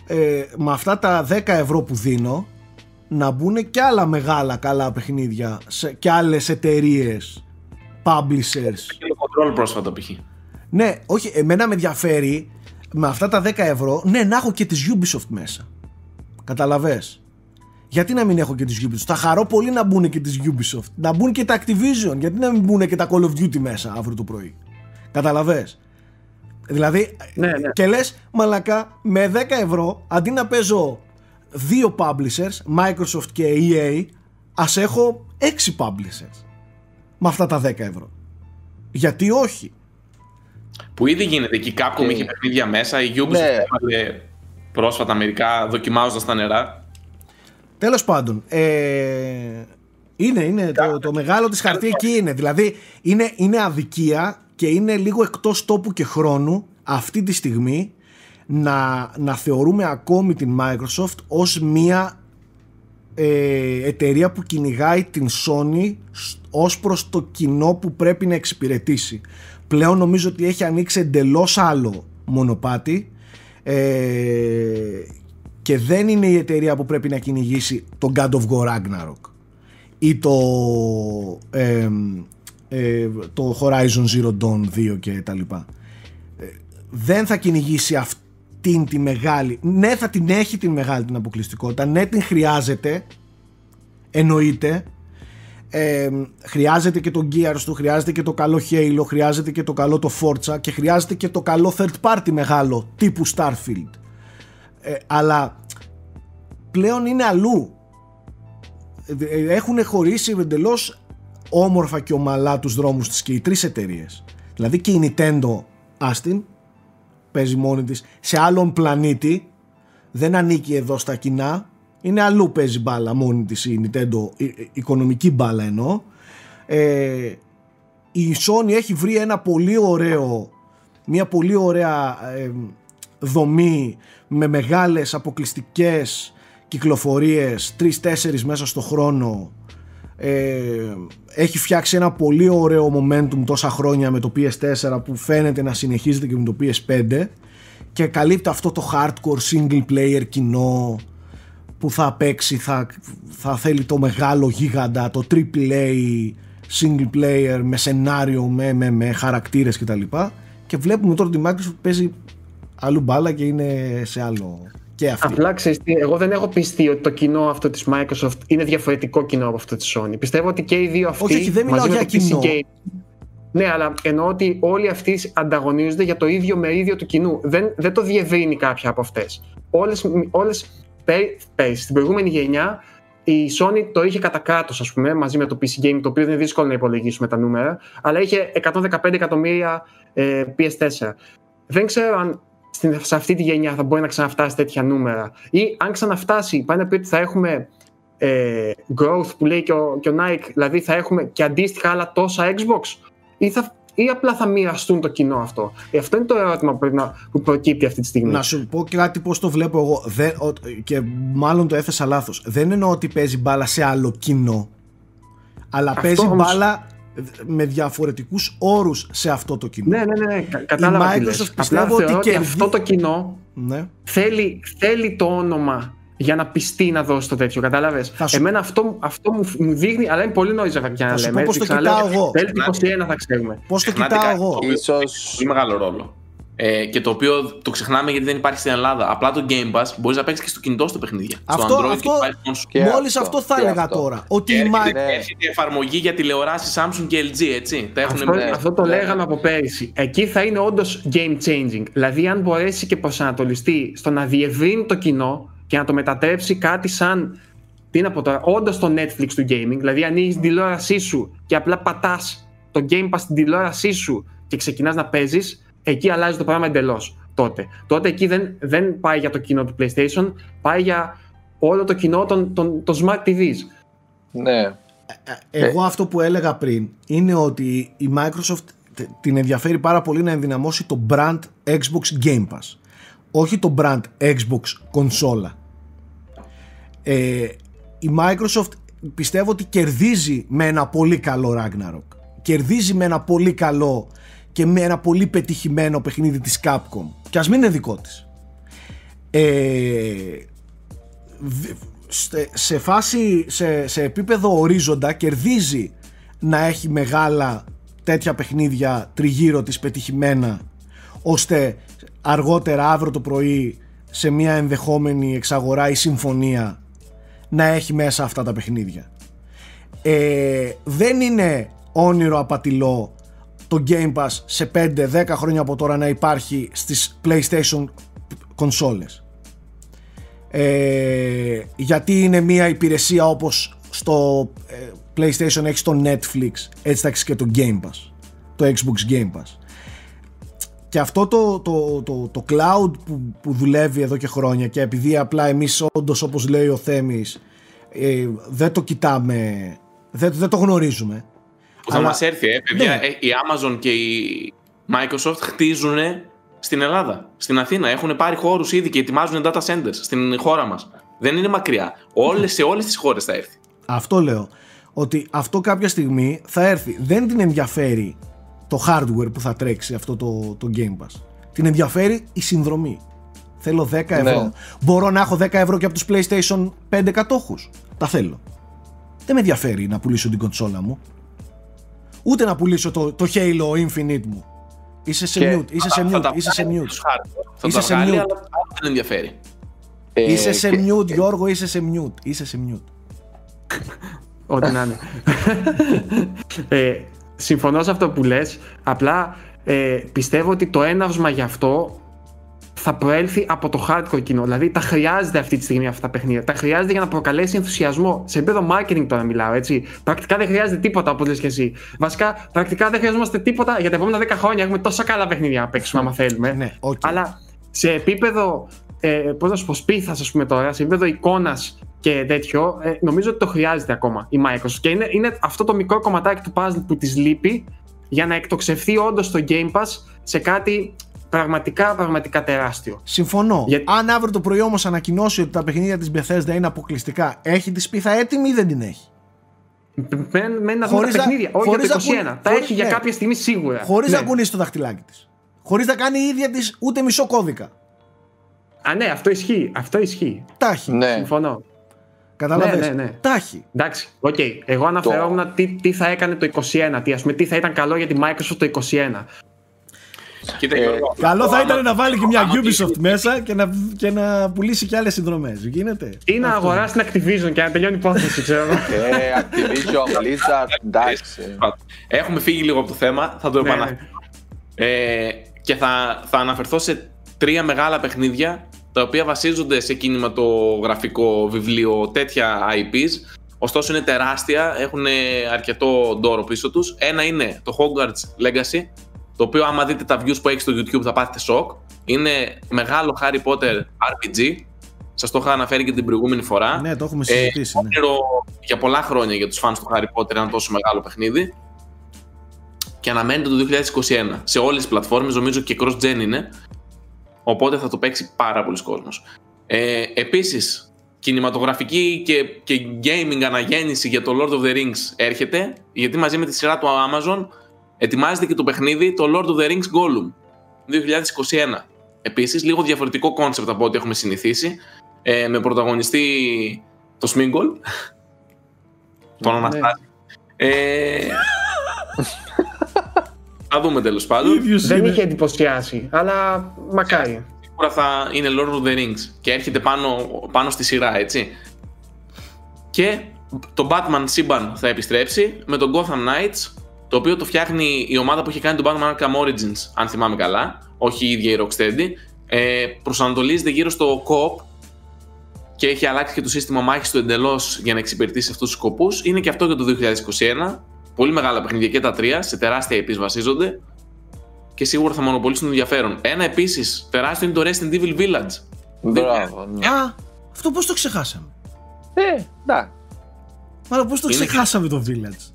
ε, με αυτά τα 10 ευρώ που δίνω να μπουν και άλλα μεγάλα καλά παιχνίδια σε, και άλλες εταιρείες publishers Και το control πρόσφατα π.χ. ναι, όχι, εμένα με ενδιαφέρει με αυτά τα 10 ευρώ, ναι, να έχω και τις Ubisoft μέσα. Καταλαβες. Γιατί να μην έχω και τις Ubisoft; Θα χαρώ πολύ να μπουν και τις Ubisoft. Να μπουν και τα Activision. Γιατί να μην μπουν και τα Call of Duty μέσα αύριο το πρωί; Καταλαβες. Δηλαδή, Ναι, ναι. και λες, μαλακά, με 10 ευρώ, αντί να παίζω δύο publishers, Microsoft και EA, ας έχω 6 publishers. Με αυτά τα 10 ευρώ. Γιατί όχι; Που ήδη γίνεται εκεί. Capcom Και- είχε παιχνίδια μέσα. Η Ubisoft Ναι. έβαλε πρόσφατα μερικά δοκιμάζοντας τα νερά. Τέλος πάντων, ε, Είναι, είναι. Το, το μεγάλο της χαρτί εκεί είναι. Δηλαδή είναι, είναι αδικία και είναι λίγο εκτός τόπου και χρόνου αυτή τη στιγμή να, να θεωρούμε ακόμη την Microsoft ως μία ε, εταιρεία που κυνηγάει την Sony ως προς το κοινό που πρέπει να εξυπηρετήσει. Πλέον νομίζω ότι έχει ανοίξει εντελώς άλλο μονοπάτι ε, και δεν είναι η εταιρεία που πρέπει να κυνηγήσει το God of War Ragnarok ή το, ε, ε, το Horizon Zero Dawn 2 και τα λοιπά. Ε, δεν θα κυνηγήσει αυτήν τη μεγάλη. Ναι θα την έχει την μεγάλη την αποκλειστικότητα, ναι την χρειάζεται, εννοείται, ε, χρειάζεται και το Gears του, χρειάζεται και το καλό Halo, χρειάζεται και το καλό το Forza και χρειάζεται και το καλό third party μεγάλο τύπου Starfield. Ε, αλλά πλέον είναι αλλού. Ε, έχουν χωρίσει εντελώς όμορφα και ομαλά τους δρόμους της και οι τρεις εταιρείες. Δηλαδή και η Nintendo Astin παίζει μόνη της σε άλλον πλανήτη δεν ανήκει εδώ στα κοινά είναι αλλού παίζει μπάλα μόνη της η Nintendo, η, οικονομική μπάλα εννοώ. Ε, η Sony έχει βρει ένα πολύ ωραίο, μια πολύ ωραία ε, δομή με μεγάλες αποκλειστικές κυκλοφορίες, τρεις-τέσσερις μέσα στο χρόνο. Ε, έχει φτιάξει ένα πολύ ωραίο momentum τόσα χρόνια με το PS4 που φαίνεται να συνεχίζεται και με το PS5 και καλύπτει αυτό το hardcore single player κοινό που θα παίξει θα, θα θέλει το μεγάλο γίγαντα, το AAA single player με σενάριο, με, με, με χαρακτήρες κτλ. Και, και βλέπουμε τώρα ότι η Microsoft παίζει αλλού μπάλα και είναι σε άλλο και αυτή. Απλά ξέρεις τι, εγώ δεν έχω πιστεί ότι το κοινό αυτό της Microsoft είναι διαφορετικό κοινό από αυτό της Sony. Πιστεύω ότι και οι δύο αυτοί όχι, όχι, δεν μιλάω για κοινό. ναι, αλλά εννοώ ότι όλοι αυτοί ανταγωνίζονται για το ίδιο μερίδιο του κοινού. Δεν, δεν το διευρύνει κάποια από αυτές. Όλες, όλες πέρυσι, στην προηγούμενη γενιά, η Sony το είχε κατά κράτος, ας πούμε, μαζί με το PC Game, το οποίο δεν είναι δύσκολο να υπολογίσουμε τα νούμερα, αλλά είχε 115 εκατομμύρια ε, PS4. Δεν ξέρω αν σε αυτή τη γενιά θα μπορεί να ξαναφτάσει τέτοια νούμερα. Ή αν ξαναφτάσει, πάει να πει ότι θα έχουμε ε, growth που λέει και ο, και ο Nike, δηλαδή θα έχουμε και αντίστοιχα άλλα τόσα Xbox, ή θα ή απλά θα μοιραστούν το κοινό αυτό; Ε, αυτό είναι το ερώτημα που, πρέπει να, που προκύπτει αυτή τη στιγμή. Να σου πω κάτι πώς το βλέπω εγώ. Δεν, και μάλλον το έθεσα λάθος. Δεν εννοώ ότι παίζει μπάλα σε άλλο κοινό. Αλλά αυτό παίζει όμως... μπάλα με διαφορετικούς όρους σε αυτό το κοινό. Ναι, ναι, ναι, κατάλαβα. Η Microsoft πιστεύω ότι, ότι αυτό το κοινό ναι. θέλει, θέλει το όνομα για να πιστεί να δώσει το τέτοιο. Κατάλαβες; Σου... Εμένα αυτό, αυτό μου, μου δείχνει, αλλά είναι πολύ νόημα για να λέμε. Πώς το κοιτάω εγώ. Τέλει 21 θα ξέρουμε. Πώς το κοιτάω εγώ. Ίσως... Πολύ μεγάλο ρόλο. Ε, και το οποίο το ξεχνάμε γιατί δεν υπάρχει στην Ελλάδα. Απλά το Game Pass μπορείς να παίξεις και στο κινητό στο παιχνίδι. Αυτό, στο Android αυτό, και Μόλις αυτό, αυτό θα έλεγα αυτό. τώρα. Ότι και η έρχεται, ναι. έρχεται εφαρμογή για τηλεοράσει Samsung και LG, έτσι. Τα αυτό, ναι. αυτό το ναι. λέγαμε από πέρυσι. Εκεί θα είναι όντως game changing. Δηλαδή, αν μπορέσει και προσανατολιστεί στο να διευρύνει το κοινό, και να το μετατρέψει κάτι σαν τι να πω τώρα, όντως το Netflix του gaming. Δηλαδή, ανοίγει την τηλεόρασή σου και απλά πατάς το Game Pass στην τηλεόρασή σου και ξεκινάς να παίζεις, εκεί αλλάζει το πράγμα εντελώς. Τότε. τότε εκεί δεν, δεν πάει για το κοινό του PlayStation, πάει για όλο το κοινό των, των, των Smart TVs. Ναι. Ε, εγώ αυτό που έλεγα πριν είναι ότι η Microsoft την ενδιαφέρει πάρα πολύ να ενδυναμώσει το brand Xbox Game Pass όχι το brand Xbox κονσόλα. Ε, η Microsoft πιστεύω ότι κερδίζει με ένα πολύ καλό Ragnarok. Κερδίζει με ένα πολύ καλό και με ένα πολύ πετυχημένο παιχνίδι της Capcom. Και ας μην είναι δικό της. Ε, σε φάση, σε, σε επίπεδο ορίζοντα κερδίζει να έχει μεγάλα τέτοια παιχνίδια τριγύρω της πετυχημένα ώστε αργότερα αύριο το πρωί σε μια ενδεχόμενη εξαγορά ή συμφωνία να έχει μέσα αυτά τα παιχνίδια. Ε, δεν είναι όνειρο απατηλό το Game Pass σε 5-10 χρόνια από τώρα να υπάρχει στις PlayStation κονσόλες. Ε, γιατί είναι μια υπηρεσία όπως στο ε, PlayStation έχει το Netflix έτσι θα έχει και το Game Pass το Xbox Game Pass και αυτό το, το, το, το cloud που, που δουλεύει εδώ και χρόνια και επειδή απλά εμείς όντως όπως λέει ο Θέμης ε, δεν το κοιτάμε Δεν, δεν το γνωρίζουμε. Που θα Αλλά- μας έρθει, ε, παιδιά. Ναι. Ε, Η Amazon και η Microsoft χτίζουν στην Ελλάδα, στην Αθήνα. Έχουν πάρει χώρους ήδη και ετοιμάζουν data centers στην χώρα μας. Δεν είναι μακριά. Όλες, σε όλες τις χώρες θα έρθει. Αυτό λέω. Ότι αυτό κάποια στιγμή θα έρθει. Δεν την ενδιαφέρει το hardware που θα τρέξει αυτό το, το Game Pass. Την ενδιαφέρει η συνδρομή. Θέλω 10 ευρώ. Ναι. Μπορώ να έχω 10 ευρώ και από τους PlayStation 5 κατόχους. Τα θέλω. Δεν με ενδιαφέρει να πουλήσω την κονσόλα μου. Ούτε να πουλήσω το, το Halo Infinite μου. Είσαι σε Και mute, είσαι σε Θα τα mute, είσαι σε βγάλει mute. τους hardware. Θα Είσαι τα σε βγάλει, mute. αλλά δεν ενδιαφέρει. Ε, Είσαι σε και- mute, Γιώργο, είσαι σε mute. Είσαι σε mute. Ό,τι να είναι. [laughs] ε, συμφωνώ σε αυτό που λες. Απλά ε, πιστεύω ότι το έναυσμα γι' αυτό θα προέλθει από το hardcore κοινό. Δηλαδή τα χρειάζεται αυτή τη στιγμή αυτά τα παιχνίδια. Τα χρειάζεται για να προκαλέσει ενθουσιασμό. Σε επίπεδο marketing τώρα μιλάω, έτσι. Πρακτικά δεν χρειάζεται τίποτα, όπως λες και εσύ. Βασικά, πρακτικά δεν χρειαζόμαστε τίποτα για τα επόμενα 10 χρόνια. Έχουμε τόσα καλά παιχνίδια να παίξουμε, άμα θέλουμε. Ναι, οκ. Αλλά σε επίπεδο, ε, πώς να σου πω, σπίθας, ας πούμε τώρα, σε επίπεδο εικόνας και τέτοιο, ε, νομίζω ότι το χρειάζεται ακόμα η Microsoft. Και είναι, είναι αυτό το μικρό κομματάκι του παζλ που της λείπει για να εκτοξευθεί όντως το Game Pass σε κάτι πραγματικά, πραγματικά τεράστιο. Συμφωνώ. Για- Αν αύριο το πρωί όμως ανακοινώσει ότι τα παιχνίδια της Bethesda είναι αποκλειστικά, έχει τη σπίθα έτοιμη ή δεν την έχει; Μένει μένει να δούμε Χωρίς τα να- παιχνίδια, όχι χωρίς για να το 21. κουνεί- Τα χωρίς- έχει για ναι. κάποια στιγμή σίγουρα. Χωρίς Ναι. να κουνήσει το δαχτυλάκι της. Χωρίς να κάνει η ίδια της ούτε μισό κώδικα. Α, ναι, αυτό ισχύει. Αυτό ισχύει. Τα έχει. Ναι. Συμφωνώ. Κατάλαβες. Ναι, ναι, ναι. Τα έχει. Εντάξει, οκ. Εγώ αναφερόμουν τι, τι θα έκανε το 21, τι, ας πούμε, τι θα ήταν καλό για τη Microsoft το 21. Κοίτα, Ε, Γιώργο, Καλό θα άμα- ήταν να βάλει και μια άμα Ubisoft μέσα και να, και να πουλήσει και άλλες συνδρομές. Γίνεται. Ή να αγοράσει την Activision και να τελειώνει η υπόθεση, ξέρω εγώ. [laughs] Ε, Activision, Blizzard, εντάξει. Έχουμε φύγει λίγο από το θέμα, θα το Ναι, επαναφέρω. Ε, και θα, θα αναφερθώ σε τρία μεγάλα παιχνίδια τα οποία βασίζονται σε κινηματογραφικό βιβλίο τέτοια IPs. Ωστόσο είναι τεράστια, έχουν αρκετό ντόρο πίσω τους. Ένα είναι το Hogwarts Legacy, το οποίο άμα δείτε τα views που έχει στο YouTube θα πάθετε σοκ. Είναι μεγάλο Harry Potter RPG. Σας το είχα αναφέρει και την προηγούμενη φορά. Ναι, το έχουμε Ε, συζητήσει. ναι. όνειρο για πολλά χρόνια για τους fans του Harry Potter ένα τόσο μεγάλο παιχνίδι και αναμένεται το 2021 σε όλες τις πλατφόρμες, νομίζω και cross-gen είναι οπότε θα το παίξει πάρα πολλοί κόσμος. Ε, επίσης, κινηματογραφική και, και gaming αναγέννηση για το Lord of the Rings έρχεται γιατί μαζί με τη σειρά του Amazon ετοιμάζεται και το παιχνίδι το Lord of the Rings Gollum 2021. Επίσης, λίγο διαφορετικό concept από ό,τι έχουμε συνηθίσει ε, με πρωταγωνιστή το Σμίγκολ τον Ναι. Αναστάση. [laughs] Ε, θα δούμε τέλος πάντων. Ίδιος Δεν είναι. είχε εντυπωσιάσει, αλλά μακάρι. Σίγουρα θα είναι Lord of the Rings και έρχεται πάνω, πάνω στη σειρά, έτσι. Και το Batman σύμπαν θα επιστρέψει με τον Gotham Knights, το οποίο το φτιάχνει η ομάδα που είχε κάνει τον Batman Arkham Origins, αν θυμάμαι καλά, όχι η ίδια η Rocksteady. Ε, προσανατολίζεται γύρω στο co-op και έχει αλλάξει και το σύστημα μάχης του εντελώς για να εξυπηρετήσει αυτούς τους σκοπούς. Είναι και αυτό για το 2021. Πολύ μεγάλα παιχνίδια και τα τρία, σε τεράστια επίσης βασίζονται και σίγουρα θα μονοπολίσουν το ενδιαφέρον. Ένα επίσης τεράστιο είναι το Resident Evil Village. Μπράβο. ναι. Α, αυτό πώς το ξεχάσαμε; Ε, εντάξει. Αλλά πώς το Είναι- ξεχάσαμε το Village;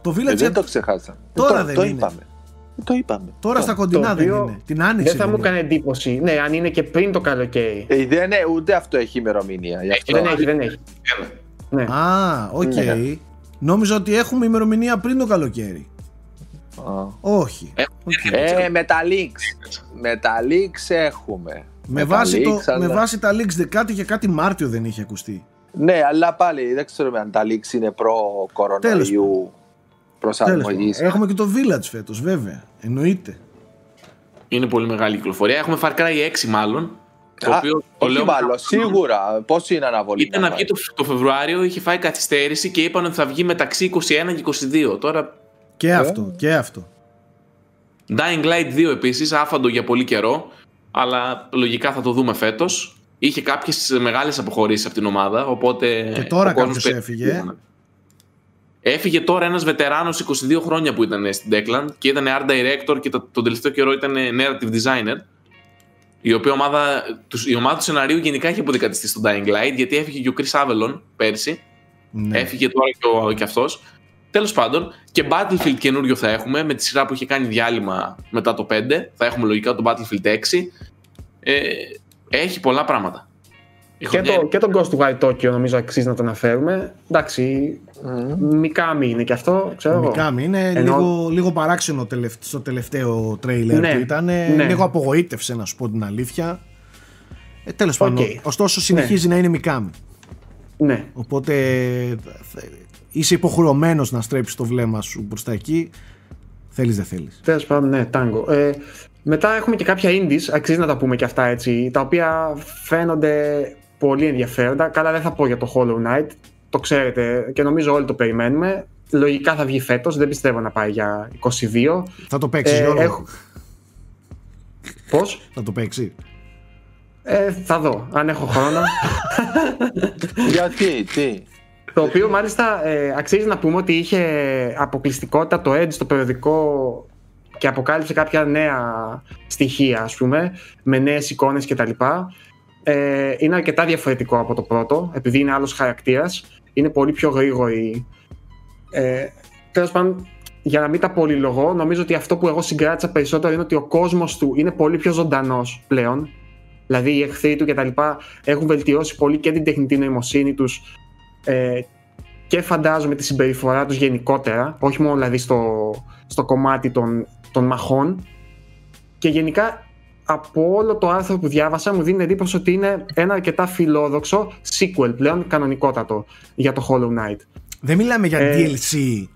Το Village Ε, για- Δεν το ξεχάσαμε. Τώρα το, δεν το είναι. είπαμε. Το είπαμε. τώρα στα κοντινά Το δεν οποίο είναι. Την άνοιξε. Δεν θα μου δεν είναι. έκανε εντύπωση. Ναι, αν είναι και πριν το καλοκαίρι. Ε, δεν είναι, ούτε αυτό έχει ημερομηνία. Γι' αυτό. Δεν έχει, δεν έχει. Ναι. Α, οκ. Ναι. Νόμιζα ότι έχουμε ημερομηνία πριν το καλοκαίρι. Α. Όχι. Ε, Οκ. έρχεται. Ε, με τα leaks. Με τα leaks έχουμε. Με, τα βάση το, leaks, αλλά- με βάση τα leaks δε- κάτι και κάτι Μάρτιο δεν είχε ακουστεί. Ναι, αλλά πάλι δεν ξέρουμε αν τα leaks είναι προ-κορονοϊού Τέλος πάντων. προσαρμογή. Έχουμε και το Village φέτος, βέβαια. Εννοείται. Είναι πολύ μεγάλη κυκλοφορία. Έχουμε Far Cry 6 μάλλον. Το οποίο το όχι λέω μάλλον, σίγουρα. Πώς είναι αναβολή. Ήταν να βγει το, το Φεβρουάριο, είχε φάει καθυστέρηση και είπαν ότι θα βγει μεταξύ 21 και 22. Τώρα Και αυτό, και αυτό. Dying Light 2 επίσης, άφαντο για πολύ καιρό, αλλά λογικά θα το δούμε φέτος. Είχε κάποιες μεγάλες αποχωρήσεις από την ομάδα, οπότε. Και τώρα ο κόσμος κάποιος περιμένει. έφυγε. Έφυγε τώρα ένας βετεράνος 22 χρόνια που ήταν στην Techland και ήταν art director και το, τον τελευταίο καιρό ήταν narrative designer. Η οποία ομάδα, τους- η ομάδα του σεναρίου γενικά έχει αποδεκατιστεί στο Dying Light γιατί έφυγε και ο Chris Avellon πέρσι. Ναι. Έφυγε τώρα και, ο, και αυτός. Τέλος πάντων, και Battlefield καινούριο θα έχουμε, με τη σειρά που είχε κάνει διάλειμμα μετά το 5. Θα έχουμε λογικά το Battlefield 6. Ε, έχει πολλά πράγματα. Και, το, και τον Ghost Wild Tokyo νομίζω αξίζει να το αναφέρουμε. Εντάξει, mm. Μικάμι είναι και αυτό, ξέρω Μικάμι είναι λίγο, λίγο παράξενο στο τελευταίο τρέιλερ ναι, που ήταν. Ναι. Λίγο απογοήτευσε να σου πω την αλήθεια. Ε, τέλος okay. πάντων, ωστόσο συνεχίζει ναι. να είναι Μικάμι. Ναι. Οπότε είσαι υποχρεωμένος να στρέψεις το βλέμμα σου προς τα εκεί. Θέλεις δεν θέλεις. Τέλος πάντων, ναι, τάγκο. Ε, μετά έχουμε και κάποια indies, αξίζει να τα πούμε και αυτά έτσι, τα οποία φαίνονται πολύ ενδιαφέροντα. Καλά δεν θα πω για το Hollow Knight, το ξέρετε και νομίζω όλοι το περιμένουμε. Λογικά θα βγει φέτος, δεν πιστεύω να πάει για 22. Θα το παίξεις ε, έχω... Πώς; Θα το παίξει. Ε, θα δω, αν έχω χρόνο. Γιατί, τι; Το οποίο μάλιστα ε, αξίζει να πούμε ότι είχε αποκλειστικότητα το Edge στο περιοδικό και αποκάλυψε κάποια νέα στοιχεία, ας πούμε, με νέες εικόνες κτλ. Ε, είναι αρκετά διαφορετικό από το πρώτο, επειδή είναι άλλος χαρακτήρας. Είναι πολύ πιο γρήγορη. Ε, τέλος πάντων, για να μην τα πολυλογώ, νομίζω ότι αυτό που εγώ συγκράτησα περισσότερο είναι ότι ο κόσμος του είναι πολύ πιο ζωντανός πλέον. Δηλαδή οι εχθροί του κτλ. έχουν βελτιώσει πολύ και την τεχνητή νοημοσύνη τους ε, και φαντάζομαι τη συμπεριφορά τους γενικότερα, όχι μόνο δηλαδή στο, στο κομμάτι των, των μαχών. Και γενικά από όλο το άρθρο που διάβασα μου δίνει εντύπωση ότι είναι ένα αρκετά φιλόδοξο sequel πλέον κανονικότατο για το Hollow Knight. Δεν μιλάμε για ε, DLC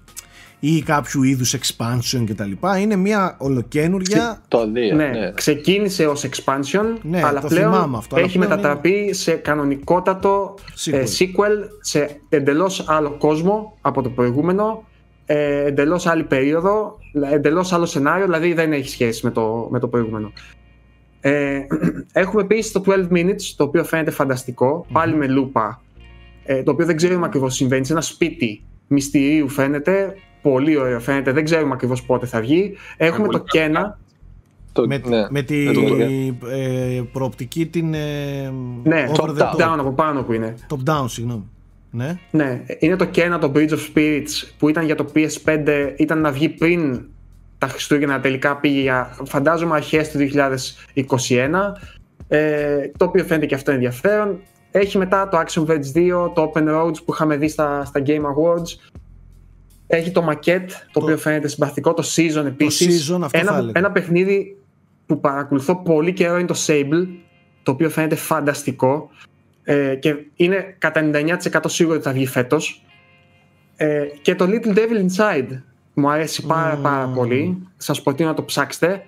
ή κάποιου είδους expansion κτλ. Είναι μια ολοκένουργια... Το δύο, ναι, ναι. Ξεκίνησε ως expansion, ναι, αλλά πλέον αυτό, έχει μετατραπεί σε κανονικότατο sequel. Ε, sequel σε εντελώς άλλο κόσμο από το προηγούμενο, ε, εντελώς άλλη περίοδο, εντελώς άλλο σενάριο, δηλαδή δεν έχει σχέση με το, με το προηγούμενο. Ε, έχουμε επίσης το 12 Minutes, το οποίο φαίνεται πάλι με λούπα, ε, το οποίο δεν ξέρουμε ακριβώς τι συμβαίνει. Σε ένα σπίτι μυστηρίου φαίνεται, πολύ ωραίο φαίνεται, δεν ξέρουμε ακριβώς πότε θα βγει. Έχουμε το Κένα. με, ναι, με τη ε, προοπτική την. Ε, ναι, top, down, down από πάνω που είναι. Top down, συγγνώμη. Ναι. ναι, είναι το Kena, το Bridge of Spirits που ήταν για το PS5, ήταν να βγει πριν τα Χριστούγεννα τελικά πήγε για φαντάζομαι αρχές του 2021 ε, το οποίο φαίνεται και αυτό ενδιαφέρον. Έχει μετά το Action Verge 2 το Open Roads που είχαμε δει στα, στα Game Awards. Έχει το Maquette το, το οποίο φαίνεται συμπαθητικό το Season επίσης. Το season, αυτό ένα, ένα παιχνίδι που παρακολουθώ πολύ καιρό είναι το Sable το οποίο φαίνεται φανταστικό. Ε, και είναι κατά 99% σίγουρο ότι θα βγει φέτος. Ε, και το Little Devil Inside μου αρέσει πάρα πάρα πολύ. Σας προτείνω να το ψάξετε.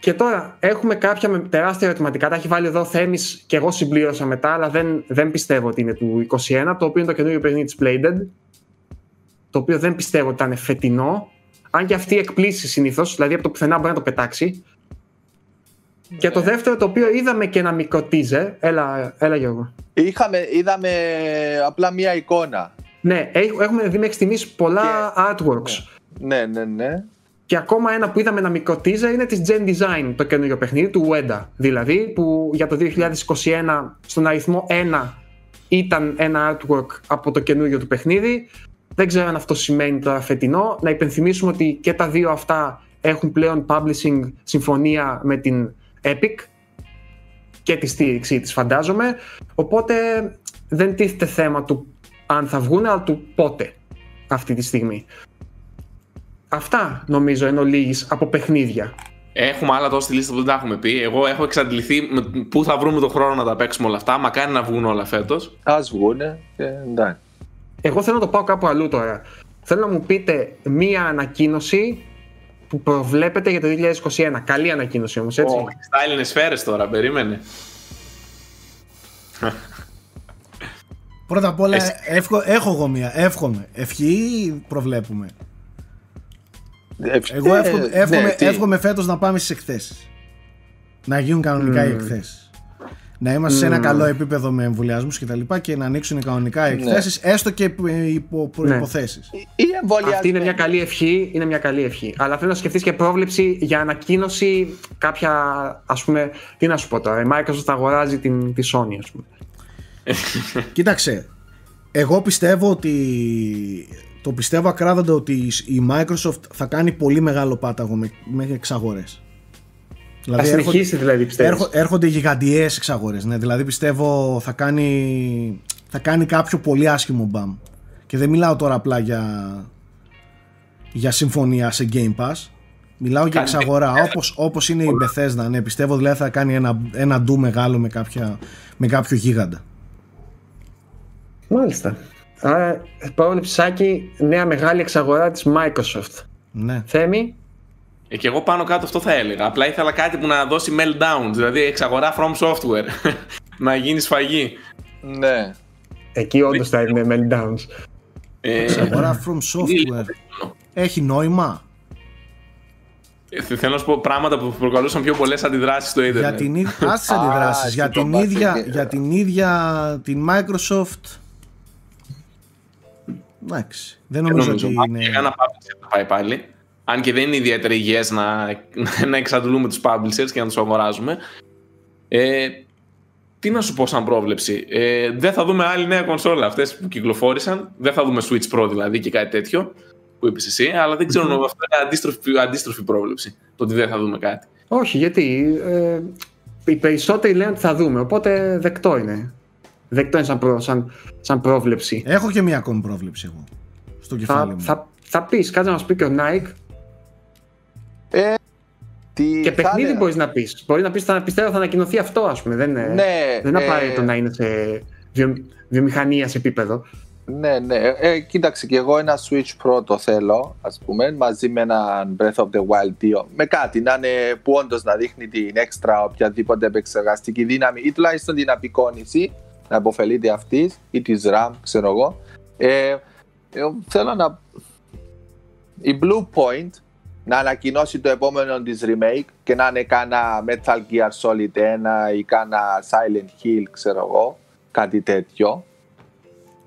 Και τώρα έχουμε κάποια με τεράστια ερωτηματικά. Τα έχει βάλει εδώ Θέμης και εγώ συμπλήρωσα μετά, αλλά δεν, δεν πιστεύω ότι είναι του 21, το οποίο είναι το καινούριο παιχνίδι της Bladed, το οποίο δεν πιστεύω ότι ήταν φετινό. Αν και αυτή εκπλήσει συνήθως, δηλαδή από το πουθενά μπορεί να το πετάξει. Και το δεύτερο το οποίο είδαμε και ένα μικρό teaser. Έλα, έλα Γιώργο. Είχαμε, είδαμε απλά μία εικόνα. Ναι, έχουμε δει μέχρι στιγμής πολλά artworks. Ναι, ναι, ναι. Και ακόμα ένα που είδαμε ένα μικρό teaser είναι της Gen Design, το καινούριο παιχνίδι του Weda. Δηλαδή, που για το 2021 στον αριθμό 1 ήταν ένα artwork από το καινούριο του παιχνίδι. Δεν ξέρω αν αυτό σημαίνει τώρα φετινό. Να υπενθυμίσουμε ότι και τα δύο αυτά έχουν πλέον publishing συμφωνία με την Epic και τη στήριξή της φαντάζομαι. Οπότε δεν τίθεται θέμα του αν θα βγουν, αλλά του πότε αυτή τη στιγμή. Αυτά νομίζω είναι ολίγης από παιχνίδια. Έχουμε άλλα τόσο στη λίστα που δεν τα έχουμε πει. Εγώ έχω εξαντληθεί με πού θα βρούμε τον χρόνο να τα παίξουμε όλα αυτά. Μακάρι να βγουν όλα φέτος. Α βγούνε και εντάξει. Εγώ θέλω να το πάω κάπου αλλού τώρα. Θέλω να μου πείτε μία ανακοίνωση που προβλέπετε για το 2021. Καλή ανακοίνωση όμως, έτσι. Oh, Στάλινε σφαίρες τώρα, περίμενε. Πρώτα απ' όλα έχω εγώ μία. Εύχομαι. Ευχή ή προβλέπουμε. Εγώ εύχομαι, ε, εύχομαι, ναι, εύχομαι φέτος να πάμε στις εκθέσεις. Να γίνουν κανονικά mm. οι εκθέσεις. Να είμαστε mm. σε ένα καλό επίπεδο με εμβολιασμούς και τα λοιπά και να ανοίξουν κανονικά οι ναι. εκθέσεις, ναι. έστω και υπό προποθέσει. Ναι. Αυτή είναι μια καλή ευχή, είναι μια καλή ευχή. Αλλά θέλω να σκεφτείς και πρόβλεψη για ανακοίνωση κάποια, ας πούμε, τι να σου πω τώρα, η Microsoft αγοράζει την, τη Sony, ας πούμε. [laughs] Κοίταξε. Εγώ πιστεύω ότι το πιστεύω ακράδαντα ότι η Microsoft θα κάνει πολύ μεγάλο πάταγο με, με εξαγορές. Δηλαδή, θα συνεχίσει δηλαδή πιστεύεις; Έρχο, έρχονται γιγαντιές εξαγορές. Ναι, δηλαδή πιστεύω θα κάνει, θα κάνει κάποιο πολύ άσχημο μπαμ. Και δεν μιλάω τώρα απλά για, για συμφωνία σε Game Pass. Μιλάω για εξαγορά, όπως, όπως είναι η Bethesda, ναι, πιστεύω δηλαδή θα κάνει ένα, ένα ντου μεγάλο με, κάποια, με κάποιο γίγαντα. Μάλιστα. Άρα, Παύλο Ψάκη, νέα μεγάλη εξαγορά της Microsoft. Ναι. Θέμη; Ε, και εγώ πάνω κάτω αυτό θα έλεγα. Απλά ήθελα κάτι που να δώσει meltdown, δηλαδή εξαγορά from software. [laughs] να γίνει σφαγή. Ναι. Εκεί όντως θα είναι meltdowns. Ε, εξαγορά from software. Έχει νόημα; Ε, θέλω να σου πω πράγματα που προκαλούσαν πιο πολλές αντιδράσεις στο Ιντερνετ. Για την, ας αντιδράσεις, για, την ίδια, για την ίδια την Microsoft Εντάξει. Δεν νομίζω, νομίζω ότι είναι. Για να θα πάει πάλι. Αν και δεν είναι ιδιαίτερα υγιές να, [laughs] να εξαντλούμε τους publishers και να τους αγοράζουμε. Ε, τι να σου πω σαν πρόβλεψη. Ε, δεν θα δούμε άλλη νέα κονσόλα αυτές που κυκλοφόρησαν. Δεν θα δούμε Switch Pro δηλαδή και κάτι τέτοιο που είπες εσύ. Αλλά δεν ξέρω αν αυτό είναι αντίστροφη, αντίστροφη πρόβλεψη. Το ότι δεν θα δούμε κάτι. Όχι, γιατί ε, οι περισσότεροι λένε ότι θα δούμε. Οπότε δεκτό είναι. Δεκτό είναι σαν, προ, σαν, σαν πρόβλεψη. Έχω και μία ακόμη πρόβλεψη εγώ. Στο κεφάλι θα, μου. Θα, θα πεις, κάτσε να μας πει και ο Nike. Ε, τι και παιχνίδι μπορείς να πεις. Μπορεί να πεις, θα πιστεύω θα ανακοινωθεί αυτό, ας πούμε. Δεν, ναι, δεν είναι απαραίτητο ε, να είναι σε βιο, βιομηχανίας σε επίπεδο. Ναι, ναι. Ε, κοίταξε και εγώ ένα Switch Pro το θέλω, ας πούμε, μαζί με ένα Breath of the Wild 2. Με κάτι να είναι που όντως να δείχνει την έξτρα οποιαδήποτε επεξεργαστική δύναμη ή τουλάχιστον την απεικόνηση να αποφελείται αυτή ή της RAM, ξέρω εγώ. Ε, θέλω να. Η Blue Point να ανακοινώσει το επόμενο της remake και να είναι κάνα Metal Gear Solid 1 ή κάνα Silent Hill, ξέρω εγώ, κάτι τέτοιο.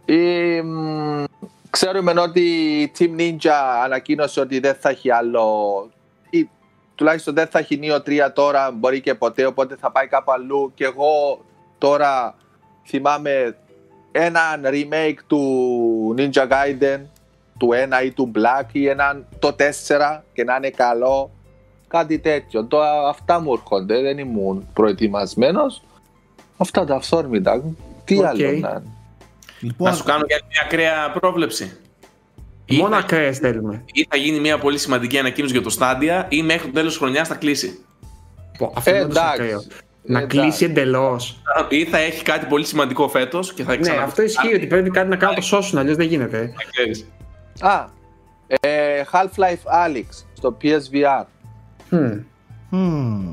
Ή, ξέρουμε ότι η Team Ninja ανακοίνωσε ότι δεν θα έχει άλλο ή τουλάχιστον δεν θα έχει Neo 3 τώρα, μπορεί και ποτέ, οπότε θα πάει κάπου αλλού και εγώ τώρα θυμάμαι έναν remake του Ninja Gaiden του 1 ή του Black ή έναν το 4 και να είναι καλό κάτι τέτοιο. Το, αυτά μου έρχονται, δεν ήμουν προετοιμασμένος. Αυτά τα αυθόρμητα. Τι okay. άλλο να είναι. Λοιπόν, να σου κάνω για μια ακραία πρόβλεψη. Μόνο ακραίες θέλουμε. Ή θα γίνει μια πολύ σημαντική ανακοίνωση για το Stadia ή μέχρι το τέλος της χρονιάς θα κλείσει. Αυτό ε, εντάξει. Να Εντάξει. κλείσει εντελώς. Ή θα έχει κάτι πολύ σημαντικό φέτος και θα Ναι, αυτό ισχύει ότι πρέπει κάτι να κάνουν το σώσουν, αλλιώς δεν γίνεται. Α, ε, Half-Life Alyx στο PSVR. Hmm. Hmm.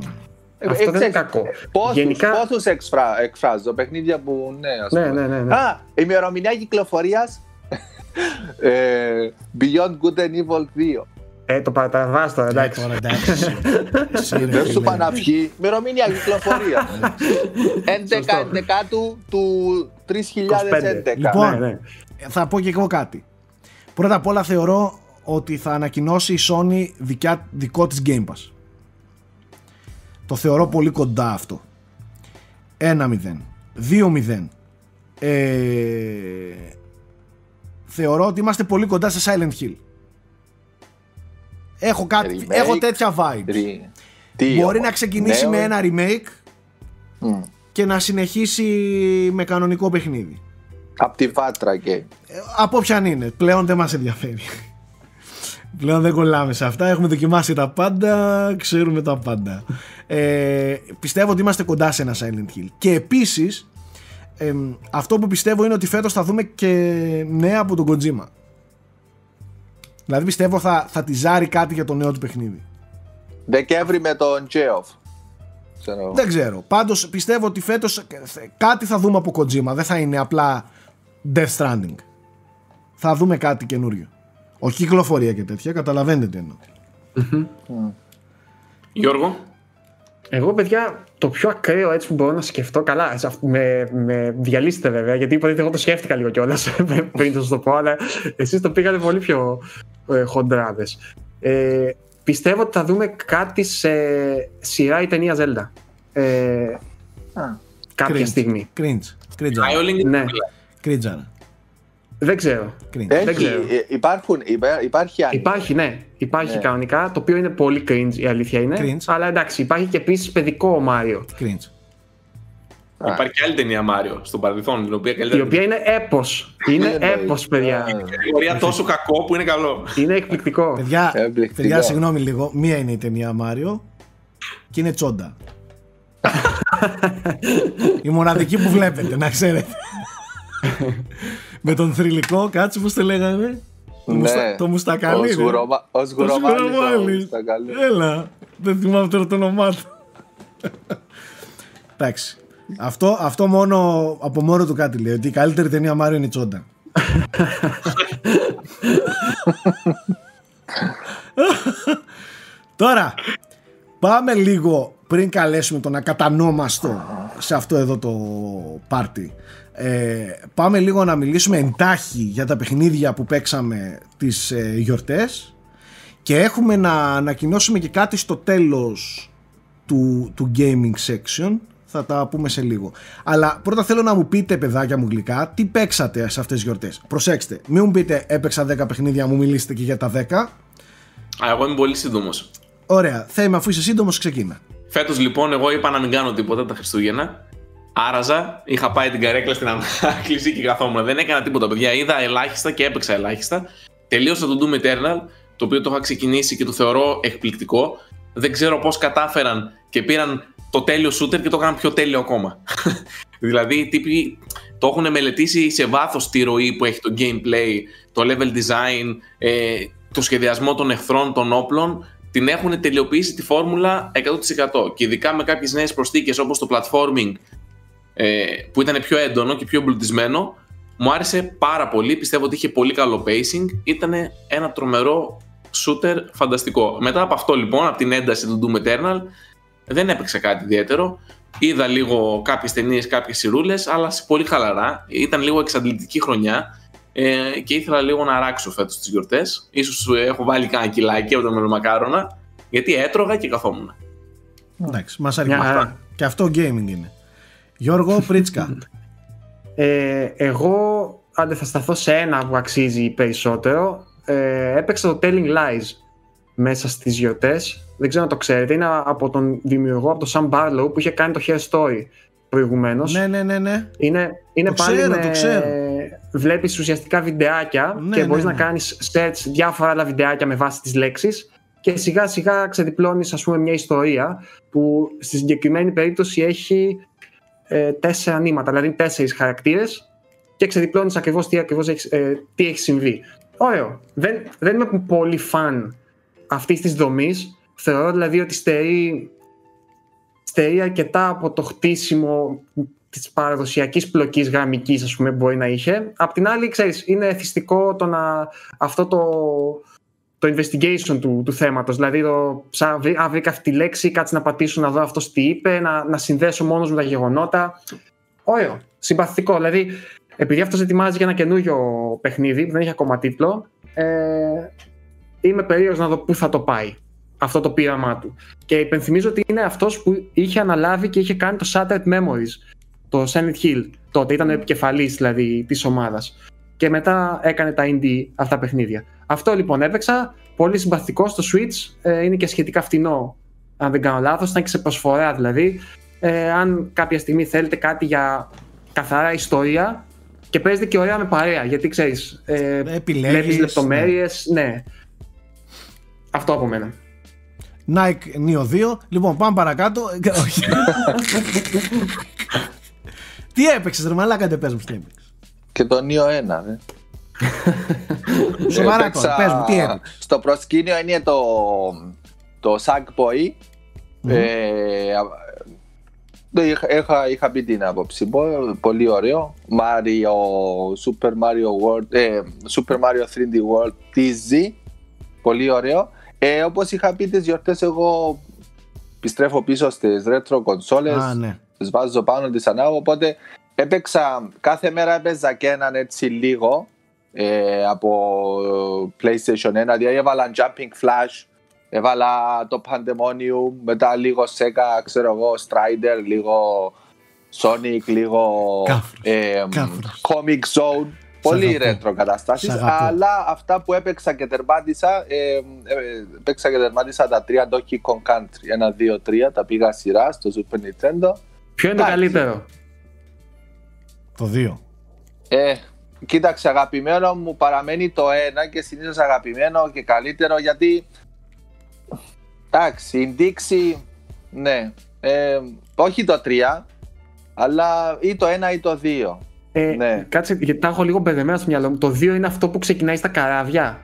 Αυτό δεν είναι κακό. Πόσους, Γενικά... πόσους εκφρά, εκφράζω, παιχνίδια που ναι, ας ναι, ναι, ναι, ναι. Α, ημερομηνία κυκλοφορίας [laughs] ε, Beyond Good and Evil 2. Ε, το παραταβάς τώρα, εντάξει. Δεν σου είπα να βγει. Μερομηνία κυκλοφορία. [laughs] 11 του 3011. Λοιπόν, ναι, ναι. θα πω και εγώ κάτι. Πρώτα απ' όλα θεωρώ ότι θα ανακοινώσει η Sony δικιά, δικό της Game Pass. Το θεωρώ πολύ κοντά αυτό. 1-0. 2-0. Ε, θεωρώ ότι είμαστε πολύ κοντά σε Silent Hill. Έχω, κάτι, έχω τέτοια vibe. Μπορεί να ξεκινήσει με ένα remake και να συνεχίσει με κανονικό παιχνίδι. Από τη βάτρα και. Ε, από όποιαν είναι. Πλέον δεν μας ενδιαφέρει. Πλέον δεν κολλάμε σε αυτά. Έχουμε δοκιμάσει τα πάντα. Ξέρουμε τα πάντα. Ε, πιστεύω ότι είμαστε κοντά σε ένα Silent Hill. Και επίσης αυτό που πιστεύω είναι ότι φέτος θα δούμε και νέα από τον Kojima. Δηλαδή πιστεύω θα, θα τη ζάρει κάτι για το νέο του παιχνίδι. Δεκέμβρη με τον Τζέοφ. Δεν ξέρω. Πάντως πιστεύω ότι φέτος κάτι θα δούμε από Kojima. Δεν θα είναι απλά Death Stranding. Θα δούμε κάτι καινούριο. Όχι κυκλοφορία και τέτοια, καταλαβαίνετε τι εννοώ. Γιώργο; Εγώ, παιδιά, το πιο ακραίο έτσι που μπορώ να σκεφτώ. Καλά, με, με διαλύσετε βέβαια, γιατί είπατε εγώ το σκέφτηκα λίγο κιόλας [laughs] πριν το το πω, αλλά εσείς το πήγατε πολύ πιο ε, χοντράδες. Ε, πιστεύω ότι θα δούμε κάτι σε σειρά ή ταινία Zelda. Ε, κάποια στιγμή. Cringe. Cringe. Ναι. Cringe. Δεν ξέρω. Cringe. Δεν Έχει, ξέρω. ε, υπάρχουν, υπά- υπάρχει άλλη. Υπάρχει, ναι. Υπάρχει Ναι. κανονικά, το οποίο είναι πολύ cringe, η αλήθεια είναι. Cringe. Αλλά εντάξει, υπάρχει και επίσης παιδικό ο Μάριο. Cringe. Α. Υπάρχει και άλλη ταινία Μάριο στο παρελθόν, την οποία Η καλύτερα. οποία είναι έπος. Είναι Τι εννοείς; έπος, παιδιά. Α, κατηγορία τόσο κακό που είναι καλό. Είναι εκπληκτικό. Παιδιά, Εκπληκτικό. παιδιά, συγγνώμη λίγο. Μία είναι η ταινία Μάριο και είναι τσόντα. [laughs] η μοναδική που βλέπετε, να ξέρετε. [laughs] Με τον θρηλυκό, κάτσε πώς το λέγανε. Το, Ναι. μουστα, το μουστακαλί. Ο ρε. Σγουρομα- ο Το Σγουρομάλης, Σγουρομάλης. ο Μουστακαλής. Έλα, δεν θυμάμαι τώρα το όνομά του. Εντάξει. Αυτό, αυτό μόνο από μόνο του κάτι λέει. Ότι η καλύτερη ταινία Μάριο είναι η Τσόντα. Τώρα, πάμε λίγο πριν καλέσουμε τον ακατανόμαστο σε αυτό εδώ το πάρτι. Ε, πάμε λίγο να μιλήσουμε εντάχει για τα παιχνίδια που παίξαμε τις ε, γιορτές και έχουμε να ανακοινώσουμε και κάτι στο τέλος του, του gaming section θα τα πούμε σε λίγο. Αλλά πρώτα θέλω να μου πείτε, παιδάκια μου γλυκά, τι παίξατε σε αυτές τις γιορτές; Προσέξτε, μην μου πείτε έπαιξα 10 παιχνίδια, μου μιλήσετε και για τα 10. Α, εγώ είμαι πολύ σύντομος. Ωραία, Θέμη, αφού είσαι σύντομος ξεκίνα. Φέτος λοιπόν, εγώ είπα να μην κάνω τίποτα τα Χριστούγεννα. Άραζα, είχα πάει την καρέκλα στην ανάκληση και καθόμουν. Δεν έκανα τίποτα, παιδιά. Είδα ελάχιστα και έπαιξα ελάχιστα. Τελείωσα το Doom Eternal, το οποίο το είχα ξεκινήσει και το θεωρώ εκπληκτικό. Δεν ξέρω πώς κατάφεραν και πήραν το τέλειο shooter και το έκαναν πιο τέλειο ακόμα. [laughs] δηλαδή, οι τύποι το έχουν μελετήσει σε βάθος τη ροή που έχει το gameplay, το level design, ε, το σχεδιασμό των εχθρών, των όπλων την έχουν τελειοποιήσει τη φόρμουλα 100% και ειδικά με κάποιες νέες προσθήκες όπως το platforming ε, που ήταν πιο έντονο και πιο εμπλουτισμένο μου άρεσε πάρα πολύ, πιστεύω ότι είχε πολύ καλό pacing ήταν ένα τρομερό shooter φανταστικό μετά από αυτό λοιπόν, από την ένταση του Doom Eternal δεν έπαιξε κάτι ιδιαίτερο είδα λίγο κάποιες ταινίες, κάποιες σειρούλες αλλά σε πολύ χαλαρά, ήταν λίγο εξαντλητική χρονιά ε, και ήθελα λίγο να αράξω φέτος τις γιορτές. Ίσως ε, έχω βάλει κάνα κιλάκι από τα μελομακάρονα, γιατί έτρωγα και καθόμουν. Εντάξει, μας Μια αρκεί. χαρά. Και αυτό gaming είναι. Γιώργο Πρίτσκα. Ε, εγώ, άντε θα σταθώ σε ένα που αξίζει περισσότερο. Ε, έπαιξα το Telling Lies μέσα στις γιορτές. Δεν ξέρω αν το ξέρετε. Είναι από τον δημιουργό, από τον Sam Barlow, που είχε κάνει το Hair Story προηγουμένως. ναι, ναι, ναι, ναι. Είναι, είναι Το πάλι ξέρω, με... το ξέρω. Βλέπεις ουσιαστικά βιντεάκια Ναι, και ναι, μπορείς ναι. να κάνεις search διάφορα άλλα βιντεάκια με βάση τις λέξεις και σιγά σιγά ξεδιπλώνεις ας πούμε μια ιστορία που στη συγκεκριμένη περίπτωση έχει ε, τέσσερα νήματα, δηλαδή τέσσερις χαρακτήρες και ξεδιπλώνεις ακριβώς τι, ακριβώς έχεις, ε, τι έχει συμβεί. Ωραίο. Δεν, δεν είμαι πολύ φαν αυτής της δομής. Θεωρώ δηλαδή ότι στερεί στερεί αρκετά από το χτίσιμο της παραδοσιακής πλοκής γραμμικής ας πούμε μπορεί να είχε. Απ' την άλλη ξέρεις είναι εθιστικό το να αυτό το, το investigation του, του θέματος δηλαδή το ψά, βρή- α, βρήκα αυτή τη λέξη κάτσε να πατήσω να δω αυτός τι είπε να, να συνδέσω μόνος με τα γεγονότα ωραίο, συμπαθητικό δηλαδή επειδή αυτός ετοιμάζει για ένα καινούριο παιχνίδι που δεν έχει ακόμα τίτλο ε, είμαι περίεργος να δω πού θα το πάει αυτό το πείραμά του. Και υπενθυμίζω ότι είναι αυτός που είχε αναλάβει και είχε κάνει το Shattered Memories, το Silent Hill. Τότε ήταν ο επικεφαλής δηλαδή της ομάδας. Και μετά έκανε τα indie αυτά παιχνίδια. Αυτό λοιπόν έπαιξα, πολύ συμπαθητικό στο Switch, ε, είναι και σχετικά φτηνό αν δεν κάνω λάθος, ήταν και σε προσφορά δηλαδή. Ε, αν κάποια στιγμή θέλετε κάτι για καθαρά ιστορία και παίζετε και ωραία με παρέα, γιατί ξέρεις, ε, Επιλέγεις, βλέπεις λεπτομέρειες, ναι. Αυτό από μένα. Nike Neo 2. Λοιπόν, πάμε παρακάτω. [laughs] Όχι. τι έπαιξες ρε μαλάκα δεν πες μου τι έπαιξες. Και το Νίο 1. Δε. Σοβαρά Έπαιξα- τώρα, πες μου τι έπαιξες; Στο προσκήνιο είναι το, το Sackboy. Ε, α- το είχα, είχα, είχα πει την άποψη μου, πολύ ωραίο. Mario, Super Mario World, ε, Super Mario 3D World TZ, πολύ ωραίο. Ε, όπως είχα πει τις γιορτές εγώ επιστρέφω πίσω στις retro κονσόλες, Α, ναι. τις βάζω πάνω, τις ανάβω, οπότε έπαιξα, κάθε μέρα έπαιζα και έναν έτσι λίγο ε, από PlayStation 1, δηλαδή έβαλα Jumping Flash, έβαλα το Pandemonium, μετά λίγο Sega, ξέρω εγώ, Strider, λίγο Sonic, λίγο Κάφρος, ε, κάφρος. Comic Zone, Πολύ αγαπώ. ρέτρο καταστάσεις. Σ' αγαπώ. Αλλά αυτά που έπαιξα και τερμάτισα. Ε, ε, έπαιξα και τερμάτισα τα τρία Donkey Kong Country. Ένα, δύο, τρία. Τα πήγα σειρά στο Super Nintendo. Ποιο είναι το Εντάξει. καλύτερο; Το 2. Ε, κοίταξε, αγαπημένο μου παραμένει το ένα και συνήθως αγαπημένο και καλύτερο γιατί. Εντάξει, η ντήξη. Ναι. Ε, όχι το 3, αλλά ή το 1 ή το 2. Ε, Ναι. Κάτσε, γιατί τα έχω λίγο μπερδεμένα στο μυαλό μου. Το 2 είναι αυτό που ξεκινάει στα καράβια.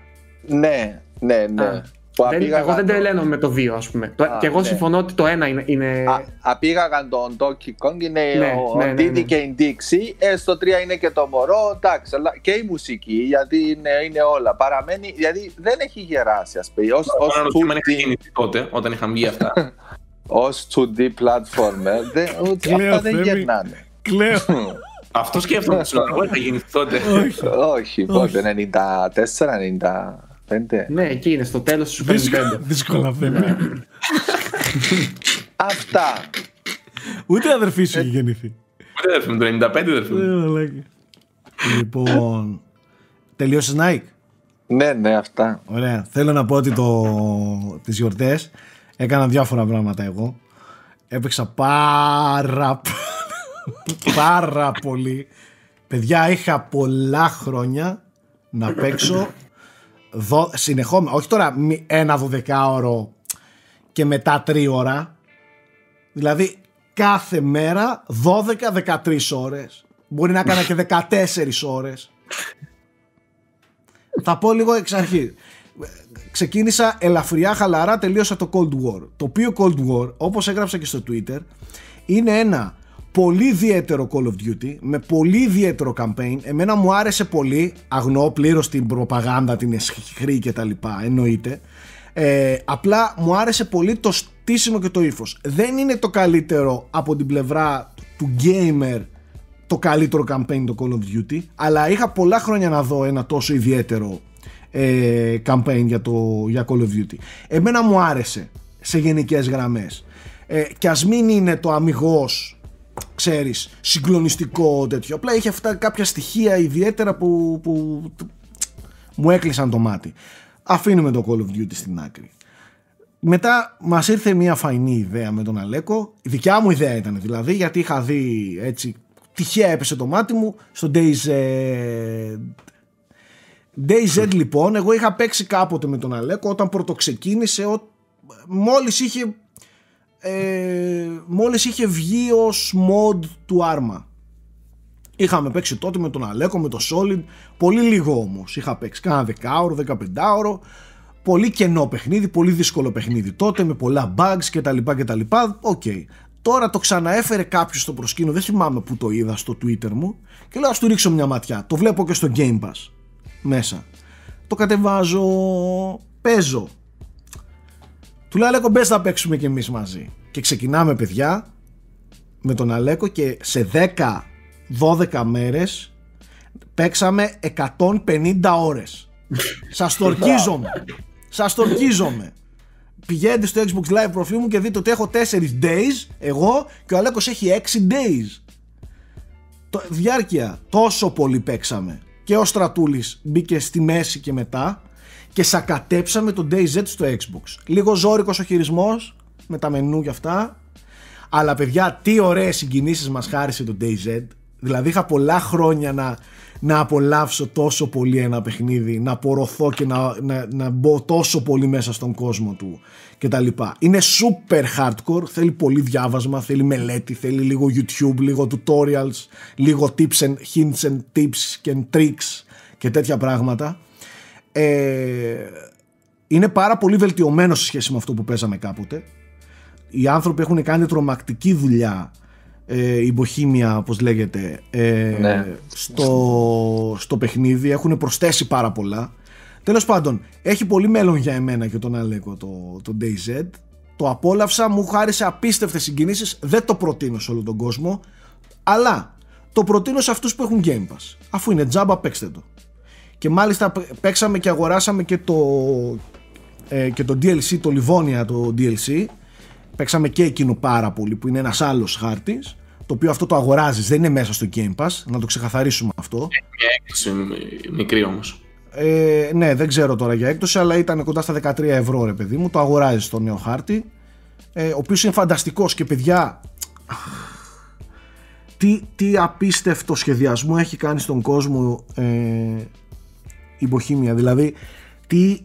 Ναι, ναι, ναι. Α, Που Δεν, απήγαγαν εγώ δεν το- τρελαίνω με το 2, ας πούμε. Το- Α, και εγώ ναι. συμφωνώ ότι το 1 είναι. είναι... Α, απήγαγαν τον Donkey Kong, είναι Ναι, ο ναι, ναι, Diddy ναι. και η Dixie. Ε, στο 3 είναι και το μωρό, εντάξει, αλλά και η μουσική, γιατί είναι, είναι όλα. Παραμένει, γιατί δεν έχει γεράσει, ας πούμε. Ως, ως, Όταν ρωτήσαμε αν είχα 2D, γεννηθεί τότε, όταν είχαν βγει αυτά. [laughs] ως 2D platformer, δεν, ούτε Κλαίω, αυτά δεν Θέμη. γερνάνε. Κλαίω. [laughs] Αυτό σκέφτομαι. σου λέω, Εγώ είχα γεννηθεί τότε. Όχι. Όχι, πότε, 94, 95. Ναι, εκεί είναι, στο τέλος του Super Δύσκολα, Nintendo. δύσκολα Θέμη. [laughs] Αυτά. Ούτε η αδερφή σου έχει γεννηθεί. Ούτε αδερφή μου, το 95 αδερφή Ε, μου. μαλάκα. Λοιπόν. Τελείωσε Nike; Ναι, ναι, αυτά. Ωραία. Θέλω να πω ότι το... τις γιορτές έκανα διάφορα πράγματα εγώ. Έπαιξα πάρα, πο- πάρα πολύ. Παιδιά, είχα πολλά χρόνια να παίξω δο... συνεχόμενα. Όχι τώρα μη- ένα δωδεκάωρο και μετά τρίωρα. Δηλαδή κάθε μέρα 12-13 ώρες. Μπορεί να έκανα και [laughs] 14 ώρες. Θα πω λίγο εξ αρχή. Ξεκίνησα ελαφριά, χαλαρά, τελείωσα το Cold War. Το οποίο Cold War, όπως έγραψα και στο Twitter, είναι ένα πολύ ιδιαίτερο Call of Duty, με πολύ ιδιαίτερο campaign. Εμένα μου άρεσε πολύ, αγνοώ πλήρως την προπαγάνδα, την εσχρή και τα λοιπά, εννοείται. Ε, απλά μου άρεσε πολύ το στήσιμο και το ύφος. Δεν είναι το καλύτερο από την πλευρά του gamer το καλύτερο campaign το Call of Duty αλλά είχα πολλά χρόνια να δω ένα τόσο ιδιαίτερο ε, campaign για, το, για Call of Duty εμένα μου άρεσε σε γενικές γραμμές ε, και ας μην είναι το αμυγός ξέρεις συγκλονιστικό τέτοιο απλά είχε αυτά κάποια στοιχεία ιδιαίτερα που, που μου έκλεισαν το μάτι αφήνουμε το Call of Duty στην άκρη μετά μας ήρθε μια φαϊνή ιδέα με τον Αλέκο. Η δικιά μου ιδέα ήταν δηλαδή, γιατί είχα δει έτσι. Τυχαία έπεσε το μάτι μου στο DayZ. DayZ λοιπόν, εγώ είχα παίξει κάποτε με τον Αλέκο όταν πρώτο ξεκίνησε. Ο... Μόλις είχε. Ε, μόλις είχε βγει ως mod του Arma. Είχαμε παίξει τότε με τον Αλέκο, με το Solid. Πολύ λίγο όμως είχα παίξει. Κάνα 10ωρο, 15ωρο. Πολύ κενό παιχνίδι, πολύ δύσκολο παιχνίδι τότε, με πολλά bugs κτλ. κτλ. Οκ. Τώρα το ξαναέφερε κάποιος στο προσκήνιο, δεν θυμάμαι που το είδα στο Twitter μου και λέω ας του ρίξω μια ματιά. Το βλέπω και στο Game Pass μέσα. Το κατεβάζω, παίζω. Του λέω Αλέκο μπες να παίξουμε κι εμείς μαζί. Και ξεκινάμε παιδιά με τον Αλέκο και σε 10-12 μέρες παίξαμε 150 ώρες. [laughs] Σας το ορκίζομαι. Σας το ορκίζομαι. Πηγαίνετε στο Xbox Live προφίλ μου και δείτε ότι έχω 4 days εγώ και ο Αλέκος έχει 6 days. Το, διάρκεια τόσο πολύ παίξαμε και ο Στρατούλης μπήκε στη μέση και μετά και σακατέψαμε το DayZ στο Xbox. Λίγο ζώρικος ο χειρισμός με τα μενού και αυτά αλλά παιδιά τι ωραίες συγκινήσεις μας χάρισε το DayZ Δηλαδή είχα πολλά χρόνια να, να απολαύσω τόσο πολύ ένα παιχνίδι, να πορωθώ και να, να, να μπω τόσο πολύ μέσα στον κόσμο του και τα λοιπά. Είναι super hardcore, θέλει πολύ διάβασμα, θέλει μελέτη, θέλει λίγο YouTube, λίγο tutorials, λίγο tips and hints and tips και tricks και τέτοια πράγματα. Ε, είναι πάρα πολύ βελτιωμένο σε σχέση με αυτό που παίζαμε κάποτε. Οι άνθρωποι έχουν κάνει τρομακτική δουλειά ε, η Bohemia όπως λέγεται ε, Ναι. στο, στο παιχνίδι. Έχουν προσθέσει πάρα πολλά. Τέλος πάντων έχει πολύ μέλλον για εμένα και τον Αλέκο το, το DayZ το απόλαυσα μου χάρισε απίστευτες συγκινήσεις. Δεν το προτείνω σε όλο τον κόσμο. Αλλά το προτείνω σε αυτούς που έχουν Game Pass. Αφού είναι τζάμπα παίξτε το και μάλιστα παίξαμε και αγοράσαμε και το, ε, και το DLC, το Livonia το DLC Παίξαμε και εκείνο πάρα πολύ που είναι ένας άλλος χάρτης το οποίο αυτό το αγοράζεις, δεν είναι μέσα στο Game Pass, να το ξεκαθαρίσουμε αυτό. Μια έκπτωση μικρή όμως. Ε, ναι, δεν ξέρω τώρα για έκπτωση, αλλά ήταν κοντά στα 13 ευρώ ρε παιδί μου, το αγοράζεις το νέο χάρτη, ε, ο οποίος είναι φανταστικός και παιδιά, τι, τι απίστευτο σχεδιασμό έχει κάνει στον κόσμο ε, η Bohemia, δηλαδή τι,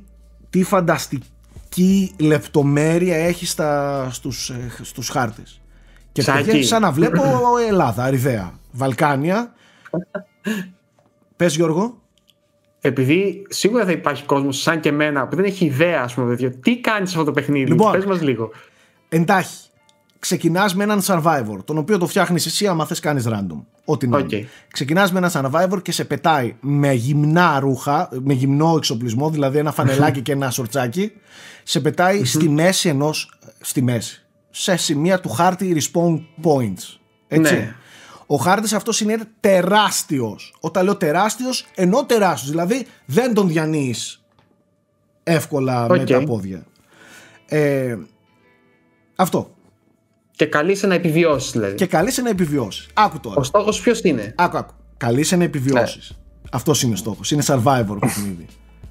τι φανταστική λεπτομέρεια έχει στα, στους, ε, στους χάρτες. Και Σάκη. παιδιά, σαν να βλέπω Ελλάδα, Αριδαία, Βαλκάνια. Πες Γιώργο. Επειδή σίγουρα θα υπάρχει κόσμος σαν και εμένα που δεν έχει ιδέα, ας πούμε, παιδιά, τι κάνει σε αυτό το παιχνίδι. Λοιπόν. Πες μας λίγο. Εντάξει. Ξεκινάς με έναν survivor, τον οποίο το φτιάχνεις εσύ άμα θες κάνεις random. Ό,τι να είναι. Οκ. Ξεκινάς με έναν survivor και σε πετάει με γυμνά ρούχα, με γυμνό εξοπλισμό, δηλαδή ένα φανελάκι [laughs] και ένα σορτσάκι. Σε πετάει στη μέση ενός. Στη μέση. Σε σημεία του χάρτη respawn points. Έτσι. Ναι. Ο χάρτης αυτός είναι τεράστιος. Όταν λέω τεράστιος, ενώ τεράστιος. Δηλαδή δεν τον διανύεις εύκολα με Οκ. τα πόδια. Ε, αυτό. Και καλείσαι να επιβιώσεις, δηλαδή. Και καλείσαι να επιβιώσεις. Άκου τώρα. Ο στόχος ποιος είναι; Άκου, άκου. Καλείσαι να επιβιώσεις. Αυτός είναι ο στόχος. Είναι survivor παιχνίδι.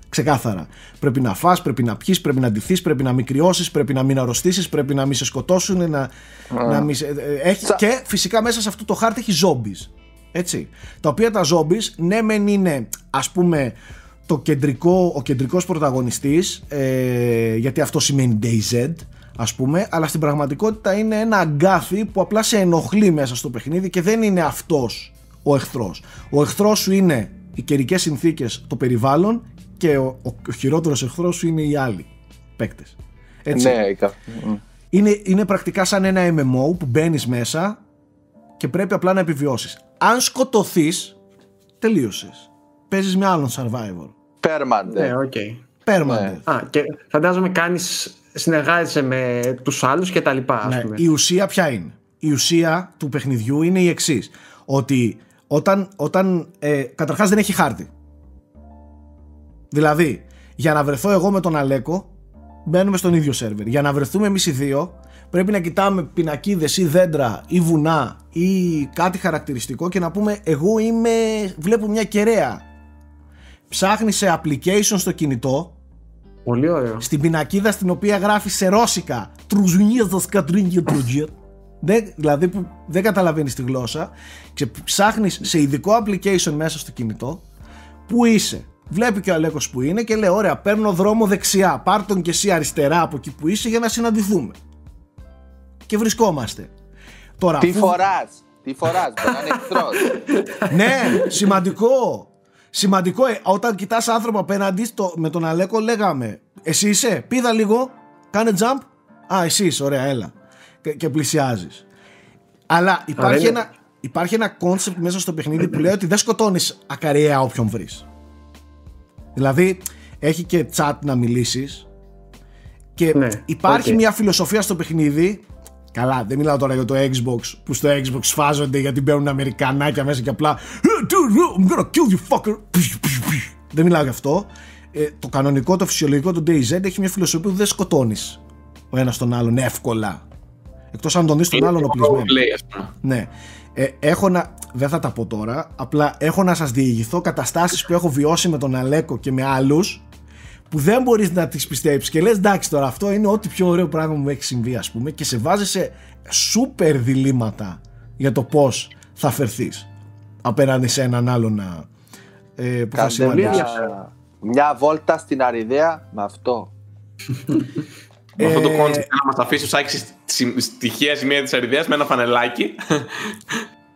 Ξεκάθαρα. Πρέπει να φας, πρέπει να πιεις, πρέπει να ντυθείς, πρέπει να μην κρυώσεις, πρέπει να μην αρρωστήσεις, πρέπει να μην σε σκοτώσουν, να, να μην σε- ε, ε, έχει, Σα- Και φυσικά μέσα σε αυτό το χάρτη έχει zombies. Έτσι. Τα οποία τα zombies, ναι μεν είναι ας πούμε το κεντρικό, ο κεντρικός πρωταγωνιστής, ε, γιατί αυτό σημαίνει DayZ, ας πούμε, αλλά στην πραγματικότητα είναι ένα αγκάθι που απλά σε ενοχλεί μέσα στο παιχνίδι και δεν είναι αυτός ο εχθρός. Ο εχθρός σου είναι οι καιρικές συνθήκες, το περιβάλλον και ο, ο, ο χειρότερος εχθρός σου είναι οι άλλοι παίκτες. Έτσι. Ναι, κα- μ. Είναι, είναι πρακτικά σαν ένα MMO που μπαίνεις μέσα και πρέπει απλά να επιβιώσεις. Αν σκοτωθείς, τελείωσες. Παίζεις με άλλον survivor. Permanent. Ναι, οκ. Permanent. Ναι. Α, και φαντάζομαι κάνεις. Συνεργάζεσαι με τους άλλους και τα λοιπά, ας Ναι, πούμε. η ουσία ποια είναι; Η ουσία του παιχνιδιού είναι η εξής. Ότι όταν, όταν ε, καταρχάς δεν έχει χάρτη. Δηλαδή, για να βρεθώ εγώ με τον Αλέκο, μπαίνουμε στον ίδιο σερβερ. Για να βρεθούμε εμείς οι δύο, πρέπει να κοιτάμε πινακίδες ή δέντρα ή βουνά ή κάτι χαρακτηριστικό και να πούμε εγώ είμαι, βλέπω μια κεραία. Ψάχνει σε application στο κινητό Πολύ ωραίο. στην πινακίδα στην οποία γράφει σε ρώσικα Τρουζουνίες τα σκατρίνγκια τρούτζερ δεν, δηλαδή που δεν καταλαβαίνεις τη γλώσσα και ψάχνεις σε ειδικό application μέσα στο κινητό που είσαι βλέπει και ο Αλέκος που είναι και λέει ωραία παίρνω δρόμο δεξιά πάρ τον και εσύ αριστερά από εκεί που είσαι για να συναντηθούμε και βρισκόμαστε τώρα Τι αφού- φοράς, τι φοράς, μπορεί να είναι εχθρός. ναι, σημαντικό. Σημαντικό. Ε, όταν κοιτάς άνθρωπο απέναντι στο, με τον Αλέκο, λέγαμε Εσύ είσαι, πήδα λίγο, κάνε jump. Α, εσύ είσαι, ωραία, έλα. Και, και πλησιάζεις. Αλλά υπάρχει είναι- ένα, υπάρχει ένα concept μέσα στο παιχνίδι που λέει ότι δεν σκοτώνεις ακαριέα όποιον βρεις. Δηλαδή, έχει και chat να μιλήσεις και Ναι, υπάρχει οκ. μια φιλοσοφία στο παιχνίδι. Καλά, δεν μιλάω τώρα για το Xbox που στο Xbox σφάζονται γιατί μπαίνουν Αμερικανάκια μέσα και απλά «Hey, dude, I'm gonna kill you fucker. Δεν μιλάω για αυτό. Ε, το κανονικό, το φυσιολογικό του DayZ έχει μια φιλοσοφία που δεν σκοτώνεις ο ένας τον άλλον εύκολα. Εκτός αν τον δεις τον Είναι άλλον το οπλισμένο. roleplay, ας πούμε. Ναι. Ε, έχω να. Δεν θα τα πω τώρα. Απλά έχω να σας διηγηθώ καταστάσεις που έχω βιώσει με τον Αλέκο και με άλλους που δεν μπορείς να τις πιστέψεις και λες εντάξει τώρα αυτό είναι ό,τι πιο ωραίο πράγμα που μου έχει συμβεί, ας πούμε, και σε βάζει σε σούπερ διλήμματα για το πώς θα φερθείς απέναντι σε έναν άλλον να, ε, που θα Κάντε συναντήσεις. μια, μια βόλτα στην Αριδαία με αυτό. Με αυτό το Ε, concept να μας αφήσεις ο Σάκης στη- στοιχεία σημεία της αριδέας με ένα φανελάκι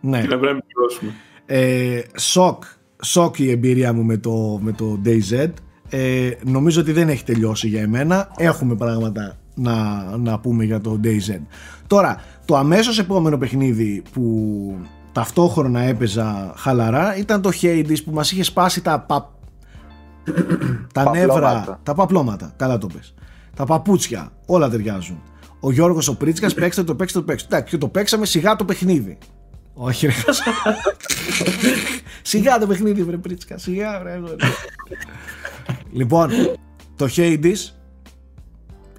Ναι. και να πρέπει να πληρώσουμε. Ε, σοκ, σοκ η εμπειρία μου με το, με το DayZ. Ε, νομίζω ότι δεν έχει τελειώσει για εμένα. Έχουμε πράγματα να, να πούμε για το DayZ. Τώρα, το αμέσως επόμενο παιχνίδι που ταυτόχρονα έπαιζα χαλαρά ήταν το Hades που μας είχε σπάσει τα, πα... τα νεύρα, Παπλώματα. τα παπλώματα, καλά το πες. Τα παπούτσια, όλα ταιριάζουν. Ο Γιώργος ο Πρίτσκας παίξτε το, παίξτε το, παίξτε το. Εντάξει, και το παίξαμε σιγά το παιχνίδι. Όχι ρε Σιγά το παιχνίδι βρε Πρίτσκα Σιγά βρε αγόρι. Λοιπόν Το Hades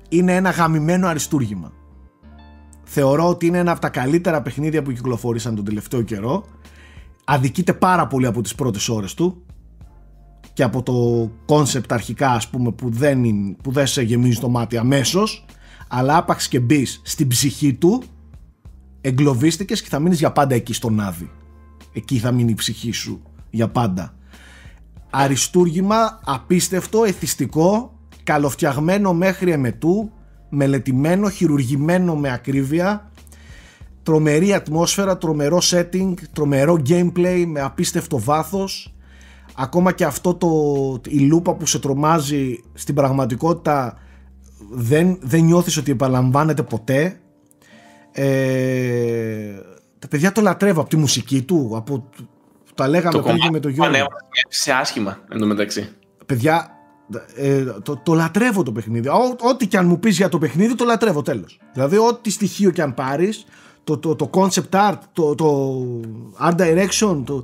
Είναι ένα γαμημένο αριστούργημα. Θεωρώ ότι είναι ένα από τα καλύτερα παιχνίδια που κυκλοφόρησαν τον τελευταίο καιρό. Αδικείται πάρα πολύ από τις πρώτες ώρες του και από το concept αρχικά ας πούμε που δεν, είναι, που δεν σε γεμίζει το μάτι αμέσως αλλά άπαξ και μπεις στην ψυχή του εγκλωβίστηκες και θα μείνεις για πάντα εκεί στον Άδη. Εκεί θα μείνει η ψυχή σου για πάντα. Αριστούργημα απίστευτο, εθιστικό καλοφτιαγμένο μέχρι εμετού μελετημένο, χειρουργημένο με ακρίβεια τρομερή ατμόσφαιρα, τρομερό setting, τρομερό gameplay με απίστευτο βάθος. Ακόμα και αυτό το, η λούπα που σε τρομάζει στην πραγματικότητα δεν, δεν νιώθεις ότι επαναλαμβάνεται ποτέ ε, τα παιδιά το λατρεύω από τη μουσική του από, τα λέγαμε πριν με το Γιώργο. σε άσχημα εντωμεταξύ παιδιά ε, το, το λατρεύω το παιχνίδι. Ό,τι και αν μου πεις για το παιχνίδι το λατρεύω τέλος. Δηλαδή ό,τι στοιχείο και αν πάρεις το, το, το concept art το, το art direction το,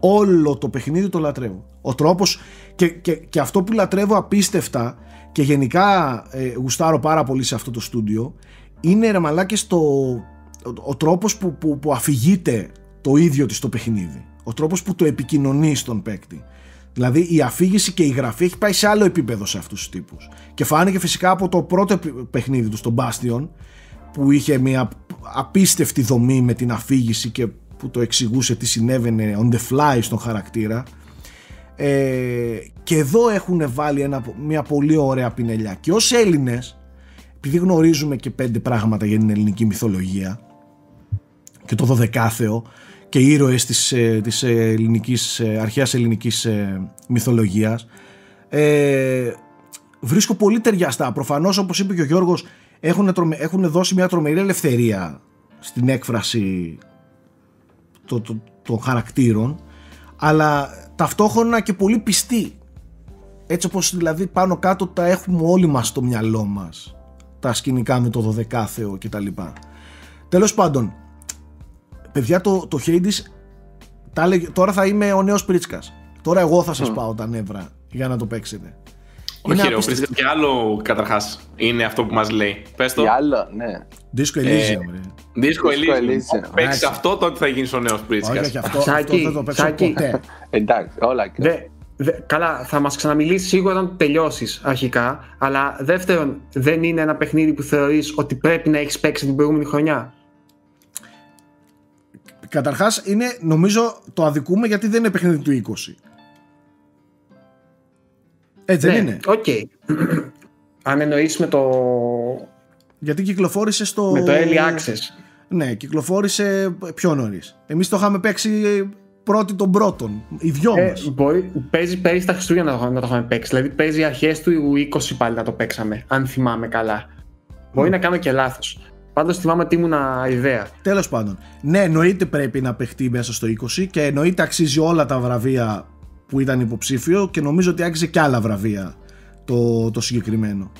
όλο το παιχνίδι το λατρεύω. Ο τρόπος και, και, και αυτό που λατρεύω απίστευτα και γενικά ε, γουστάρω πάρα πολύ σε αυτό το στούντιο είναι ρε μαλάκες το, ο, ο τρόπος που, που, που αφηγείται το ίδιο της το παιχνίδι. Ο τρόπος που το επικοινωνεί στον παίκτη. Δηλαδή η αφήγηση και η γραφή έχει πάει σε άλλο επίπεδο σε αυτούς τους τύπους. Και φάνηκε φυσικά από το πρώτο παιχνίδι του, στον Bastion, που είχε μια απίστευτη δομή με την αφήγηση και που το εξηγούσε τι συνέβαινε on the fly στον χαρακτήρα ε, και εδώ έχουν βάλει ένα, μια πολύ ωραία πινελιά και ως Έλληνες επειδή γνωρίζουμε και πέντε πράγματα για την ελληνική μυθολογία και το δωδεκάθεο και ήρωες της, ε, της ελληνικής, ε, αρχαίας ελληνικής ε, μυθολογίας ε, βρίσκω πολύ ταιριαστά προφανώς όπως είπε και ο Γιώργος έχουν, έχουν δώσει μια τρομερή ελευθερία στην έκφραση το, το, των χαρακτήρων αλλά ταυτόχρονα και πολύ πιστοί έτσι όπως δηλαδή πάνω κάτω τα έχουμε όλοι μας στο μυαλό μας τα σκηνικά με το δωδεκάθεο και τα λοιπά τέλος πάντων παιδιά το, το Hades τα τώρα θα είμαι ο νέος Πρίτσκας τώρα εγώ θα σας πάω τα νεύρα για να το παίξετε όχι, ρε, ο Πρίτσκας και άλλο καταρχάς είναι αυτό που μας λέει. Πες το. Και άλλο, ναι. Disco Elysium, ρε. Disco Elysium. Παίξεις αυτό, τότε θα γίνεις ο νέος Πρίτσικα. Όχι, αυτό, αυτό δεν το παίξω ποτέ. Εντάξει, όλα και. Καλά, θα μας ξαναμιλήσεις σίγουρα όταν τελειώσεις αρχικά. Αλλά δεύτερον, δεν είναι ένα παιχνίδι που θεωρείς ότι πρέπει να έχεις παίξει την προηγούμενη χρονιά; Καταρχάς, είναι, νομίζω, το αδικούμε γιατί δεν είναι παιχνίδι του 20. Έτσι δεν ναι, είναι; Οκ. Okay. Αν εννοείς με το... Γιατί κυκλοφόρησε στο... Με το Early Access. Ναι, κυκλοφόρησε πιο νωρίς. Εμείς το είχαμε παίξει πρώτη των πρώτων. Οι δυο ε, μας. Μπορεί, παίζει πέρυσι τα Χριστούγεννα να το, να το είχαμε παίξει. Δηλαδή παίζει αρχές του 20 πάλι να το παίξαμε. Αν θυμάμαι καλά. Μπορεί να κάνω και λάθος. Πάντως θυμάμαι ότι ήμουν ιδέα. Τέλος πάντων. Ναι, εννοείται πρέπει να παιχτεί μέσα στο 20 και εννοείται αξίζει όλα τα βραβεία που ήταν υποψήφιο και νομίζω ότι άξιζε και άλλα βραβεία το, το συγκεκριμένο.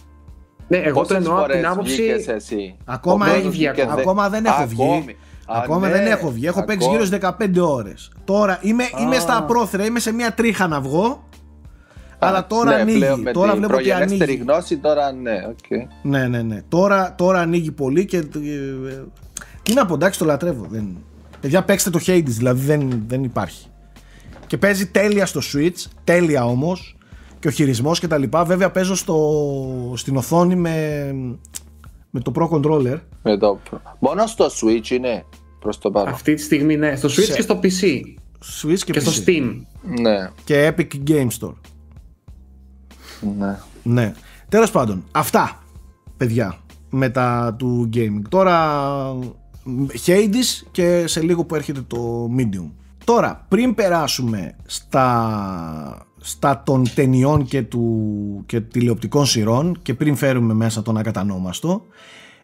Ναι, εγώ το εννοώ από την άποψη. Εσύ; Ακόμα, έχει ακόμα δεν έχω βγει. Ακόμα δεν έχω βγει. Έχω παίξει γύρω στις 15 ώρες. Τώρα είμαι, είμαι στα πρόθυρα, είμαι σε μια τρίχα να βγω. αλλά τώρα ναι, ανοίγει. Με τώρα την βλέπω ότι ανοίγει. γνώση τώρα ναι, okay. ναι, ναι, ναι. Τώρα, τώρα ανοίγει πολύ και. Ε, τι να πω, εντάξει, το λατρεύω. Δεν... Παιδιά, παίξτε το Hades, δηλαδή δεν, δεν υπάρχει. Και παίζει τέλεια στο Switch, τέλεια όμως και ο χειρισμός και τα λοιπά. Βέβαια παίζω στο, στην οθόνη με, με το Pro Controller. Με το Μόνο στο Switch είναι προς το παρόν. Αυτή τη στιγμή ναι, στο Switch και στο PC. Switch και, και στο Steam. Ναι. Και Epic Game Store. Ναι. Ναι. Τέλος πάντων, αυτά παιδιά μετά του gaming. Τώρα Hades και σε λίγο που έρχεται το Medium. Τώρα, πριν περάσουμε στα, στα των ταινιών και, του, και τηλεοπτικών σειρών και πριν φέρουμε μέσα τον ακατανόμαστο,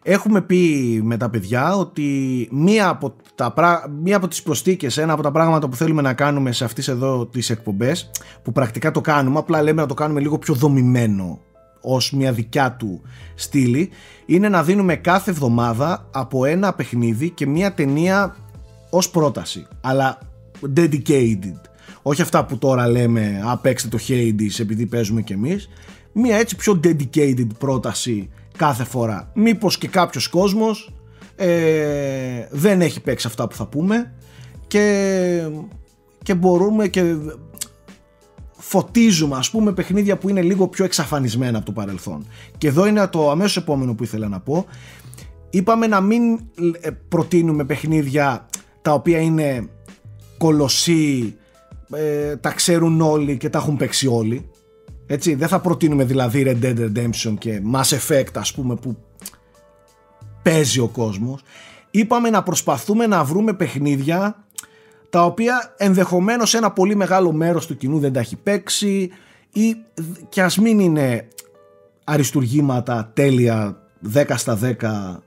έχουμε πει με τα παιδιά ότι μία από, τα, μία από τις προστίκες, ένα από τα πράγματα που θέλουμε να κάνουμε σε αυτές εδώ τις εκπομπές, που πρακτικά το κάνουμε, απλά λέμε να το κάνουμε λίγο πιο δομημένο ως μια δικιά του στήλη, είναι να δίνουμε κάθε εβδομάδα από ένα παιχνίδι και μια ταινία ως πρόταση. Αλλά dedicated. Όχι αυτά που τώρα λέμε «Α, παίξτε το Hades επειδή παίζουμε κι εμείς». Μία έτσι πιο dedicated πρόταση κάθε φορά. Μήπως και κάποιος κόσμος ε, δεν έχει παίξει αυτά που θα πούμε και, και μπορούμε και φωτίζουμε ας πούμε παιχνίδια που είναι λίγο πιο εξαφανισμένα από το παρελθόν. Και εδώ είναι το αμέσως επόμενο που ήθελα να πω. Είπαμε να μην ε, προτείνουμε παιχνίδια τα οποία είναι κολοσσί ε, τα ξέρουν όλοι και τα έχουν παίξει όλοι έτσι, δεν θα προτείνουμε δηλαδή Red Dead Redemption και Mass Effect ας πούμε που παίζει ο κόσμος. Είπαμε να προσπαθούμε να βρούμε παιχνίδια τα οποία ενδεχομένως ένα πολύ μεγάλο μέρος του κοινού δεν τα έχει παίξει ή και ας μην είναι αριστουργήματα τέλεια 10 στα 10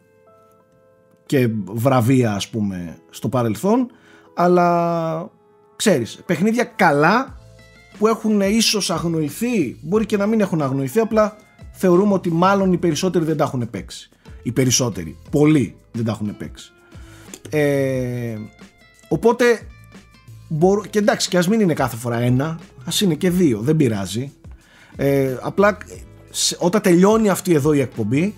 και βραβεία ας πούμε στο παρελθόν αλλά ξέρεις παιχνίδια καλά που έχουν ίσως αγνοηθεί μπορεί και να μην έχουν αγνοηθεί απλά θεωρούμε ότι μάλλον οι περισσότεροι δεν τα έχουν παίξει. Οι περισσότεροι, πολλοί δεν τα έχουν παίξει. Ε, οπότε μπορώ, και εντάξει και ας μην είναι κάθε φορά ένα ας είναι και δύο, δεν πειράζει. Ε, απλά όταν τελειώνει αυτή εδώ η εκπομπή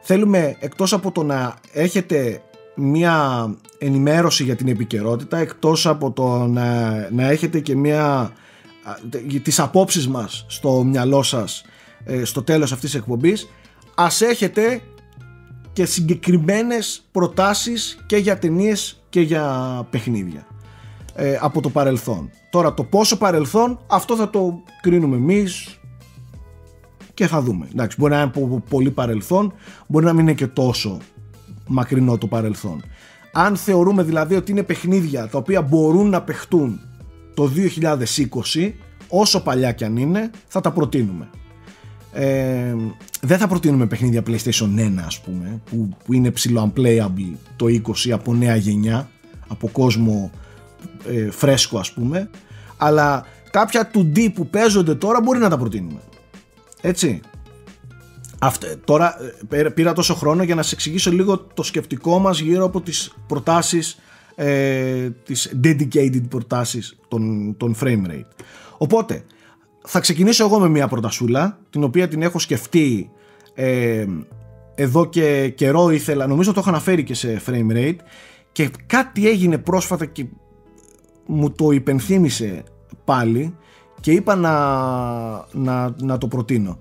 θέλουμε εκτός από το να έχετε μια ενημέρωση για την επικαιρότητα εκτός από το να, να έχετε και μια τις απόψεις μας στο μυαλό σας ε, στο τέλος αυτής της εκπομπής ας έχετε και συγκεκριμένες προτάσεις και για ταινίες και για παιχνίδια ε, από το παρελθόν. Τώρα το πόσο παρελθόν αυτό θα το κρίνουμε εμείς και θα δούμε. Εντάξει, μπορεί να είναι πολύ παρελθόν μπορεί να μην είναι και τόσο μακρινό το παρελθόν. Αν θεωρούμε δηλαδή ότι είναι παιχνίδια τα οποία μπορούν να παιχτούν το 2020 όσο παλιά κι αν είναι θα τα προτείνουμε. Ε, δεν θα προτείνουμε παιχνίδια PlayStation 1 ας πούμε που, που είναι ψηλό unplayable το 20 από νέα γενιά από κόσμο ε, φρέσκο ας πούμε. Αλλά κάποια 2D που παίζονται τώρα μπορεί να τα προτείνουμε. Έτσι. Αυτέ, τώρα ε, πήρα τόσο χρόνο για να σε εξηγήσω λίγο το σκεπτικό μας γύρω από τις προτάσεις ε, τις dedicated προτάσεις των, των frame rate. Οπότε θα ξεκινήσω εγώ με μια προτασούλα την οποία την έχω σκεφτεί ε, εδώ και καιρό ήθελα νομίζω το έχω αναφέρει και σε frame rate και κάτι έγινε πρόσφατα και μου το υπενθύμησε πάλι και είπα να, να, να το προτείνω.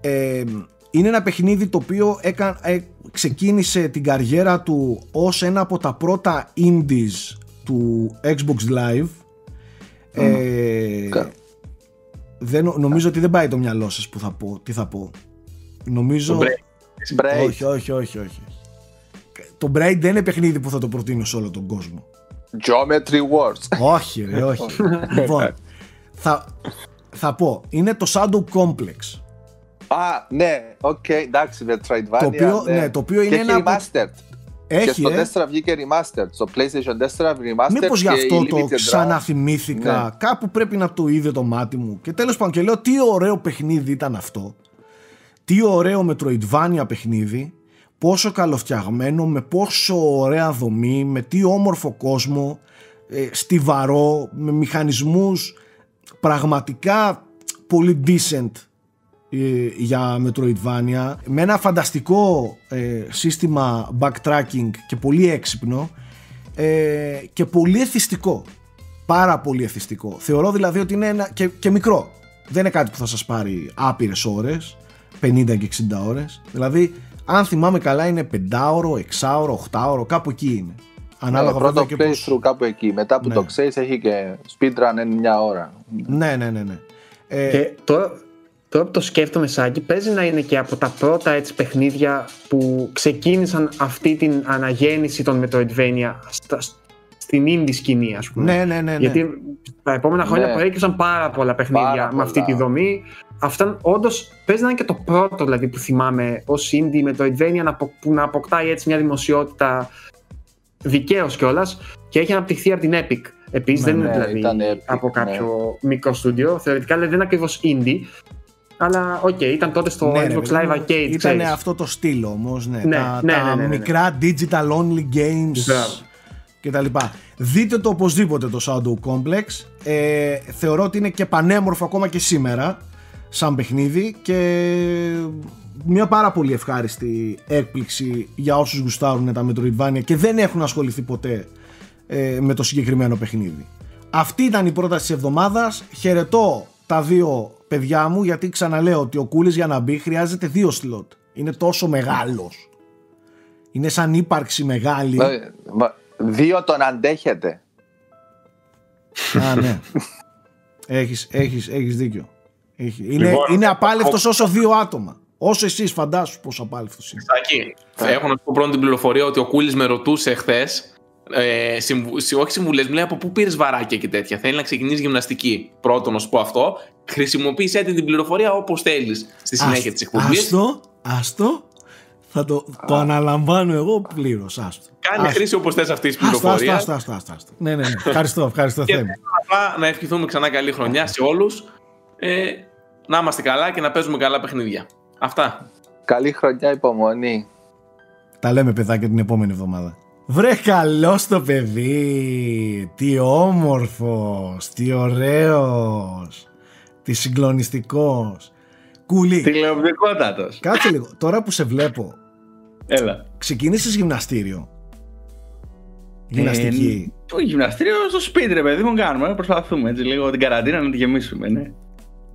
Ε, είναι ένα παιχνίδι το οποίο έκα, ε, ξεκίνησε την καριέρα του ως ένα από τα πρώτα indies του Xbox Live. Ε, δεν, νομίζω ότι δεν πάει το μυαλό σας που θα πω, τι θα πω. Νομίζω Braid. όχι όχι όχι όχι. Το Braid δεν είναι παιχνίδι που θα το προτείνω σε όλο τον κόσμο. Geometry Wars. Όχι ρε όχι. Λοιπόν θα, θα πω είναι το Shadow Complex Α, ναι, οκ, okay, εντάξει, Metroidvania. Το οποίο, ναι. ναι, το οποίο είναι και ένα. έχει από- remastered. Έχει, και στο ε. 4 βγήκε remastered. Στο PlayStation 4 remastered. Μήπως γι' και αυτό η το Limited Run. ξαναθυμήθηκα. Ναι. Κάπου πρέπει να το είδε το μάτι μου. Και τέλος πάντων και λέω τι ωραίο παιχνίδι ήταν αυτό. Τι ωραίο Metroidvania παιχνίδι. Πόσο καλοφτιαγμένο, με πόσο ωραία δομή, με τι όμορφο κόσμο, ε, στιβαρό, με μηχανισμούς πραγματικά πολύ decent ε, για Metroidvania με ένα φανταστικό ε, σύστημα backtracking και πολύ έξυπνο ε, και πολύ εθιστικό πάρα πολύ εθιστικό θεωρώ δηλαδή ότι είναι ένα και, και μικρό δεν είναι κάτι που θα σας πάρει άπειρες ώρες 50 και 60 ώρες δηλαδή αν θυμάμαι καλά είναι 5ωρο, 6ωρο, 8ωρο κάπου εκεί είναι Ναι, ανάλογα πρώτο βέβαια και πώς playthrough κάπου εκεί. Μετά που Ναι. το ξέρεις, έχει και speedrun είναι μια ώρα. ναι ναι ναι, ναι. Ε, Και τώρα, τώρα που το σκέφτομαι Σάκη, παίζει να είναι και από τα πρώτα έτσι, παιχνίδια που ξεκίνησαν αυτή την αναγέννηση των Metroidvania στα, στην indie σκηνή, ας πούμε. ναι ναι ναι, ναι. Γιατί τα επόμενα χρόνια Ναι. προέκυψαν πάρα πολλά παιχνίδια Πάρα με αυτή πολλά. τη δομή. Αυτά όντως παίζει να είναι και το πρώτο δηλαδή, που θυμάμαι ως indie Metroidvania να, απο- που να αποκτάει έτσι μια δημοσιότητα δικαίως κιόλας και έχει αναπτυχθεί από την Epic. Επίσης Ναι, δεν είναι ναι, δηλαδή ήταν Epic, από κάποιο μικρό στούντιο. Θεωρητικά δηλαδή, δεν είναι ακριβώς indie. Αλλά οκ, ήταν τότε στο Ναι, ρε, Xbox παιδί μου, Live Arcade. Ήταν ξέρεις. αυτό το στυλ όμως. Ναι. Ναι, τα ναι, τα ναι, ναι, ναι, ναι. μικρά digital only games Μπράβο. και τα λοιπά. Δείτε το οπωσδήποτε το Shadow Complex. Ε, θεωρώ ότι είναι και πανέμορφο ακόμα και σήμερα σαν παιχνίδι και μια πάρα πολύ ευχάριστη έκπληξη για όσους γουστάρουν τα Metroidvania και δεν έχουν ασχοληθεί ποτέ ε, με το συγκεκριμένο παιχνίδι. Αυτή ήταν η πρόταση της εβδομάδας. Χαιρετώ τα δύο παιδιά μου γιατί ξαναλέω ότι ο Κούλης για να μπει χρειάζεται δύο σλότ. Είναι τόσο μεγάλος. Είναι σαν ύπαρξη μεγάλη. Ε, μα- Δύο τον αντέχετε. Α, ναι. έχεις, έχεις, έχεις δίκιο. Έχει. Είναι, Λοιπόν, είναι απάλευτος όσο δύο άτομα. Όσο εσείς φαντάσου πόσο απάλευτος είναι. Σάκη, έχω να σου πω πρώτον την πληροφορία ότι ο Κούλης με ρωτούσε χθες. Ε, συμβου, συ- όχι συμβουλές, μου λέει από πού πήρες βαράκια και τέτοια. Θέλει να ξεκινήσεις γυμναστική. Πρώτον, να σου πω αυτό. Χρησιμοποίησε την πληροφορία όπως θέλεις στη συνέχεια της εκπομπής. Άστο, άστο. Θα το, το αναλαμβάνω εγώ πλήρως. Άστο. Κάνει Άστο. χρήση όπως θες αυτής της Άστο, άστο, πληροφορίας. άστο, άστο, άστο, άστο. Ναι, ναι, ναι. Ευχαριστώ, ευχαριστώ Και Θέμη. απλά να ευχηθούμε ξανά καλή χρονιά σε όλους. Ε, να είμαστε καλά και να παίζουμε καλά παιχνίδια. Αυτά. Καλή χρονιά υπομονή. Τα λέμε παιδάκια την επόμενη εβδομάδα. Βρε καλό το παιδί, τι όμορφος, τι ωραίος, τι συγκλονιστικός. Κουλή, Τηλεοπτικότατος. κάτσε λίγο, τώρα που σε βλέπω, Έλα. ξεκίνησες γυμναστήριο. Γυμναστική. Ε, το γυμναστήριο στο σπίτι, ρε παιδί μου, κάνουμε. Προσπαθούμε έτσι λίγο την καραντίνα να τη γεμίσουμε, ναι.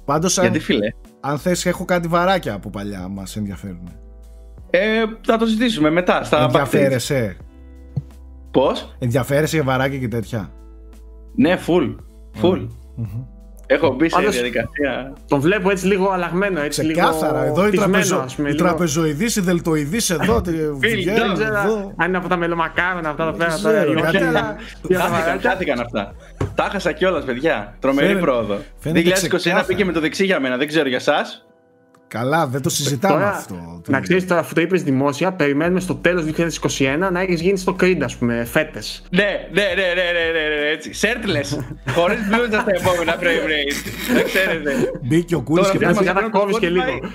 Πάντως αν, Γιατί φίλε; αν θες έχω κάτι βαράκια από παλιά μας ενδιαφέρουν. Ε, θα το συζητήσουμε μετά στα backstage. Ενδιαφέρεσαι. Πώς; Ενδιαφέρεσαι για βαράκια και τέτοια. Ναι, full. Full. Έχω μπει σε Πάντως- διαδικασία. Τον βλέπω έτσι λίγο αλλαγμένο, έτσι Ξεκάθαρα, λίγο εδώ η, τισμένο, τραπεζο, ας πούμε, η λίγο. τραπεζοειδής, η δελτοειδής εδώ, τη Δεν βγαίνουν ξέρω εδώ. αν είναι από τα μελομακάρονα αυτά τα πέρα. ξέρω, τώρα, η κάτι- οχέρα, για τα Χάθηκαν, βαράκια. χάθηκαν αυτά. Τα χάσα κιόλας, παιδιά. Τρομερή Φαίνεται- πρόοδο. φαίνεται 2021 ξεκάθαρα. πήγε με το δεξί για μένα, δεν ξέρω για εσάς. Καλά, δεν το συζητάμε Τώρα, αυτό. να ξέρεις τώρα, αφού το είπες δημόσια, περιμένουμε στο τέλος 2021 να έχεις γίνει στο Creed, ας πούμε, φέτες. Ναι, ναι, ναι, ναι, ναι, ναι, ναι, έτσι. Σέρτλες, [laughs] χωρίς μπλούζα στα επόμενα frame rate. Δεν ξέρετε. Μπήκε ο Κούλης Τώρα και αυτοί μας πέφτει. μας να ακούνε το κόβεις και Spotify- λίγο.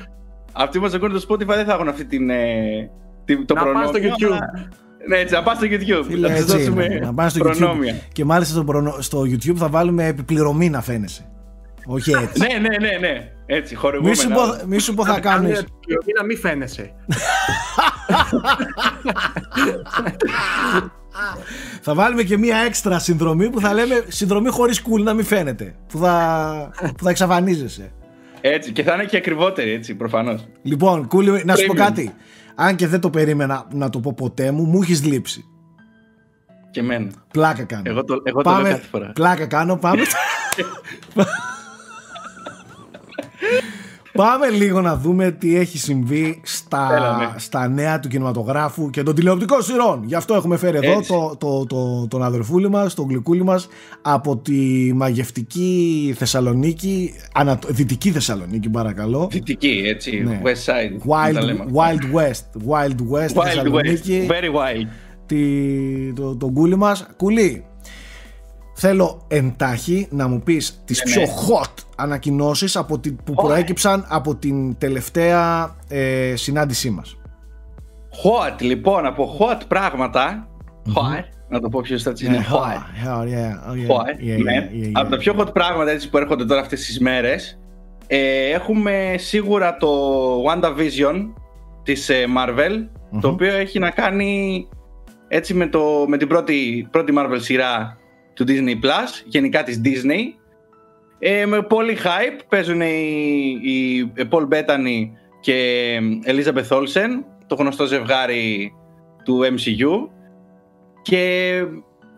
Αυτοί μας ακούνε το Spotify δεν θα έχουν αυτή την, ε, την- το Να πας προνόμιο. στο YouTube. αλλά- Ναι, έτσι, να πας στο YouTube. Φίλε, να τους έτσι δώσουμε είναι. Να πάνε στο προνόμια. YouTube. Και μάλιστα στο, προνο- στο YouTube θα βάλουμε επιπληρωμή να φαίνεσαι. Όχι έτσι. Ναι, ναι, ναι, ναι. Έτσι, μη, χορηγούμενα. σου πω, μη σου πω θα κάνεις. να μην φαίνεσαι. [laughs] Θα βάλουμε και μία έξτρα συνδρομή που θα λέμε συνδρομή χωρίς cool να μην φαίνεται. Που θα, που θα εξαφανίζεσαι. Έτσι, και θα είναι και ακριβότερη, έτσι, προφανώς. Λοιπόν, Κούλη, να σου πω Premium. κάτι. Αν και δεν το περίμενα να το πω ποτέ μου, μου έχεις λείψει. Και εμένα. Πλάκα κάνω. Εγώ το- εγώ το λέω κάθε φορά. Πλάκα κάνω, πάμε. [laughs] [laughs] πάμε λίγο να δούμε τι έχει συμβεί στα, Έλα, ναι. στα νέα του κινηματογράφου και των τηλεοπτικών σειρών. Γι' αυτό έχουμε φέρει εδώ Έτσι. το, το, το, τον αδερφούλη μας, τον γλυκούλη μας από τη μαγευτική Θεσσαλονίκη, ανα, δυτική Θεσσαλονίκη παρακαλώ. Δυτική, έτσι, Ναι. West Side. να τα Wild, λέμε. Wild West, Wild West, Wild West, Θεσσαλονίκη very wild. τη, το, τον κούλι μας Κούλι Θέλω εντάχει να μου πεις τις Ναι, πιο ναι. hot ανακοινώσεις από την, που προέκυψαν από την τελευταία ε, συνάντησή μας. Hot, λοιπόν, από hot πραγματα Hot, να το πω πιο σωστά, έτσι είναι hot. hot, yeah, oh, yeah, Hot, yeah, ναι. yeah, yeah, Από τα yeah. πιο hot πράγματα έτσι, που έρχονται τώρα αυτές τις μέρες ε, έχουμε σίγουρα το WandaVision της ε, Marvel το οποίο έχει να κάνει έτσι με, το, με την πρώτη, πρώτη Marvel σειρά του Disney Plus, γενικά της Disney. Ε, με πολύ hype παίζουν οι, οι Paul Bettany και Elizabeth Olsen το γνωστό ζευγάρι του MCU και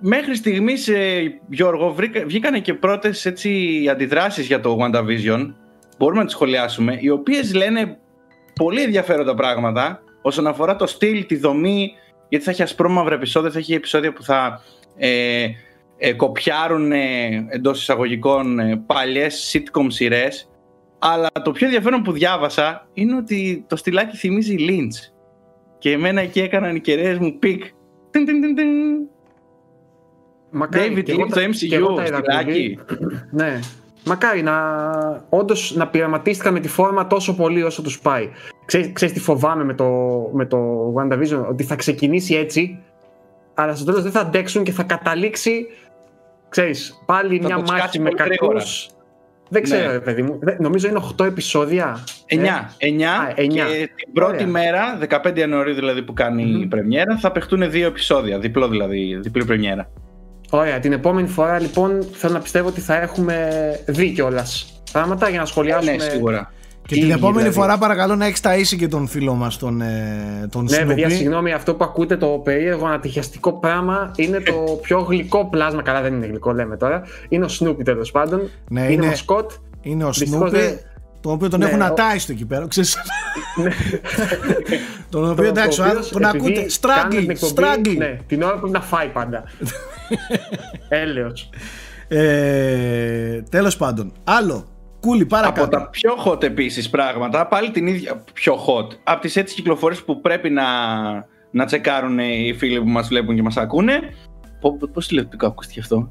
μέχρι στιγμής ε, Γιώργο βρήκα, βγήκανε και πρώτες έτσι, αντιδράσεις για το WandaVision μπορούμε να τις σχολιάσουμε οι οποίες λένε πολύ ενδιαφέροντα πράγματα όσον αφορά το στυλ, τη δομή γιατί θα έχει ασπρόμαυρα επεισόδια, θα έχει επεισόδια που θα ε, ε, κοπιάρουν ε, εντός εισαγωγικών ε, παλιές sitcom σειρές αλλά το πιο ενδιαφέρον που διάβασα είναι ότι το στυλάκι θυμίζει Lynch και εμένα εκεί έκαναν οι κεραίες μου πικ Τιν, τιν, τιν, τιν. Μακάρι, David και εγώ Lynch τα- στο και εγώ MCU, τα είδα στυλάκι. πολύ. Ναι. Μακάρι να όντως να πειραματίστηκαν με τη φόρμα τόσο πολύ όσο τους πάει. Ξέρεις, ξέρεις τι φοβάμαι με το, με το WandaVision, ότι θα ξεκινήσει έτσι, αλλά στο τέλος δεν θα αντέξουν και θα καταλήξει, ξέρεις, πάλι Θα μια το σκάσει μάχη με πολύ γρήγορα. κακούς. Δεν ξέρω, Ναι. ρε παιδί μου. Δεν- Νομίζω είναι 8 επεισόδια. 9. 9 Α, εννιά. και την πρώτη Ωραία. μέρα, 15 Ιανουαρίου δηλαδή που κάνει η Μμμ. πρεμιέρα, θα παιχτούν δύο επεισόδια. Διπλό δηλαδή, διπλή πρεμιέρα. Ωραία, την επόμενη φορά λοιπόν θέλω να πιστεύω ότι θα έχουμε δει κιόλα πράγματα για να σχολιάσουμε. Ναι, σίγουρα. Και Τι την ίδιοι, επόμενη δηλαδή. φορά παρακαλώ να έχεις ταΐσει και τον φίλο μας τον, ε, τον Ναι, παιδιά, Snoopy. συγγνώμη, αυτό που ακούτε το περίεργο ανατυχιαστικό πράγμα είναι το πιο γλυκό πλάσμα. Καλά, δεν είναι γλυκό, λέμε τώρα. Είναι ο Snoopy τέλος πάντων. Ναι, είναι είναι- μασκότ. Είναι ο Δυστυχώς Snoopy, δεν- τον οποίο τον Ναι, έχουν ο- ατάσει εκεί πέρα. Ξέρεις, Ναι. [laughs] τον οποίο εντάξει, ο οποίος, άνθρωπος- τον επειδή ακούτε. κάνουμε Στράγγι, την εκπομπή, στράγγι. Ναι, την ώρα που να φάει πάντα. [laughs] Έλεος. Ε, τέλος πάντων. Άλλο. Κούλι, Από παρακάτω. τα πιο hot επίσης πράγματα, πάλι την ίδια πιο hot. Από τις έτσι κυκλοφορίες που πρέπει να, να τσεκάρουν οι φίλοι που μας βλέπουν και μας ακούνε. Πώς τηλεοπτικό ακούστηκε αυτό;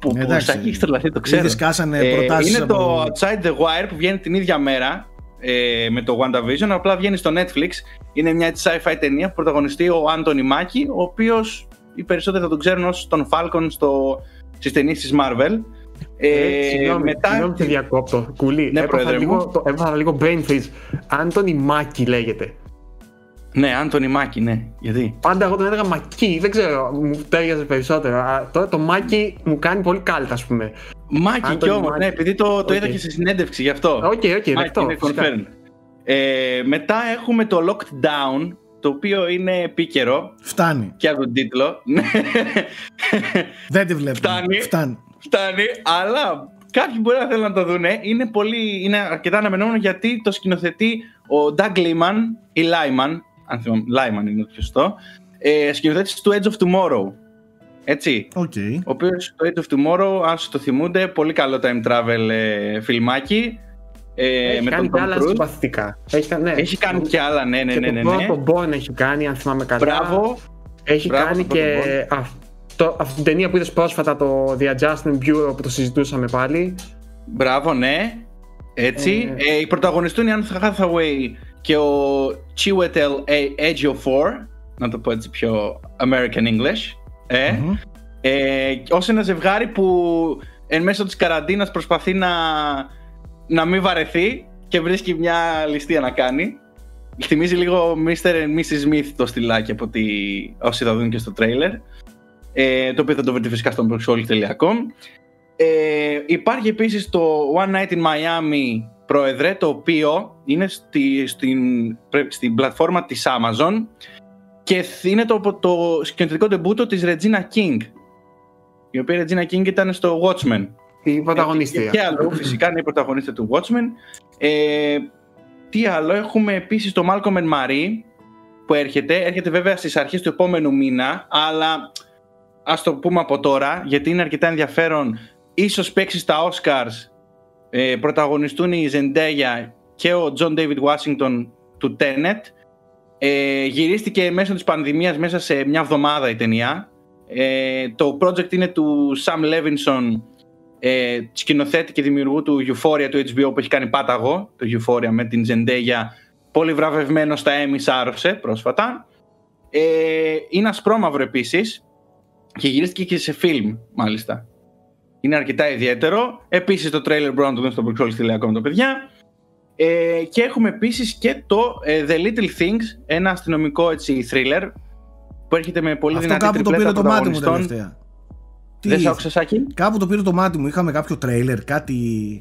Που Εντάξει. Σάκη έχεις τρελαθεί, το ξέρω. Είδες, κάσανε Ε, προτάσεις είναι από- το Outside the Wire που βγαίνει την ίδια μέρα ε, με το WandaVision, απλά βγαίνει στο Netflix. Είναι μια έτσι sci-fi ταινία που πρωταγωνιστεί ο Άντωνι Μάκη, ο οποίος οι περισσότεροι θα τον ξέρουν ως τον Falcon στο, στις ταινίες της Marvel. Ε, συγγνώμη, μετά συγγνώμη που σε διακόπτω. Κουλή, Ναι, έπαθα, πρόεδρε λίγο, μου. το, έπαθα λίγο brain freeze. Anthony Mackie λέγεται. Ναι, Anthony Mackie, ναι. Γιατί; Πάντα εγώ τον έλεγα Μακί, δεν ξέρω, μου ταίριαζε περισσότερο. Α, τώρα το Mackie μου κάνει πολύ κάλτα, ας πούμε. Mackie Anthony κι όμως, Mackie. ναι, επειδή το, το Οκ. είδα και σε συνέντευξη γι' αυτό. Οκ, οκ, Mackie δεκτό. είναι φυσικά. confirmed. Ε, μετά έχουμε το Lockdown, το οποίο είναι επίκαιρο Φτάνει. και από τον τίτλο. Ναι. [laughs] Δεν τη βλέπω. Φτάνει. Φτάνει. Φτάνει, αλλά κάποιοι μπορεί να θέλουν να το δουν. Είναι, πολύ, είναι αρκετά αναμενόμενο γιατί το σκηνοθετεί ο Doug Liman ή Lyman, αν θυμάμαι, Lyman είναι το πιο σωστό, ε, σκηνοθέτης του Edge of Tomorrow. Έτσι. Οκ. Ο οποίος το Edge of Tomorrow, αν σας το θυμούνται, πολύ καλό time travel ε, φιλμάκι. Ε, Έχει με κάνει τον και Tom άλλα Cruise. συμπαθητικά. Έχει, κα- ναι. Έχει κάνει και άλλα, ναι, ναι, Και ναι. ναι, το ναι. πρώτο Bourne έχει κάνει, αν θυμάμαι καλά. Μπράβο. Έχει Μπράβο, κάνει το και πρώτο αυτό, αυτή την ταινία που είδες πρόσφατα, το The Adjustment Bureau που το συζητούσαμε πάλι. Μπράβο, ναι. Έτσι. Ε. Ε, οι πρωταγωνιστούν η Anne Hathaway και ο Chiwetel Ejiofor, να το πω έτσι πιο American English. Ε, Μμμ. ε, ως ένα ζευγάρι που εν μέσω της καραντίνας προσπαθεί να, να μην βαρεθεί και βρίσκει μια ληστεία να κάνει. Θυμίζει λίγο Mr. and Mrs. Smith το στυλάκι από τη, όσοι θα δουν και στο τρέιλερ. Ε, το οποίο θα το βρείτε φυσικά στο proxolic.com. Ε, υπάρχει επίσης το One Night in Miami πρόεδρε, το οποίο είναι στη, στην, πρέ- στην πλατφόρμα της Amazon και είναι το, το σκηνοθετικό τεμπούτο της Regina King η οποία Regina King ήταν στο Watchmen Η πρωταγωνίστρια. και αλλού φυσικά είναι η πρωταγωνίστρια του Watchmen ε, τι άλλο έχουμε επίσης το Malcolm and Marie που έρχεται, έρχεται βέβαια στις αρχές του επόμενου μήνα αλλά ας το πούμε από τώρα γιατί είναι αρκετά ενδιαφέρον ίσως παίξει στα Oscars ε, πρωταγωνιστούν η Zendaya και ο John David Washington του Tenet. Ε, γυρίστηκε μέσω της πανδημίας μέσα σε μια εβδομάδα η ταινία. Ε, το project είναι του Sam Levinson ε, σκηνοθέτη και δημιουργού του Euphoria του HBO που έχει κάνει πάταγο το Euphoria με την Zendaya πολύ βραβευμένο στα Emmy σάρωσε πρόσφατα. Ε, είναι ασπρόμαυρο επίσης και γυρίστηκε και σε φιλμ μάλιστα είναι αρκετά ιδιαίτερο επίσης το trailer μπορούν να το δουν στο Bruxelles.com τα παιδιά ε, και έχουμε επίσης και το ε, The Little Things ένα αστυνομικό έτσι thriller που έρχεται με πολύ Αυτό δυνατή κάπου το τριπλέτα πήρε το μάτι μου πρωταγωνιστών. τελευταία. Τι Δεν σ' είχε; άκουσα Σάκη; Κάπου το πήρε το μάτι μου. Είχαμε κάποιο τρέιλερ, κάτι.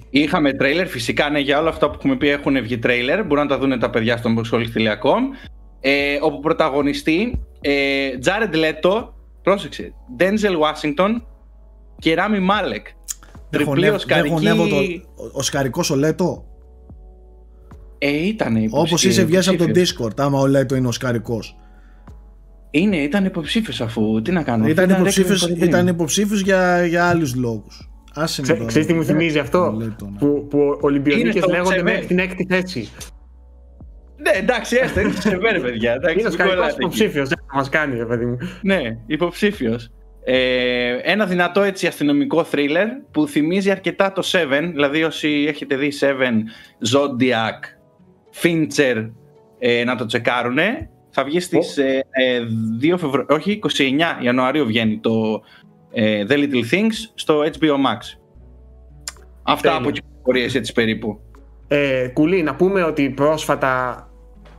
Είχαμε τρέιλερ, φυσικά ναι, για όλα αυτά που έχουμε πει έχουν βγει τρέιλερ. Μπορούν να τα δουν τα παιδιά στο boxholic.com. Ε, όπου πρωταγωνιστεί ε, Jared Leto, πρόσεξε, Denzel Washington και Rami Malek. Δεν Τριπλή χωνεύω- δεν οσκαρική. χωνεύω το. Ο Σκαρικό ο Λέτο. Ε, ήταν Όπως είσαι, βγαίνει από το Discord. Άμα ο Λέτο είναι ο Σκαρικό. Είναι, ήταν υποψήφιος αφού. Τι να κάνω. Ήταν Requiem υποψήφιο for a Dream. ήταν υποψήφιος για, για άλλους λόγους. Άσε με Ξέ- τώρα. Ξέρεις τι μου θυμίζει Ο αυτό, Λέτο, ναι. που, που Ολυμπιονίκες Είναι στο λέγονται Σεβέ. μέχρι την έκτη θέση. Ναι, εντάξει, έστε, είναι σε βέρε, παιδιά. εντάξει, Είναι ο μην σκαρικός κολλάτε εκεί. υποψήφιος, δεν θα μας κάνει, ρε παιδί μου. Ναι, υποψήφιος. Ε, ένα δυνατό έτσι αστυνομικό thriller που θυμίζει αρκετά το Seven, δηλαδή όσοι έχετε δει Seven, Zodiac, Fincher, ε, να το τσεκάρουνε. Θα βγει στις ε, ε, 2 Φεβρου... όχι 29 Ιανουαρίου βγαίνει το ε, The Little Things στο HBO Max. Αυτά Τέλεια. από εκεί πληροφορίες έτσι περίπου. Ε, κουλή, να πούμε ότι πρόσφατα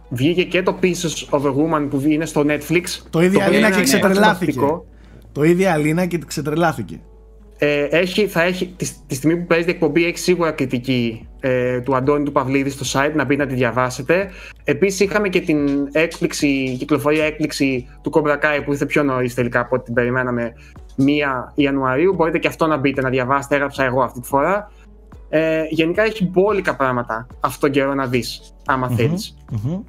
βγήκε και το Pieces of a Woman που είναι στο Netflix. Το ίδιο οποίο Αλίνα είναι και ξετρελάθηκε. φανταστικό. Το ίδιο Αλίνα και ξετρελάθηκε. Ε, έχει, θα έχει, τη, τη στιγμή που παίζει η εκπομπή έχει σίγουρα κριτική ε, του Αντώνη του Παυλίδη στο site, να μπει να τη διαβάσετε. Επίσης είχαμε και την έκπληξη, κυκλοφορία έκπληξη του Cobra Kai που ήρθε πιο νωρίς τελικά από ό,τι την περιμέναμε 1 Ιανουαρίου. Μπορείτε και αυτό να μπείτε να διαβάσετε, έγραψα εγώ αυτή τη φορά. Ε, γενικά έχει μπόλικα πράγματα αυτόν τον καιρό να δεις, άμα θέλεις. Μμμ.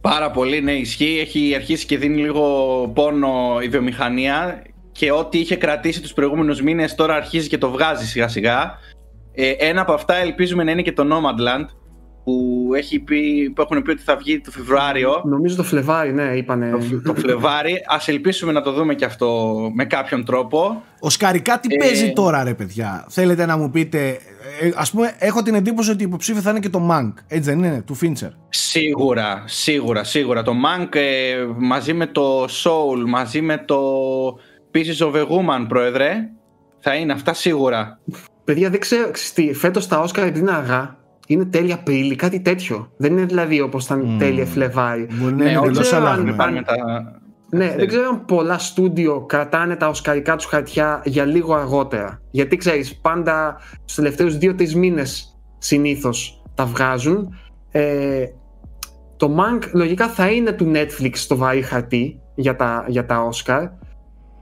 Πάρα πολύ, ναι, ισχύει. Έχει αρχίσει και δίνει λίγο πόνο η βιομηχανία και ό,τι είχε κρατήσει τους προηγούμενους μήνες τώρα αρχίζει και το βγάζει σιγά σιγά. Ε, ένα από αυτά ελπίζουμε να είναι και το Nomadland που, έχει πει, που έχουν πει ότι θα βγει το Φεβρουάριο. Νομίζω το Φλεβάρι, ναι, είπανε. το, το Φλεβάρι. Ας ελπίσουμε να το δούμε και αυτό με κάποιον τρόπο. Ο Σκαρικά τι Ε, παίζει τώρα, ρε παιδιά; Θέλετε να μου πείτε. Ε, ας πούμε, έχω την εντύπωση ότι υποψήφιο θα είναι και το Mank. Έτσι δεν είναι, του Φίντσερ. Σίγουρα, σίγουρα, σίγουρα. Το Mank ε, μαζί με το Soul, μαζί με το Pieces of a Woman, πρόεδρε, θα είναι αυτά σίγουρα. Παιδιά, δεν ξέρω, ξέρεις τι, φέτος τα Όσκαρ επειδή είναι αργά, είναι τέλεια Απρίλη, κάτι τέτοιο. Δεν είναι δηλαδή όπως ήταν Μμμ. τέλεια Φλεβάρι. Μπορεί να Ναι, είναι όχι, εντελώς ξέρω αν αλλαγμένο. Πάρουμε τα... Ναι, δεν ξέρω αν πολλά στούντιο κρατάνε τα οσκαρικά τους χαρτιά για λίγο αργότερα. Γιατί ξέρεις, πάντα στους τελευταίους 2-3 μήνες συνήθως τα βγάζουν. Ε, το Mank λογικά θα είναι του Netflix στο βαρύ χαρτί για τα, για τα Oscar.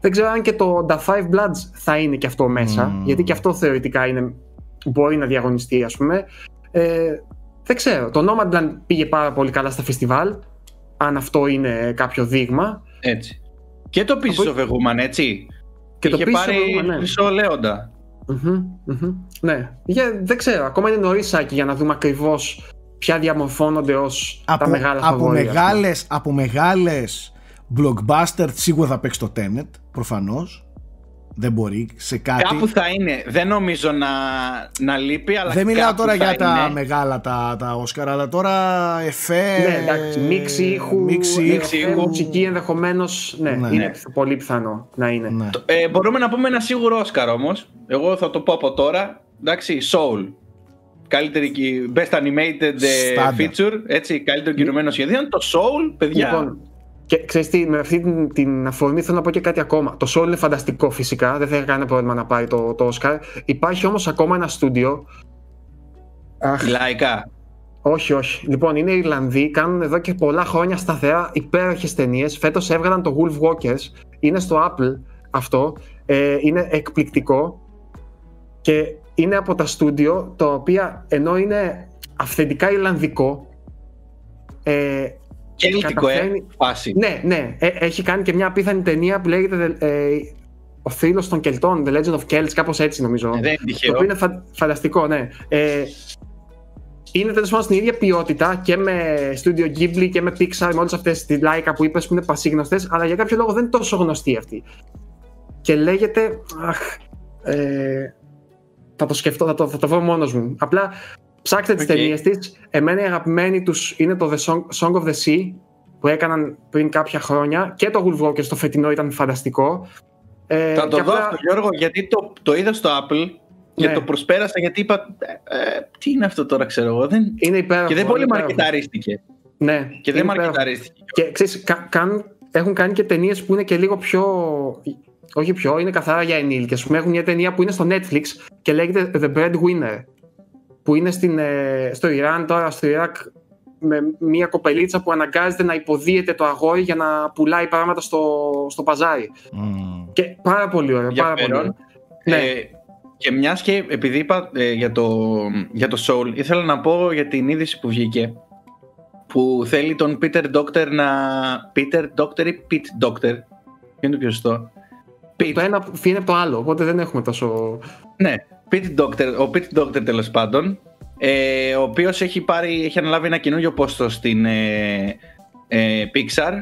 Δεν ξέρω αν και το The Five Bloods θα είναι και αυτό μέσα, Μμμ. γιατί και αυτό θεωρητικά είναι, μπορεί να διαγωνιστεί ας πούμε. Ε, δεν ξέρω, το Nomadland πήγε πάρα πολύ καλά στα φεστιβάλ, αν αυτό είναι κάποιο δείγμα. Έτσι. Και το Pieces Από- of a Woman, έτσι. Και το Είχε Pieces of πάρει a Woman, ναι. χρυσό λέοντα. Μμμ, μμμ. Ναι. Για, δεν ξέρω. Ακόμα είναι νωρίς για να δούμε ακριβώς ποια διαμορφώνονται ως τα Από, μεγάλα από, φαβορία, ας πούμε. μεγάλες, από μεγάλες blockbuster σίγουρα θα παίξει το Tenet, προφανώς. Δεν μπορεί σε κάτι. Κάπου θα είναι. Δεν νομίζω να, να λείπει, αλλά Δεν μιλάω κάπου τώρα θα για τα είναι. μεγάλα τα, τα Όσκαρ, αλλά τώρα εφέ. Ναι, εντάξει, μίξη ήχου, μίξη ε, ήχου. ε, μουσική ενδεχομένως. Ναι, Ναι. είναι πιθ- πολύ πιθανό να είναι. Ναι. Ε, μπορούμε να πούμε ένα σίγουρο Όσκαρ όμως. Εγώ θα το πω από τώρα. Εντάξει, Soul. Καλύτερη κι- Best Animated ε, Στάνταρ. Feature. Έτσι, καλύτερο κινημένο σχεδίων. Το Soul, παιδιά. Λοιπόν, και ξέρεις τι, με αυτή την, την αφορμή θέλω να πω και κάτι ακόμα. Το Soul είναι φανταστικό φυσικά, δεν θα είχα κανένα πρόβλημα να πάρει το, το Oscar. Υπάρχει όμως ακόμα ένα στούντιο. Αχ, Λαϊκά. όχι, όχι. Λοιπόν, είναι Ιρλανδοί, κάνουν εδώ και πολλά χρόνια σταθερά υπέροχες ταινίες. Φέτος έβγαλαν το Wolf Walkers. Είναι στο Apple αυτό. Ε, είναι εκπληκτικό. Και είναι από τα στούντιο τα οποία ενώ είναι αυθεντικά Ιρλανδικό. Ε, Κέλτικο, ε. καταφέρνει- Φάση. ναι, ναι. Ε, έχει κάνει και μια απίθανη ταινία που λέγεται ε, Ο θρύλος των Κελτών, The Legend of Celts, κάπως έτσι νομίζω. Ε, δεν είναι Το τυχαίο. οποίο είναι φα- φανταστικό, ναι. Ε, είναι τέλος πάντων στην ίδια ποιότητα και με Studio Ghibli και με Pixar, με όλες αυτές τη Laika που είπες που είναι πασίγνωστες, αλλά για κάποιο λόγο δεν είναι τόσο γνωστή αυτή. Και λέγεται. Αχ, ε, θα το σκεφτώ, θα το, θα το βρω μόνος μου. Απλά ψάξτε τις Οκ. ταινίες της. Εμένα η αγαπημένη τους είναι το The Song, Song of the Sea που έκαναν πριν κάποια χρόνια και το Wolfwalkers το φετινό ήταν φανταστικό. Ε, Θα και το δω απλά- αυτό, Γιώργο, γιατί το, το είδα στο Apple και Ναι. το προσπέρασα γιατί είπα. ε, ε, τι είναι αυτό τώρα, ξέρω εγώ. Δεν... Είναι υπέροχο. Και δεν πολύ είναι υπέροχο. μαρκεταρίστηκε. Ναι, Και δεν είναι υπέροχο. μαρκεταρίστηκε. Και ξέρεις, κα- καν- έχουν κάνει και ταινίες που είναι και λίγο πιο. Όχι πιο, είναι καθαρά για ενήλικες. Ας πούμε, έχουν μια ταινία που είναι στο Netflix και λέγεται The Breadwinner. Που είναι στην, ε, στο Ιράν τώρα, στο Ιράκ, με μια κοπελίτσα που αναγκάζεται να υποδίεται το αγόρι για να πουλάει πράγματα στο, στο παζάρι. Μμμ. Και πάρα πολύ ωραίο. Πάρα πολύ Ενδιαφέρον. ωραίο. Ναι. Ε, και μιας και επειδή είπα ε, για, το, για το Soul, ήθελα να πω για την είδηση που βγήκε που θέλει τον Peter Doctor να. Peter Doctor ή Pete Doctor. Ποιο είναι το πιο σωστό; Pete. Το ένα φύγει από το άλλο, οπότε δεν έχουμε τόσο. Ναι, Pete Doctor, ο Pete Doctor τέλος πάντων, ε, ο οποίος έχει, πάρει, έχει αναλάβει ένα καινούριο πόστο στην ε, ε, Pixar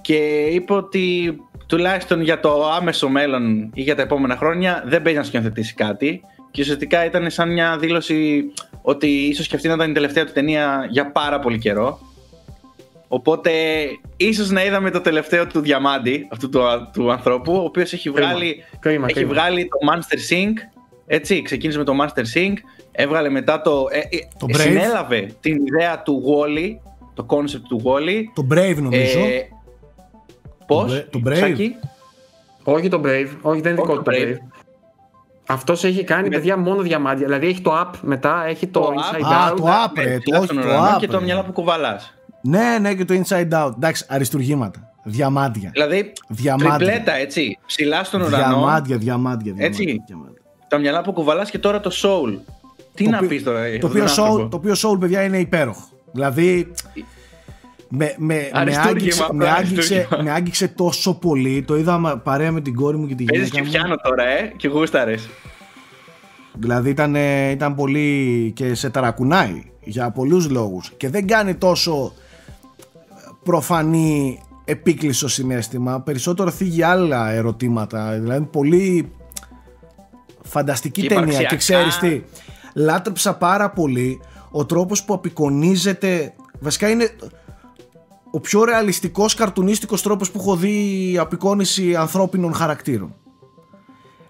και είπε ότι τουλάχιστον για το άμεσο μέλλον ή για τα επόμενα χρόνια δεν παίζει να σκηνοθετήσει κάτι και ουσιαστικά ήταν σαν μια δήλωση ότι ίσως και αυτή να ήταν η τελευταία του ταινία για πάρα πολύ καιρό Οπότε ίσως να είδαμε το τελευταίο του διαμάντη αυτού του, του ανθρώπου ο οποίος έχει Κρίμα. βγάλει Κρίμα, έχει κρίμα. βγάλει το Monster Sync Έτσι, ξεκίνησε με το Master Sync, έβγαλε μετά το. Ε, ε, Το Brave. συνέλαβε την ιδέα του Wally, το concept του Wally. Το Brave νομίζω. Ε, Πώς, Bra- το Brave. Όχι το Brave, όχι δεν είναι δικό Όχι του το το Brave. Brave. Αυτός έχει κάνει Με- παιδιά μόνο διαμάντια. Δηλαδή έχει το app μετά, έχει το, Το inside app. Α, out. το app, ρε, το, όχι το app. και το ρε. μυαλά που κουβαλάς. Ναι, ναι, και το inside out. Εντάξει, αριστουργήματα. Διαμάντια. Δηλαδή, Διαμάντια. τριπλέτα έτσι. Ψηλά στον ουρανό. Διαμάντια, διαμάντια. διαμάντια, Έτσι. διαμάντια. Τα μυαλά που κουβαλάς και τώρα το soul. Τι Το να οποίο- πεις τώρα, ε, Το αυτόν οποίο, τον soul, άνθρωπο. το οποίο soul, παιδιά, είναι υπέροχο. Δηλαδή, με, με, με, Αριστούργημα, άγγιξε, απλά με, άγγιξε, αριστούργημα. με άγγιξε τόσο πολύ. Το είδα παρέα με την κόρη μου και τη Παίζεις γυναίκα και μου. πιάνω τώρα, ε, και γούσταρες. Δηλαδή ήταν, ε, ήταν πολύ και σε ταρακουνάει για πολλούς λόγους και δεν κάνει τόσο προφανή επίκλειστο συνέστημα περισσότερο θίγει άλλα ερωτήματα δηλαδή πολύ φανταστική Και ταινία και υπαρξιακά. ξέρεις τι λάτρεψα πάρα πολύ. Ο τρόπος που απεικονίζεται βασικά είναι ο πιο ρεαλιστικός καρτουνίστικος τρόπος που έχω δει απεικόνιση ανθρώπινων χαρακτήρων.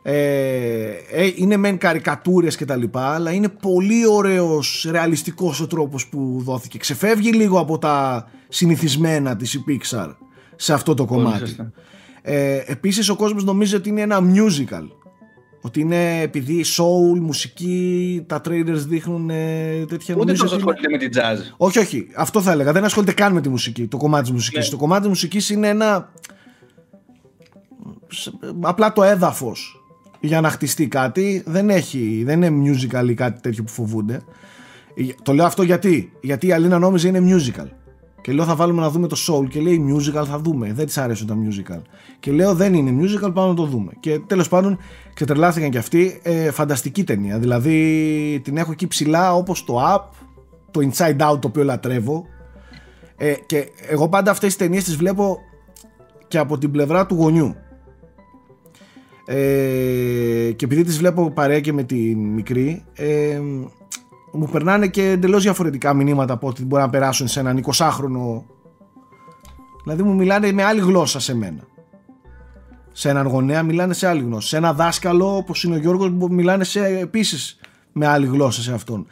Ε, ε, είναι μεν καρικατούρες και τα λοιπά αλλά είναι πολύ ωραίος ρεαλιστικός ο τρόπος που δόθηκε. Ξεφεύγει λίγο από τα συνηθισμένα της η Pixar σε αυτό το κομμάτι. σωστά. ε, επίσης ο κόσμος νομίζει ότι είναι ένα musical ότι είναι επειδή soul, μουσική, τα trailers δείχνουν ε, τέτοια Ούτε νομίζω τόσο ότι είναι- ασχολείται με την jazz. όχι, όχι. Αυτό θα έλεγα. Δεν ασχολείται καν με τη μουσική. Το κομμάτι της μουσικής. Ναι. Το κομμάτι της μουσικής είναι ένα. σε- Απλά το έδαφος για να χτιστεί κάτι. Δεν έχει. Δεν είναι musical ή κάτι τέτοιο που φοβούνται. Ε, Το λέω αυτό γιατί. Γιατί η Αλίνα νόμιζε είναι musical. Και λέω θα βάλουμε να δούμε το soul και λέει musical θα δούμε. Δεν της αρέσουν τα musical. Και λέω δεν είναι musical, πάμε να το δούμε. Και τέλος πάντων ξετρελάθηκαν και αυτοί. Ε, φανταστική ταινία. Δηλαδή την έχω εκεί ψηλά όπως το Up, το Inside Out το οποίο λατρεύω. Ε, και εγώ πάντα αυτές τις ταινίες τις βλέπω και από την πλευρά του γονιού. Ε, και επειδή τις βλέπω παρέα και με τη μικρή ε, μου περνάνε και εντελώς διαφορετικά μηνύματα από ό,τι μπορεί να περάσουν σε έναν 20χρονο δηλαδή μου μιλάνε με άλλη γλώσσα σε μένα. Σε έναν γονέα μιλάνε σε άλλη γλώσσα. Σε ένα δάσκαλο όπως είναι ο Γιώργος που μιλάνε σε, επίσης με άλλη γλώσσα σε αυτόν.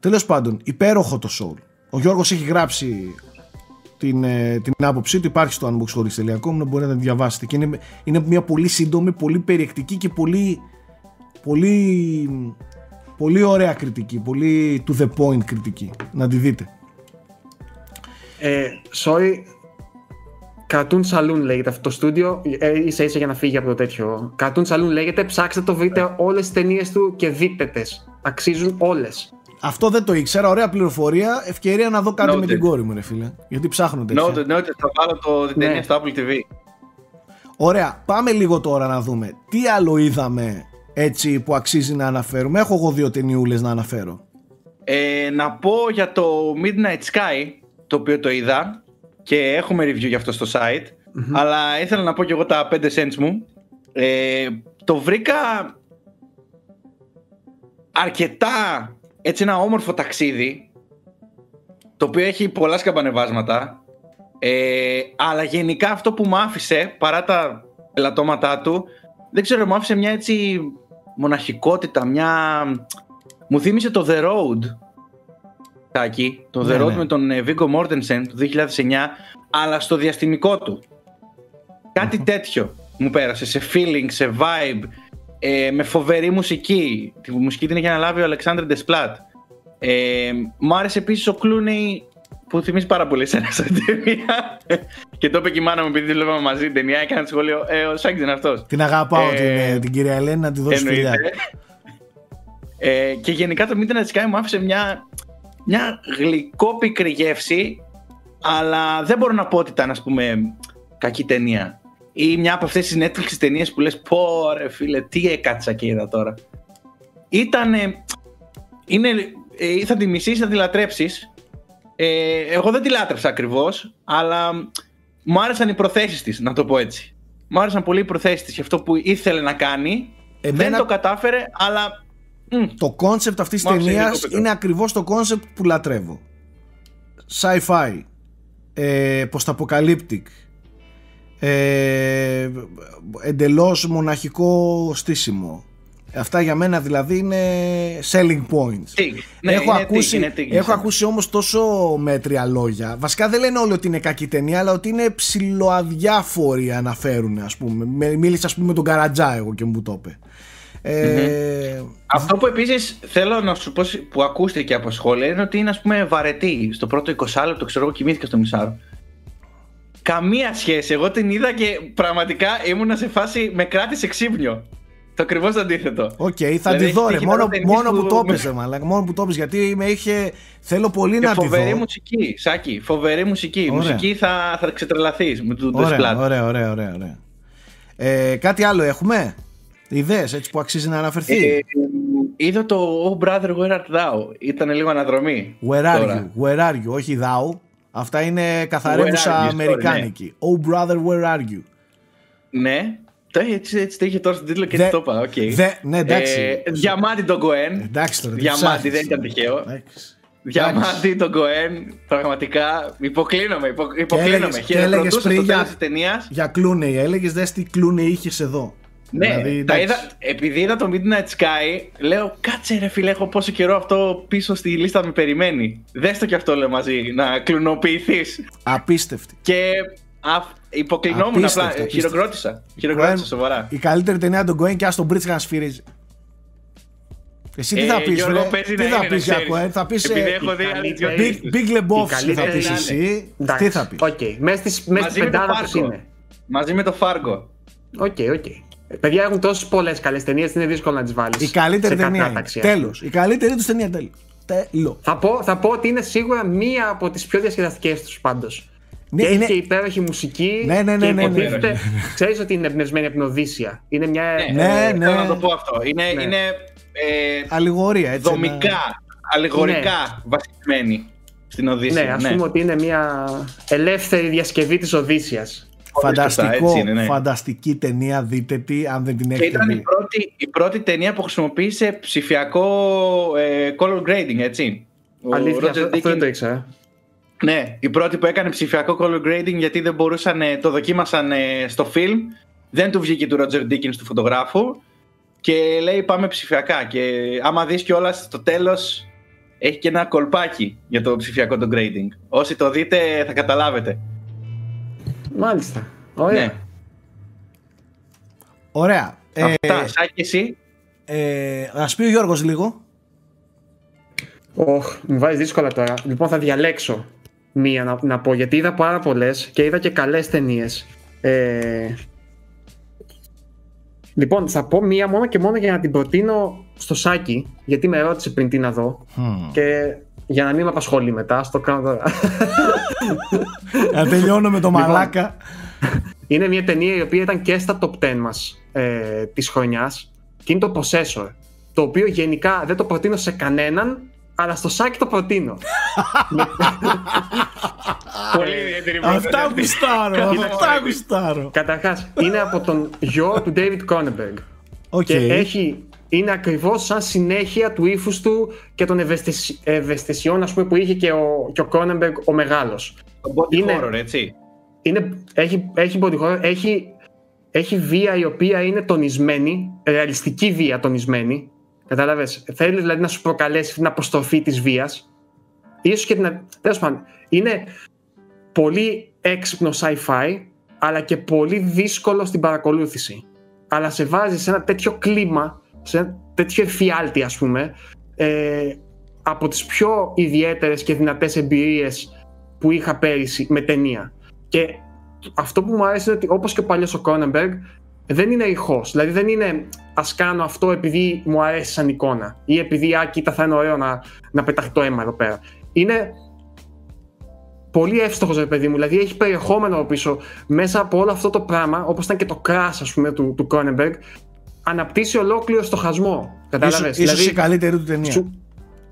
Τέλος πάντων υπέροχο το soul. Ο Γιώργος έχει γράψει την, ε, την άποψή του. Υπάρχει στο unboxhorix.com μπορείτε να τη διαβάσετε. Και είναι, είναι μια πολύ σύντομη, πολύ περιεκτική και πολύ πολύ πολύ ωραία κριτική πολύ to the point κριτική να τη δείτε Ε, sorry, Cartoon Saloon λέγεται αυτό το στούντιο, ε, ίσα ίσα για να φύγει από το τέτοιο. Cartoon Saloon λέγεται, ψάξτε το, βρείτε όλες τις ταινίες του και δείτε τες. Αξίζουν όλες. αυτό δεν το ήξερα, ωραία πληροφορία ευκαιρία να δω κάτι με Noted. την κόρη μου ρε φίλε γιατί ψάχνω τέτοια Noted, noted, θα βάλω το, την Ναι. ταινία στο Apple TV. Ωραία, πάμε λίγο τώρα να δούμε τι άλλο είδαμε έτσι που αξίζει να αναφέρουμε. Έχω εγώ δύο ταινιούλες να αναφέρω. Ε, να πω για το Midnight Sky, το οποίο το είδα και έχουμε review για αυτό στο site, αλλά ήθελα να πω και εγώ τα 5 cents μου. Ε, το βρήκα αρκετά έτσι ένα όμορφο ταξίδι, το οποίο έχει πολλά σκαμπανεβάσματα, ε, αλλά γενικά αυτό που μου άφησε, παρά τα ελαττώματά του, δεν ξέρω, μου άφησε μια έτσι μοναχικότητα, μια... Μου θύμισε το The Road, Τάκη, το Ναι, The Road ναι. με τον ε, Viggo Mortensen του 2009, αλλά στο διαστημικό του. Κάτι τέτοιο μου πέρασε, σε feeling, σε vibe, ε, με φοβερή μουσική. Τη μουσική την έχει αναλάβει ο Αλεξάνδρ Ντεσπλάτ. Ε, μου άρεσε επίσης ο Clooney που θυμίζει πάρα πολύ εσένα στην ταινία. και το είπε και η μάνα μου επειδή τη βλέπαμε μαζί την ταινία. Έκανε σχόλιο, ε, ο Σάκης είναι αυτός. Την αγαπάω Ε, την, ε, την κυρία Ελένη να τη δώσει φιλιά. Εννοείται. Ε, και γενικά το Midnight Sky μου άφησε μια, μια γλυκόπικρη γεύση, αλλά δεν μπορώ να πω ότι ήταν, ας πούμε, κακή ταινία. Ή μια από αυτές τις Netflix ταινίες που λες, πω ρε φίλε, τι έκατσα και είδα τώρα. Ήτανε, είναι, ε, ή θα τη μισήσεις, θα τη λατρέψεις. Ε, εγώ δεν τη λάτρεψα ακριβώς, αλλά μου άρεσαν οι προθέσεις της, να το πω έτσι. Μου άρεσαν πολύ οι προθέσεις της και αυτό που ήθελε να κάνει. Εμένα- Δεν το κατάφερε, αλλά μ, Το concept αυτής της Μ' άφησε ταινίας λίγο πέτρο. είναι ακριβώς το concept που λατρεύω. Sci-fi, ε, post-apocalyptic, ε, εντελώς μοναχικό στήσιμο, Αυτά για μένα δηλαδή είναι selling points. Τικ. Ναι, έχω είναι ακούσει, τικ, είναι τικ, έχω είναι. ακούσει όμως τόσο μέτρια λόγια. Βασικά δεν λένε όλοι ότι είναι κακή ταινία, αλλά ότι είναι ψιλοαδιάφοροι αναφέρουν, ας πούμε. Με- Μίλησα, ας πούμε, με τον Καρατζά εγώ και μου το είπε. Ε, Αυτό που επίσης θέλω να σου πω που ακούστηκε από σχόλια είναι ότι είναι ας πούμε βαρετή. Στο πρώτο 20 λεπτό, ξέρω εγώ, κοιμήθηκα στο μισάρο. Καμία σχέση. Εγώ την είδα και πραγματικά ήμουνα σε φάση με κράτησε ξύπνιο. Το ακριβώς το αντίθετο. Οκ, θα Δηλαδή, τη δω ρε, έχει μόνο, ταινίες μόνο που που- το έπαιζε, μαλάκα, μόνο που το έπαιζε, γιατί με είχε, θέλω πολύ Και να τη φοβερή δω. μουσική, Σάκη. Φοβερή μουσική. Ωραία. Μουσική θα, θα ξετρελαθείς με το Ωραία, Desplat. ωραία, ωραία, ωραία, ωραία. Ε, κάτι άλλο έχουμε, ιδέες έτσι που αξίζει να αναφερθεί; Ε, είδα το Oh Brother Where Art Thou; Ήταν λίγο αναδρομή. Where are τώρα. you, where are you, όχι thou. Αυτά είναι καθαρέμουσα Where are you, sorry, αμερικάνικη. Oh brother, where are you; Ναι. Το, έτσι, έτσι το είχε τώρα στον τίτλο και Δε- έτσι το είπα. οκ. δε- ναι, εντάξει. Ε, διαμάντι τον Γκοέν. Εντάξει τώρα. τι Διαμάντι ψάχνεις. δεν ήταν τυχαίο. Εντάξει. Διαμάντι τον Γκοέν. Πραγματικά υποκλίνομαι. Υπο, υποκλίνομαι. έλεγες- και έλεγες Χειροκροτούσα πριν στο για- τέλος της ταινίας. Για κλούνεϊ έλεγες, δες τι κλούνεϊ είχες εδώ. Ναι, Δηλαδή, τα εντάξει. είδα, επειδή είδα το Midnight Sky, λέω κάτσε ρε φίλε, έχω πόσο καιρό αυτό πίσω στη λίστα με περιμένει. Δες το κι αυτό λέω μαζί, να κλουνοποιηθείς. Απίστευτη. Και α, υποκλεινόμουν Απίστευτο, απλά, απίστευτο. χειροκρότησα. Χειροκρότησα Coen, σοβαρά. Η καλύτερη ταινία των Coen και ας τον Bridge να σφυρίζει. Εσύ τι Ε, θα πεις, Γιώργο, ρε, παίζει τι να θα είναι, πεις να για ξέρεις. Coen, θα πεις Επειδή ε, έχω δει άλλες δυο Big, λίστες. Big Lebowski θα καλύτερη πεις είναι. εσύ, Εντάξει, τι θα πεις; Οκ, μέσα στις- μέσα Μαζί στην με το πεντάδα τους Fargo. είναι. Μαζί με το Fargo. Οκ, οκ. Ε, Παιδιά έχουν τόσες πολλές καλές ταινίες, είναι δύσκολο να τις βάλεις. Η καλύτερη ταινία είναι. Τέλος. Η καλύτερη τους ταινία τέλος. Τέλος. Θα πω, θα πω ότι είναι σίγουρα μία από τις πιο διασκεδαστικές τους πάντως. Ναι, και έχει είναι- και υπέροχη μουσική. Ναι, ναι, ναι, και ναι, ναι. υποτίθεται, ξέρεις ότι είναι εμπνευσμένη από την Οδύσσια. Είναι μια. Ναι, ε, ναι. Θέλω να το πω αυτό. Είναι, Ναι. είναι ε, Αλληγορία, έτσι. ένα- δομικά, αλληγορικά βασισμένη στην Οδύσσια. ναι, ας πούμε ότι είναι μια ελεύθερη διασκευή της Οδύσσιας. Φανταστικό, έτσι είναι, ναι. φανταστική ταινία, δείτε τι, αν δεν την Και έχετε ήταν η δει. πρώτη, η πρώτη ταινία που χρησιμοποίησε ψηφιακό ε, color grading, έτσι. Ο Αλήθεια, Roger αυτό, αυτό δεν το Deakins- ήξερα. Ναι, η πρώτη που έκανε ψηφιακό color grading γιατί δεν μπορούσαν, ε, το δοκίμασαν ε, στο film, δεν του βγήκε του Roger Deakins του φωτογράφου και λέει πάμε ψηφιακά και άμα δεις κιόλας στο τέλος έχει και ένα κολπάκι για το ψηφιακό το grading. Όσοι το δείτε θα καταλάβετε. Μάλιστα. Ωραία. Ναι. Ωραία. Ε, Αυτά, Σάκη εσύ. ε, ας πει ο Γιώργος λίγο. Οχ, μου βάζει δύσκολα τώρα. Λοιπόν, θα διαλέξω μία να, να πω γιατί είδα πάρα πολλές και είδα και καλές ταινίες. Ε, λοιπόν, θα πω μία μόνο και μόνο για να την προτείνω στο Σάκη, γιατί με ρώτησε πριν τι να δω. Και για να μην με απασχολεί μετά, στο κάνω τώρα. Να τελειώνω με το Λοιπόν. μαλάκα. είναι μια ταινία η οποία ήταν και στα top 10 μας ε, της χρονιάς και είναι το Possessor. Το οποίο γενικά δεν το προτείνω σε κανέναν, αλλά στο Σάκη το προτείνω. Πολύ ιδιαίτερη Αυτά γουστάρω, αυτά γουστάρω. Καταρχάς, είναι από τον γιο του David Cronenberg. OK. Και έχει, είναι ακριβώς σαν συνέχεια του ύφους του και των ευαισθησι- ευαισθησιών ας πούμε, που είχε και ο, και ο Cronenberg ο μεγάλος. Το body Είναι- horror, έτσι. είναι, έχει, έχει body horror, έχει, έχει βία η οποία είναι τονισμένη, ρεαλιστική βία τονισμένη. Κατάλαβες, θέλεις δηλαδή να σου προκαλέσει την αποστροφή της βίας. Ίσως και την... Τέλος πάντων, είναι πολύ έξυπνο sci-fi, αλλά και πολύ δύσκολο στην παρακολούθηση. Αλλά σε βάζει σε ένα τέτοιο κλίμα, σε ένα τέτοιο εφιάλτη ας πούμε, ε, από τις πιο ιδιαίτερες και δυνατές εμπειρίες που είχα πέρυσι με ταινία. Και αυτό που μου αρέσει είναι ότι όπως και ο παλιός ο Cronenberg δεν είναι ηχός. Δηλαδή δεν είναι ας κάνω αυτό επειδή μου αρέσει σαν εικόνα ή επειδή α, κοίτα θα είναι ωραίο να, να πεταχτεί το αίμα εδώ πέρα. Είναι πολύ εύστοχος ρε παιδί μου, δηλαδή έχει περιεχόμενο από πίσω μέσα από όλο αυτό το πράγμα όπως ήταν και το Crash ας πούμε του, του Cronenberg αναπτύσσει ολόκληρο στοχασμό. Κατάλαβες; Ίσως, ίσως η καλύτερη του ταινία. Σου,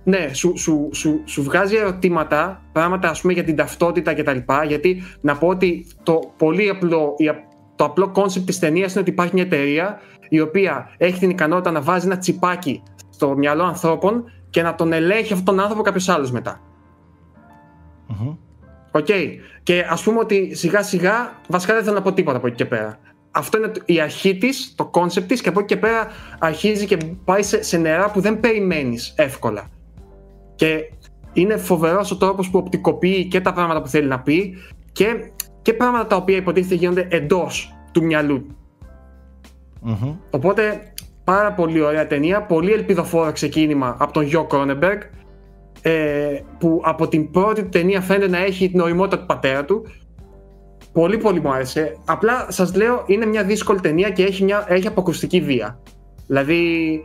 ναι, σου, σου, σου, σου βγάζει ερωτήματα, πράγματα ας πούμε για την ταυτότητα κτλ. Γιατί να πω ότι το πολύ απλό, η α- το απλό concept της ταινίας είναι ότι υπάρχει μια εταιρεία η οποία έχει την ικανότητα να βάζει ένα τσιπάκι στο μυαλό ανθρώπων και να τον ελέγχει αυτόν τον άνθρωπο κάποιος άλλος μετά. Μμμ. Οκ. Και ας πούμε ότι σιγά σιγά, βασικά δεν θέλω να πω τίποτα από εκεί και πέρα. αυτό είναι η αρχή της, το concept της, και από εκεί και πέρα αρχίζει και πάει σε, σε νερά που δεν περιμένεις εύκολα. Και είναι φοβερός ο τρόπος που οπτικοποιεί και τα πράγματα που θέλει να πει και, και πράγματα τα οποία υποτίθεται γίνονται εντός του μυαλού. Μμμ. Οπότε πάρα πολύ ωραία ταινία, πολύ ελπιδοφόρο ξεκίνημα από τον Γιώ Κρόνεμπεργκ ε, που από την πρώτη του ταινία φαίνεται να έχει την οριμότητα του πατέρα του. Πολύ πολύ μου άρεσε. Απλά σας λέω είναι μια δύσκολη ταινία και έχει, μια, έχει αποκρουστική βία. Δηλαδή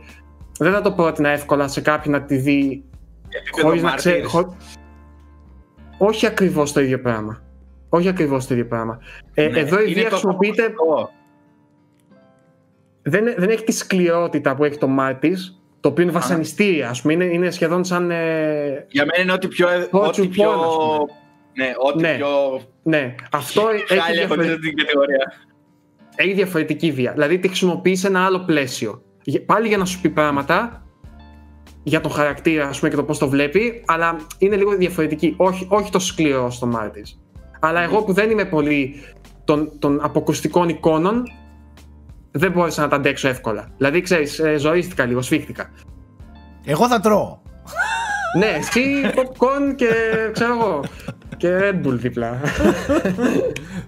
δεν θα το πρότεινα εύκολα σε κάποιον να τη δει Επίπεδο χωρίς να ξέρει... μάρτυρης. χω- Όχι ακριβώς το ίδιο πράγμα. Όχι ακριβώς το ίδιο πράγμα. Ε, Ναι, εδώ η είναι βία τόσο χρησιμοποιείται αποκρουστικό. δεν, δεν έχει τη σκληρότητα που έχει το μάτι, το οποίο είναι Α. βασανιστήρια, ας πούμε. Είναι, είναι σχεδόν σαν. Ε, Για μένα είναι ό,τι πιο. Porn Ό,τι to πιο porn, ας πούμε. ναι, ό,τι Ναι. πιο. ναι, αυτό έχει, Χάλια έχω διαφορε- την κατηγορία. έχει διαφορετική βία. Δηλαδή τη χρησιμοποιείς σε ένα άλλο πλαίσιο. Για- Πάλι για να σου πει πράγματα για τον χαρακτήρα ας πούμε, και το πώς το βλέπει, αλλά είναι λίγο διαφορετική. Όχι, όχι τόσο σκληρό στο μάτι. Αλλά εγώ που δεν είμαι πολύ των, των αποκρουστικών εικόνων, δεν μπόρεσα να τα αντέξω εύκολα. Δηλαδή, ξέρεις, ζωήστηκα λίγο, σφίχτηκα. Εγώ θα τρώω. Ναι, εσύ popcorn και ξέρω εγώ. Και Red Bull δίπλα.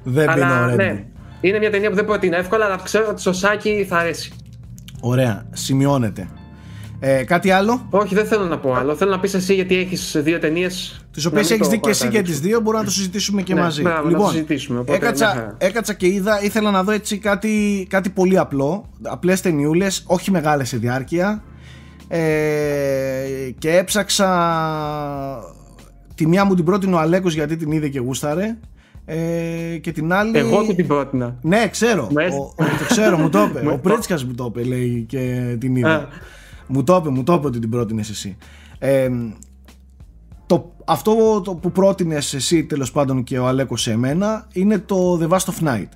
Δεν πίνω αλλά Red Bull. ναι, είναι μια ταινία που δεν προτείνω εύκολα, αλλά ξέρω ότι στο Σάκη θα αρέσει. Ωραία, σημειώνεται. Ε, κάτι άλλο, Όχι, δεν θέλω να πω άλλο. Θέλω να πεις εσύ γιατί έχεις δύο ταινίες. τις οποίες έχεις δει και εσύ και τις δύο, μπορούμε να το συζητήσουμε και Ναι, μαζί. μπράβο, να το συζητήσουμε, οπότε, μια έκατσα, χαρά. έκατσα και είδα, ήθελα να δω έτσι κάτι, κάτι πολύ απλό. Απλές ταινιούλες, όχι μεγάλες σε διάρκεια. Ε, και έψαξα. Τη μία μου την πρότεινε ο Αλέκος γιατί την είδε και γούσταρε. Ε, και την άλλη. Εγώ του την πρότεινα. Ναι, ξέρω. Με- Ο, το ξέρω, μου το είπε. [laughs] Με- ο Πρέτσικα μου το είπε, λέει και την είδε. Α. μου το είπε, μου το είπε ότι την πρότεινες εσύ. Ε, το, αυτό το που πρότεινες εσύ τέλος πάντων και ο Αλέκο σε εμένα είναι το The Vast of Night.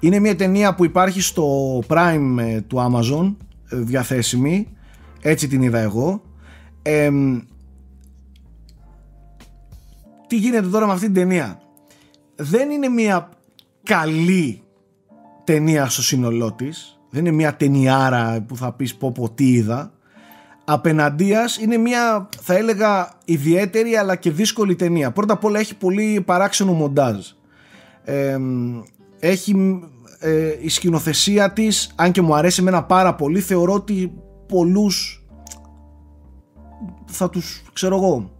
Είναι μια ταινία που υπάρχει στο Prime ε, του Amazon ε, διαθέσιμη. Έτσι την είδα εγώ. Ε, τι γίνεται τώρα με αυτή την ταινία; Δεν είναι μια καλή ταινία στο σύνολό της. Δεν είναι μια ταινιάρα που θα πεις πω πω τι είδα. Απέναντίας είναι μια θα έλεγα ιδιαίτερη αλλά και δύσκολη ταινία. Πρώτα απ' όλα έχει πολύ παράξενο μοντάζ. Ε, έχει ε, η σκηνοθεσία της αν και μου αρέσει εμένα πάρα πολύ θεωρώ ότι πολλούς θα τους ξέρω εγώ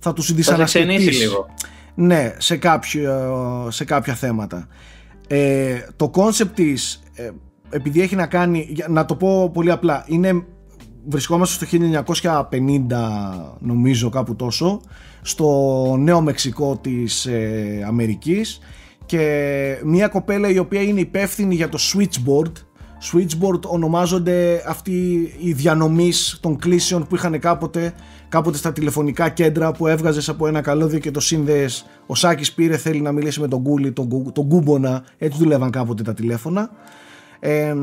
θα τους Θα σε δυσανασχετήσει ξενίσει λίγο. ναι, σε, κάποιο, σε κάποια θέματα. Ε, το concept της, ε, επειδή έχει να κάνει, για- να το πω πολύ απλά, είναι, βρισκόμαστε στο 1950 νομίζω κάπου τόσο, στο Νέο Μεξικό της ε, Αμερικής και μια κοπέλα η οποία είναι υπεύθυνη για το switchboard Switchboard ονομάζονται αυτοί οι διανομής των κλήσεων που είχαν κάποτε, κάποτε στα τηλεφωνικά κέντρα που έβγαζες από ένα καλώδιο και το σύνδεες ο Σάκης πήρε θέλει να μιλήσει με τον Κούλι, τον, Γκου- τον Κούμπονα έτσι δουλεύαν κάποτε τα τηλέφωνα ε,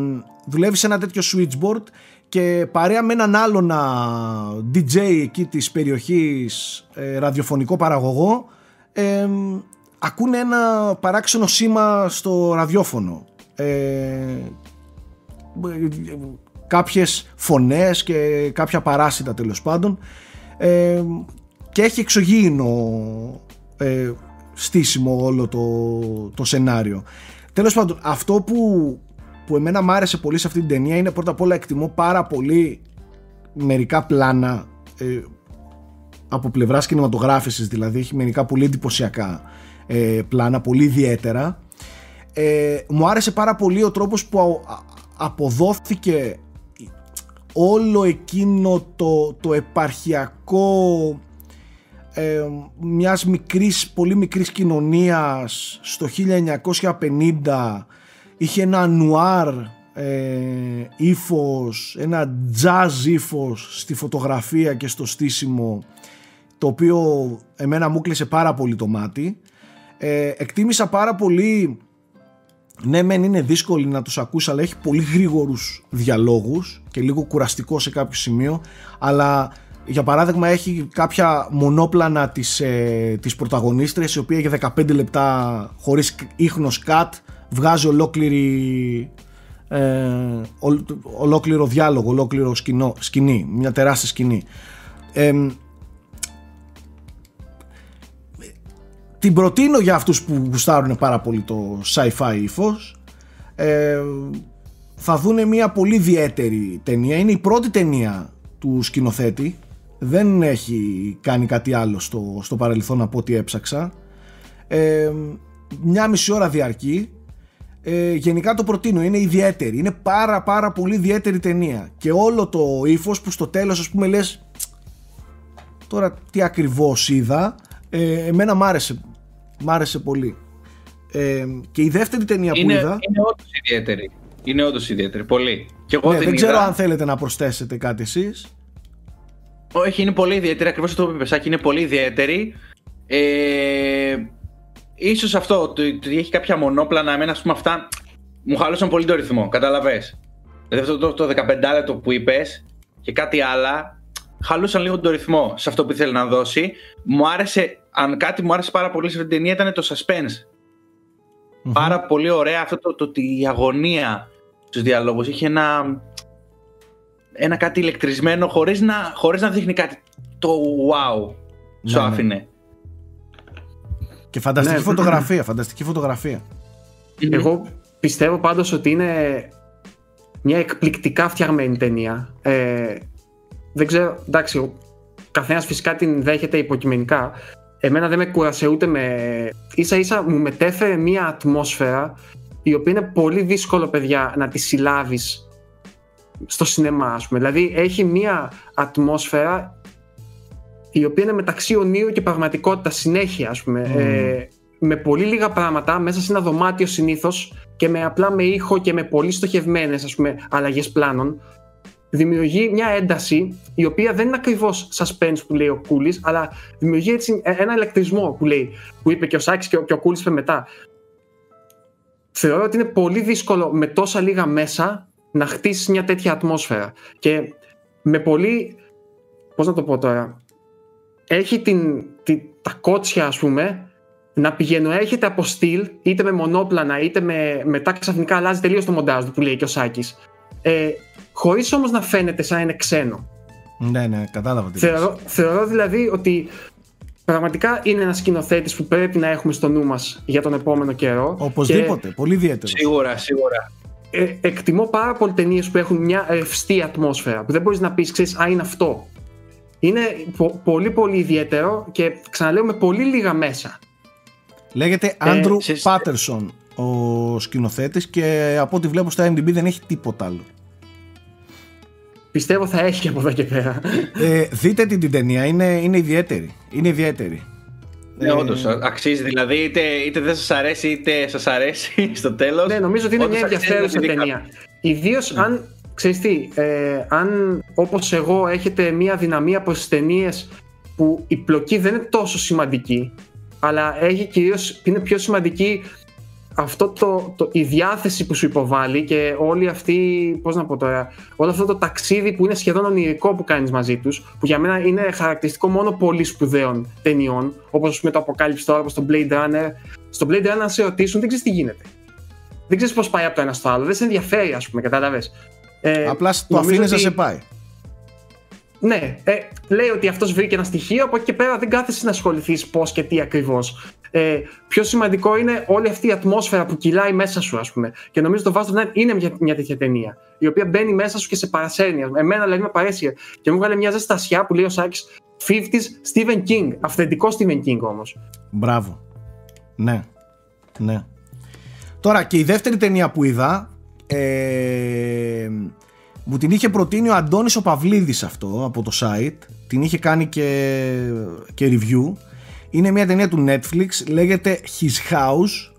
δουλεύει σε ένα τέτοιο switchboard και παρέα με έναν άλλον α, DJ εκεί της περιοχής ε, ραδιοφωνικό παραγωγό ε, ακούνε ένα παράξενο σήμα στο ραδιόφωνο. Ε, κάποιες φωνές και κάποια παράσιτα τέλος πάντων. Ε, και έχει εξωγήινο ε, στήσιμο όλο το, το σενάριο. Τέλος πάντων αυτό που, που εμένα μ' άρεσε πολύ σε αυτή την ταινία είναι πρώτα απ' όλα εκτιμώ πάρα πολύ μερικά πλάνα ε, από πλευράς κινηματογράφησης δηλαδή έχει μερικά πολύ εντυπωσιακά ε, πλάνα πολύ ιδιαίτερα. Ε, μου άρεσε πάρα πολύ ο τρόπος που α- α- αποδόθηκε όλο εκείνο το, το επαρχιακό ε, μιας μικρής, πολύ μικρής κοινωνίας στο 1950 είχε ένα νουάρ ε, ύφος, ένα jazz ύφος στη φωτογραφία και στο στήσιμο το οποίο εμένα μου κλείσε πάρα πολύ το μάτι. Ε, εκτίμησα πάρα πολύ ναι μεν είναι δύσκολη να τους ακούς αλλά έχει πολύ γρήγορους διαλόγους και λίγο κουραστικό σε κάποιο σημείο αλλά για παράδειγμα έχει κάποια μονόπλανα της, ε, της πρωταγωνίστριας η οποία για 15 λεπτά χωρίς ίχνος cut βγάζει ολόκληρη ε, ολόκληρο διάλογο, ολόκληρο σκηνό, σκηνή, μια τεράστια σκηνή. Ε, την προτείνω για αυτούς που γουστάρουν πάρα πολύ το sci-fi ύφος. Ε, θα δούνε μια πολύ ιδιαίτερη ταινία. Είναι η πρώτη ταινία του σκηνοθέτη. Δεν έχει κάνει κάτι άλλο στο, στο παρελθόν από ό,τι έψαξα. Ε, μια μισή ώρα διαρκεί. Ε, γενικά το προτείνω, είναι ιδιαίτερη. Είναι πάρα πάρα πολύ ιδιαίτερη ταινία. Και όλο το ύφος που στο τέλος ας πούμε λες τώρα τι ακριβώς είδα ε, εμένα μ' άρεσε, μ άρεσε πολύ. Ε, και η δεύτερη ταινία είναι, που είδα... Είναι όντως ιδιαίτερη. Είναι όντως ιδιαίτερη, πολύ. Και εγώ ναι, δεν ξέρω αν θέλετε να προσθέσετε κάτι εσείς. Όχι, είναι πολύ ιδιαίτερη, ακριβώς αυτό που είπες, είναι πολύ ιδιαίτερη. Ε, ίσως αυτό, ότι έχει κάποια μονόπλανα, εμένα ας πούμε αυτά μου χαλούσαν πολύ το ρυθμό, καταλαβες. Δηλαδή αυτό το, το 15 λεπτό που είπες και κάτι άλλα χαλούσαν λίγο το ρυθμό σε αυτό που ήθελε να δώσει. Μου άρεσε, αν κάτι μου άρεσε πάρα πολύ σε αυτή την ταινία ήταν το suspense. Πάρα πολύ ωραία αυτό το, το, η αγωνία στους διαλόγους. Είχε ένα, ένα κάτι ηλεκτρισμένο χωρίς να, χωρίς να δείχνει κάτι το wow σου ναι, ναι. Άφηνε. Και φανταστική ναι, φωτογραφία, φανταστική φωτογραφία. Εγώ πιστεύω πάντως ότι είναι μια εκπληκτικά φτιαγμένη ταινία. Ε, δεν ξέρω, εντάξει, ο καθένας φυσικά την δέχεται υποκειμενικά. Εμένα δεν με κούρασε ούτε με... Ίσα ίσα μου μετέφερε μια ατμόσφαιρα η οποία είναι πολύ δύσκολο παιδιά να τη συλλάβεις στο σινεμά ας πούμε. Δηλαδή έχει μια ατμόσφαιρα η οποία είναι μεταξύ ονείου και πραγματικότητας συνέχεια ας πούμε. Mm. Ε, με πολύ λίγα πράγματα μέσα σε ένα δωμάτιο συνήθως και με απλά με ήχο και με πολύ στοχευμένες αλλαγές πλάνων δημιουργεί μια ένταση η οποία δεν είναι ακριβώς suspense που λέει ο Κούλης, αλλά δημιουργεί έτσι ένα ηλεκτρισμό που λέει, που είπε και ο Σάκης και, και ο Κούλης είπε μετά. Θεωρώ ότι είναι πολύ δύσκολο με τόσα λίγα μέσα να χτίσεις μια τέτοια ατμόσφαιρα. Και με πολύ. Πώς να το πω τώρα. Έχει την, την, τα κότσια, ας πούμε, να πηγαίνω έρχεται από στυλ, είτε με μονόπλανα, είτε με. Μετά ξαφνικά αλλάζει τελείως το μοντάζ του που λέει και ο Σάκης. Ε, Χωρίς όμως να φαίνεται σαν να είναι ξένο. Ναι, ναι, κατάλαβα τι θεωρώ, θεωρώ δηλαδή ότι πραγματικά είναι ένας σκηνοθέτης που πρέπει να έχουμε στο νου μας για τον επόμενο καιρό. Οπωσδήποτε, πολύ ιδιαίτερος. Σίγουρα, σίγουρα. Ε, εκτιμώ πάρα πολλέ ταινίες που έχουν μια ρευστή ατμόσφαιρα, που δεν μπορείς να πεις, ξέρεις, Α, είναι αυτό. Είναι πολύ πολύ ιδιαίτερο και ξαναλέω με πολύ λίγα μέσα. Λέγεται Άντρου ε, Πάτερσον ο σκηνοθέτης και από ό,τι βλέπω στα MDB δεν έχει τίποτα άλλο. Πιστεύω θα έχει και από εδώ και πέρα. Ε, δείτε την, την ταινία, είναι, είναι ιδιαίτερη. Είναι ιδιαίτερη. Ναι, ε, όντως. Αξίζει δηλαδή, είτε, είτε δεν σας αρέσει, είτε σας αρέσει [laughs] στο τέλος. Ναι, νομίζω ότι είναι μια ενδιαφέρουσα ταινία. Ιδίως ναι. αν ξέρεις τι, ε, αν όπως εγώ έχετε μια δυναμία προς τις ταινίες που η πλοκή δεν είναι τόσο σημαντική αλλά έχει κυρίως, είναι πιο σημαντική αυτό το, το, η διάθεση που σου υποβάλλει και όλη αυτή, πώς να πω τώρα, όλο αυτό το ταξίδι που είναι σχεδόν ονειρικό που κάνεις μαζί τους, που για μένα είναι χαρακτηριστικό μόνο πολύ σπουδαίων ταινιών, όπως με το Apocalypse τώρα, όπως το Blade Runner. Στο Blade Runner, αν σε ρωτήσουν, δεν ξέρεις τι γίνεται. Δεν ξέρεις πώς πάει από το ένα στο άλλο, δεν σε ενδιαφέρει, ας πούμε, κατάλαβες. Ε, Απλά το αφήνεις να σε πάει. Ναι, ε, λέει ότι αυτός βρήκε ένα στοιχείο, από εκεί και πέρα δεν κάθεσαι να ασχοληθείς πώς και τι ακριβώς. Ε, πιο σημαντικό είναι όλη αυτή η ατμόσφαιρα που κυλάει μέσα σου, ας πούμε. Και νομίζω το Vast of Night είναι μια, μια τέτοια ταινία, η οποία μπαίνει μέσα σου και σε παρασέρνει. Εμένα δηλαδή με παρέσει και μου βγάλε μια ζεστασιά που λέει ο Σάκης 50s Stephen King. Αυθεντικό Stephen King όμως. Μπράβο. Ναι. Ναι. Τώρα και η δεύτερη ταινία που είδα. Ε, μου την είχε προτείνει ο Αντώνης ο Παυλίδης αυτό από το site. Την είχε κάνει και, και review. Είναι μια ταινία του Netflix λέγεται His House.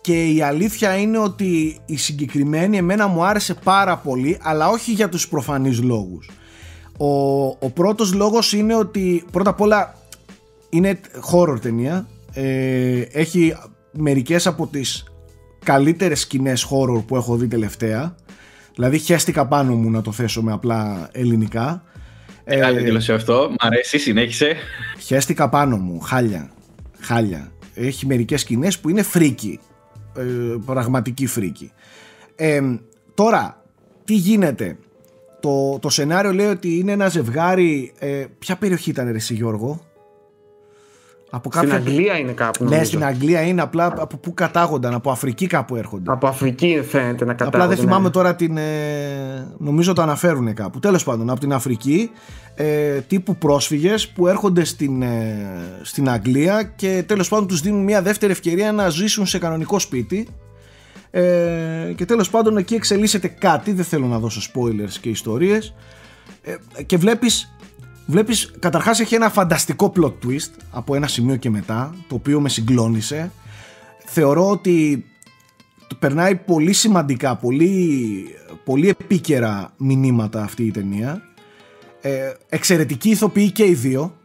Και η αλήθεια είναι ότι η συγκεκριμένη εμένα μου άρεσε πάρα πολύ αλλά όχι για τους προφανείς λόγους. Ο, ο πρώτος λόγος είναι ότι πρώτα απ' όλα είναι horror ταινία. Ε, έχει μερικές από τις καλύτερες σκηνές horror που έχω δει τελευταία. Δηλαδή χέστηκα πάνω μου να το θέσω με απλά ελληνικά. Μεγάλη ε, δήλωση αυτό. Μ' αρέσει, συνέχισε. Χέστηκα πάνω μου. Χάλια. Χάλια. έχει μερικές σκηνές που είναι φρίκι ε, πραγματική φρίκι ε, τώρα τι γίνεται; Το, το σενάριο λέει ότι είναι ένα ζευγάρι ε, ποια περιοχή ήταν ρε εσύ Γιώργο; Από στην Αγγλία είναι κάπου. Ναι, στην Αγγλία είναι απλά από πού κατάγονταν, από Αφρική κάπου έρχονται. Από Αφρική φαίνεται να κατάγονται. Απλά δεν θυμάμαι ναι. τώρα την. Ε, νομίζω το αναφέρουν κάπου. Τέλος πάντων, από την Αφρική ε, τύπου πρόσφυγες που έρχονται στην, ε, στην Αγγλία και τέλος πάντων τους δίνουν μια δεύτερη ευκαιρία να ζήσουν σε κανονικό σπίτι. Ε, και τέλος πάντων εκεί εξελίσσεται κάτι, δεν θέλω να δώσω spoilers και ιστορίες ε, και βλέπεις Βλέπεις, καταρχάς έχει ένα φανταστικό plot twist από ένα σημείο και μετά, το οποίο με συγκλώνησε. Θεωρώ ότι περνάει πολύ σημαντικά, πολύ, πολύ επίκαιρα μηνύματα αυτή η ταινία. Ε, εξαιρετική ηθοποιοί και οι δύο,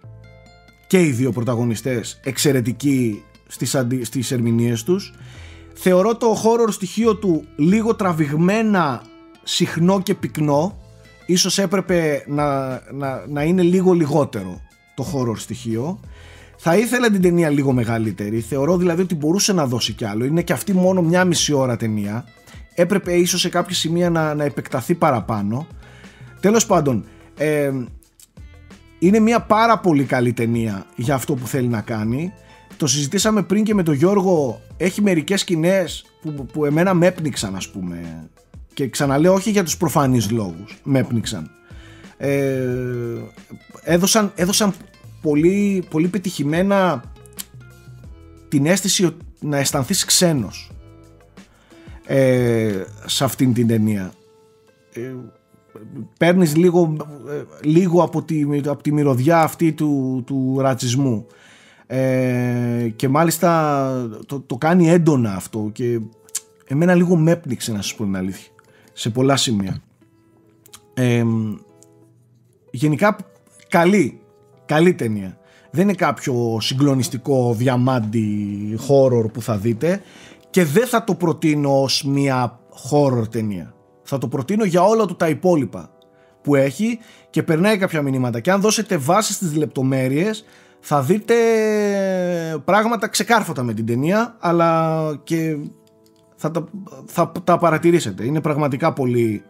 και οι δύο πρωταγωνιστές εξαιρετικοί στις, αντι, στις ερμηνείες τους. Θεωρώ το horror στοιχείο του λίγο τραβηγμένα συχνό και πυκνό ίσως έπρεπε να, να, να είναι λίγο λιγότερο το horror στοιχείο. Θα ήθελα την ταινία λίγο μεγαλύτερη. Θεωρώ δηλαδή ότι μπορούσε να δώσει κι άλλο. Είναι και αυτή μόνο μια μισή ώρα ταινία. Έπρεπε ίσως σε κάποια σημεία να, να επεκταθεί παραπάνω. Τέλος πάντων ε, είναι μια πάρα πολύ καλή ταινία για αυτό που θέλει να κάνει. Το συζητήσαμε πριν και με τον Γιώργο. Έχει μερικές σκηνές που, που εμένα με έπνιξαν ας πούμε και ξαναλέω όχι για τους προφανείς λόγους με έπνιξαν. Ε, έδωσαν, έδωσαν πολύ, πολύ πετυχημένα την αίσθηση να αισθανθείς ξένος ε, σε αυτήν την ταινία. Ε, παίρνεις λίγο, ε, λίγο από, τη, από τη μυρωδιά αυτή του, του ρατσισμού. Ε, και μάλιστα το, το κάνει έντονα αυτό και εμένα λίγο με έπνιξε να σας πω την αλήθεια σε πολλά σημεία. γενικά καλή, καλή ταινία. Δεν είναι κάποιο συγκλονιστικό διαμάντι horror που θα δείτε και δεν θα το προτείνω ως μια horror ταινία. Θα το προτείνω για όλα του τα υπόλοιπα που έχει και περνάει κάποια μηνύματα και αν δώσετε βάση στις λεπτομέρειες θα δείτε πράγματα ξεκάρφωτα με την ταινία αλλά και θα τα, θα τα παρατηρήσετε. Είναι πραγματικά πολύ,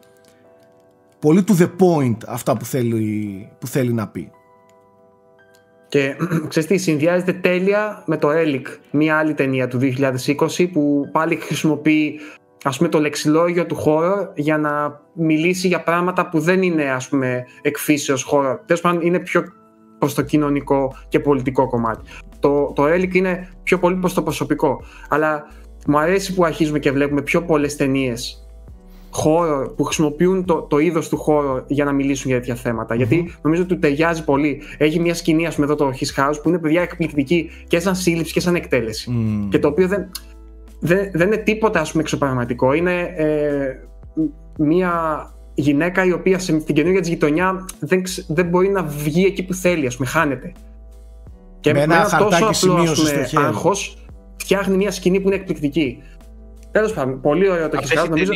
πολύ to the point αυτά που θέλει, που θέλει να πει. Και [clears throat] ξέρεις τι, συνδυάζεται τέλεια με το Relic, μια άλλη ταινία του 2020 που πάλι χρησιμοποιεί ας πούμε το λεξιλόγιο του χώρου για να μιλήσει για πράγματα που δεν είναι ας πούμε εκφύσεως χώρο. Τέλος πάντων είναι πιο προς το κοινωνικό και πολιτικό κομμάτι. Το, το Relic είναι πιο πολύ προς το προσωπικό. Αλλά μου αρέσει που αρχίζουμε και βλέπουμε πιο πολλές ταινίες χώρο που χρησιμοποιούν το, το είδος του χώρου για να μιλήσουν για τέτοια Γιατί νομίζω ότι του ταιριάζει πολύ. Έχει μια σκηνή, ας πούμε, εδώ το His House που είναι παιδιά εκπληκτική και σαν σύλληψη και σαν εκτέλεση. Και το οποίο δεν, δεν, δεν είναι τίποτα ας πούμε εξωπραγματικό. Είναι ε, μια γυναίκα η οποία στην καινούργια της γειτονιά δεν, δεν μπορεί να βγει εκεί που θέλει, ας πούμε, χάνεται. Και με ένα τόσο απλό άγχος φτιάχνει μια σκηνή που είναι εκπληκτική. Τέλος πάντων, πολύ ωραίο το έχει κάνει. Νομίζω...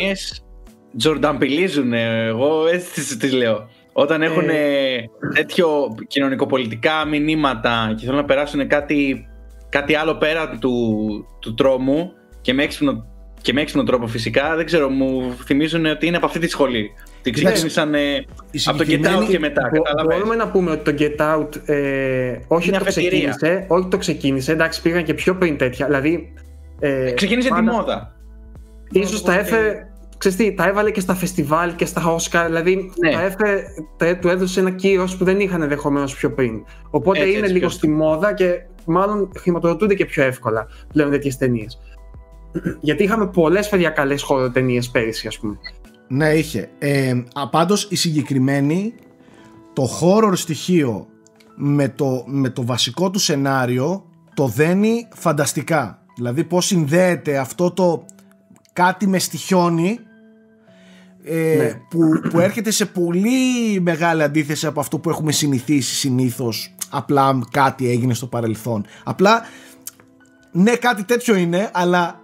τζορνταμπιλίζουν, εγώ έτσι τις λέω. Όταν έχουν ε... τέτοιο κοινωνικοπολιτικά μηνύματα και θέλουν να περάσουν κάτι, κάτι άλλο πέρα του, του τρόμου και με, έξυπνο, και με έξυπνο τρόπο φυσικά, δεν ξέρω, μου θυμίζουν ότι είναι από αυτή τη σχολή. Την ξεκίνησαν ε, από το Get Out και μετά. Μπορούμε να πούμε ότι το Get Out ε, όχι, το ξεκίνησε, όχι το ξεκίνησε, εντάξει πήγαν και πιο πριν τέτοια. Δηλαδή, ε, ξεκίνησε πάντα, τη μόδα. Ίσως τα έφερε, ξέρεις τι, τα έβαλε και στα φεστιβάλ και στα Oscar, δηλαδή ναι. τα έφερε, τα, του έδωσε ένα κύρος που δεν είχαν ενδεχομένως πιο πριν. Οπότε έτσι, είναι έτσι, λίγο στη μόδα και μάλλον χρηματοδοτούνται και πιο εύκολα πλέον τέτοιες ταινίες. [clears throat] Γιατί είχαμε πολλές παιδιά καλέ ταινίες πέρυσι, ας πούμε. Ναι, είχε. Ε, πάντως η συγκεκριμένη, το horror στοιχείο με το, με το βασικό του σενάριο το δένει φανταστικά. Δηλαδή πώς συνδέεται αυτό το κάτι με στοιχιώνει ε, ναι. που, που έρχεται σε πολύ μεγάλη αντίθεση από αυτό που έχουμε συνηθίσει συνήθως απλά κάτι έγινε στο παρελθόν. Απλά ναι κάτι τέτοιο είναι αλλά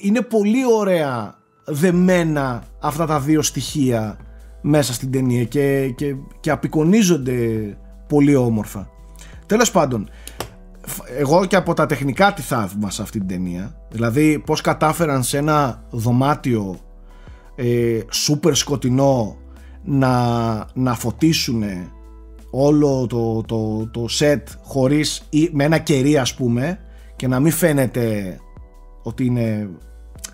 είναι πολύ ωραία δεμένα αυτά τα δύο στοιχεία μέσα στην ταινία και, και, και απεικονίζονται πολύ όμορφα. Τέλος πάντων, εγώ και από τα τεχνικά τη θαύμασα αυτή την ταινία. Δηλαδή πώς κατάφεραν σε ένα δωμάτιο ε, σούπερ σκοτεινό να, να φωτίσουν όλο το, το, το set χωρίς ή με ένα κερί ας πούμε και να μην φαίνεται ότι είναι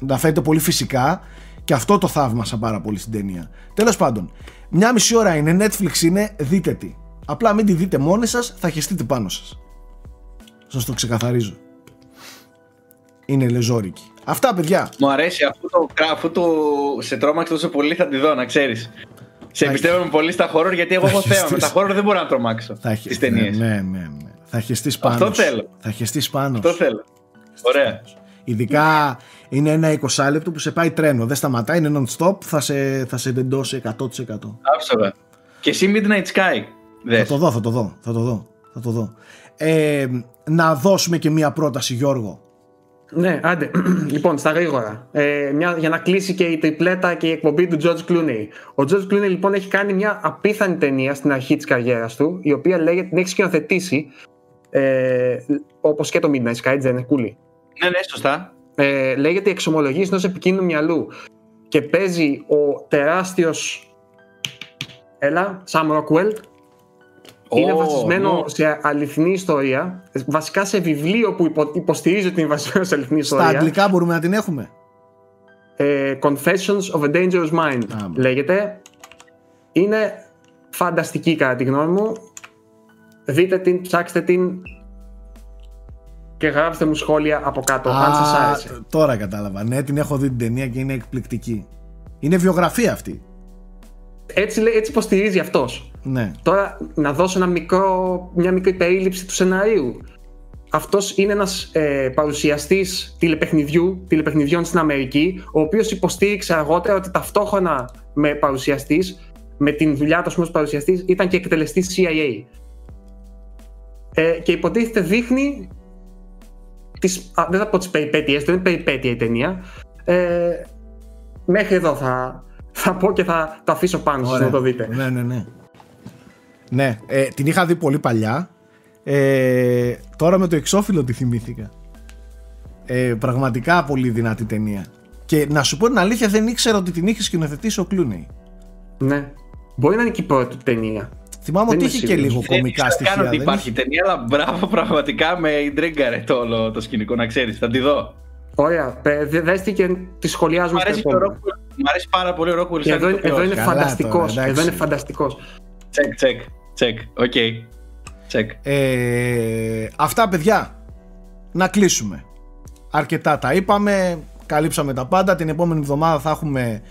να φαίνεται πολύ φυσικά και αυτό το θαύμασα πάρα πολύ στην ταινία. Τέλος πάντων, μια μισή ώρα είναι, Netflix είναι, δείτε τι. Απλά μην τη δείτε μόνοι σας, θα χεστείτε πάνω σας. Σας το ξεκαθαρίζω. Είναι λεζόρικη. Αυτά παιδιά. Μου αρέσει αφού το, αφού το σε τρόμαξε τόσο πολύ θα τη δω, να ξέρεις. Σε εμπιστεύομαι πολύ στα horror γιατί εγώ έχω θέμα. Με τα horror δεν μπορώ να τρομάξω τι ταινίες. Ναι, ναι, ναι. Θα χεστείς πάνω. Αυτό θέλω. Θα χεστείς πάνω. Αυτό θέλω. Ωραία. Ειδικά είναι ένα 20 λεπτό που σε πάει τρένο. Δεν σταματάει, είναι non-stop. Θα σε, θα σε τεντώσει 100%. Άψογα. Και εσύ Midnight Sky. Θα το δω, θα το δω. Θα το δω. Θα το δω. Ε, να δώσουμε και μία πρόταση, Γιώργο. Ναι, άντε. [clears throat] λοιπόν, στα γρήγορα. Ε, μια, για να κλείσει και η τριπλέτα και η εκπομπή του George Clooney. Ο George Clooney λοιπόν έχει κάνει μια απίθανη ταινία στην αρχή της καριέρας του, η οποία λέγεται, την έχει σκηνοθετήσει, ε, όπως και το Midnight Sky, δεν είναι κούλι; Ναι, ναι, σωστά. Ε, λέγεται «Εξομολογίες ενός επικίνδυνου μυαλού» και παίζει ο τεράστιος Έλα, Sam Rockwell, είναι βασισμένο σε αληθινή ιστορία. Βασικά σε βιβλίο που υποστηρίζει ότι είναι βασισμένο σε αληθινή ιστορία. Στα αγγλικά μπορούμε να την έχουμε; Ε, Confessions of a Dangerous Mind λέγεται. Είναι φανταστική κατά τη γνώμη μου. Δείτε την, ψάξτε την και γράψτε μου σχόλια από κάτω Α, αν σας άρεσε. Τώρα κατάλαβα. Ναι, την έχω δει την ταινία και είναι εκπληκτική. Είναι βιογραφία αυτή. Έτσι, έτσι υποστηρίζει αυτός. Ναι. Τώρα να δώσω ένα μικρό, μια μικρή περίληψη του σενάριου. Αυτός είναι ένας ε, παρουσιαστής τηλεπαιχνιδιού, τηλεπαιχνιδιών στην Αμερική, ο οποίος υποστήριξε αργότερα ότι ταυτόχρονα με παρουσιαστής, με την δουλειά του ως παρουσιαστής, ήταν και εκτελεστής CIA. Ε, και υποτίθεται δείχνει. Τις, α, δεν θα πω τι περιπέτειε, δεν είναι περιπέτεια η ταινία. Ε, μέχρι εδώ θα, θα πω και θα το αφήσω πάνω σας να το δείτε. Ναι, ναι, ναι. Ναι, ε, την είχα δει πολύ παλιά. Ε, τώρα με το εξώφυλλο τη θυμήθηκα. Ε, πραγματικά πολύ δυνατή ταινία. Και να σου πω την αλήθεια, δεν ήξερα ότι την είχε σκηνοθετήσει ο Κλούνεϊ. Ναι. Μπορεί να είναι και η πρώτη ταινία. Θυμάμαι ότι είχε και λίγο κομικά στοιχεία. Δεν ότι υπάρχει ταινία, αλλά μπράβο πραγματικά με ιντρίγκαρε το όλο το σκηνικό, να ξέρεις. Θα τη δω. Ωραία. Δέστη και τη σχολιάζουμε. Μ' αρέσει, αρέσει πάρα πολύ ο Ρόκουλ. Εδώ, εδώ είναι φανταστικός. Εδώ είναι φανταστικός. Check, check. Check. OK. Check. Ε, αυτά παιδιά. Να κλείσουμε. Αρκετά τα είπαμε. Καλύψαμε τα πάντα. Την επόμενη εβδομάδα θα έχουμε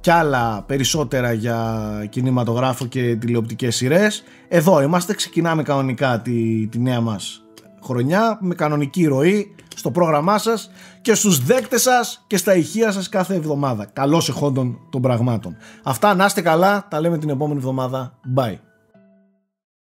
κι άλλα περισσότερα για κινηματογράφο και τηλεοπτικές σειρές. Εδώ είμαστε. Ξεκινάμε κανονικά τη, τη νέα μας χρονιά με κανονική ροή στο πρόγραμμά σας και στους δέκτες σας και στα ηχεία σας κάθε εβδομάδα. Καλώς εχόντων των πραγμάτων. Αυτά να είστε καλά, τα λέμε την επόμενη εβδομάδα. Bye.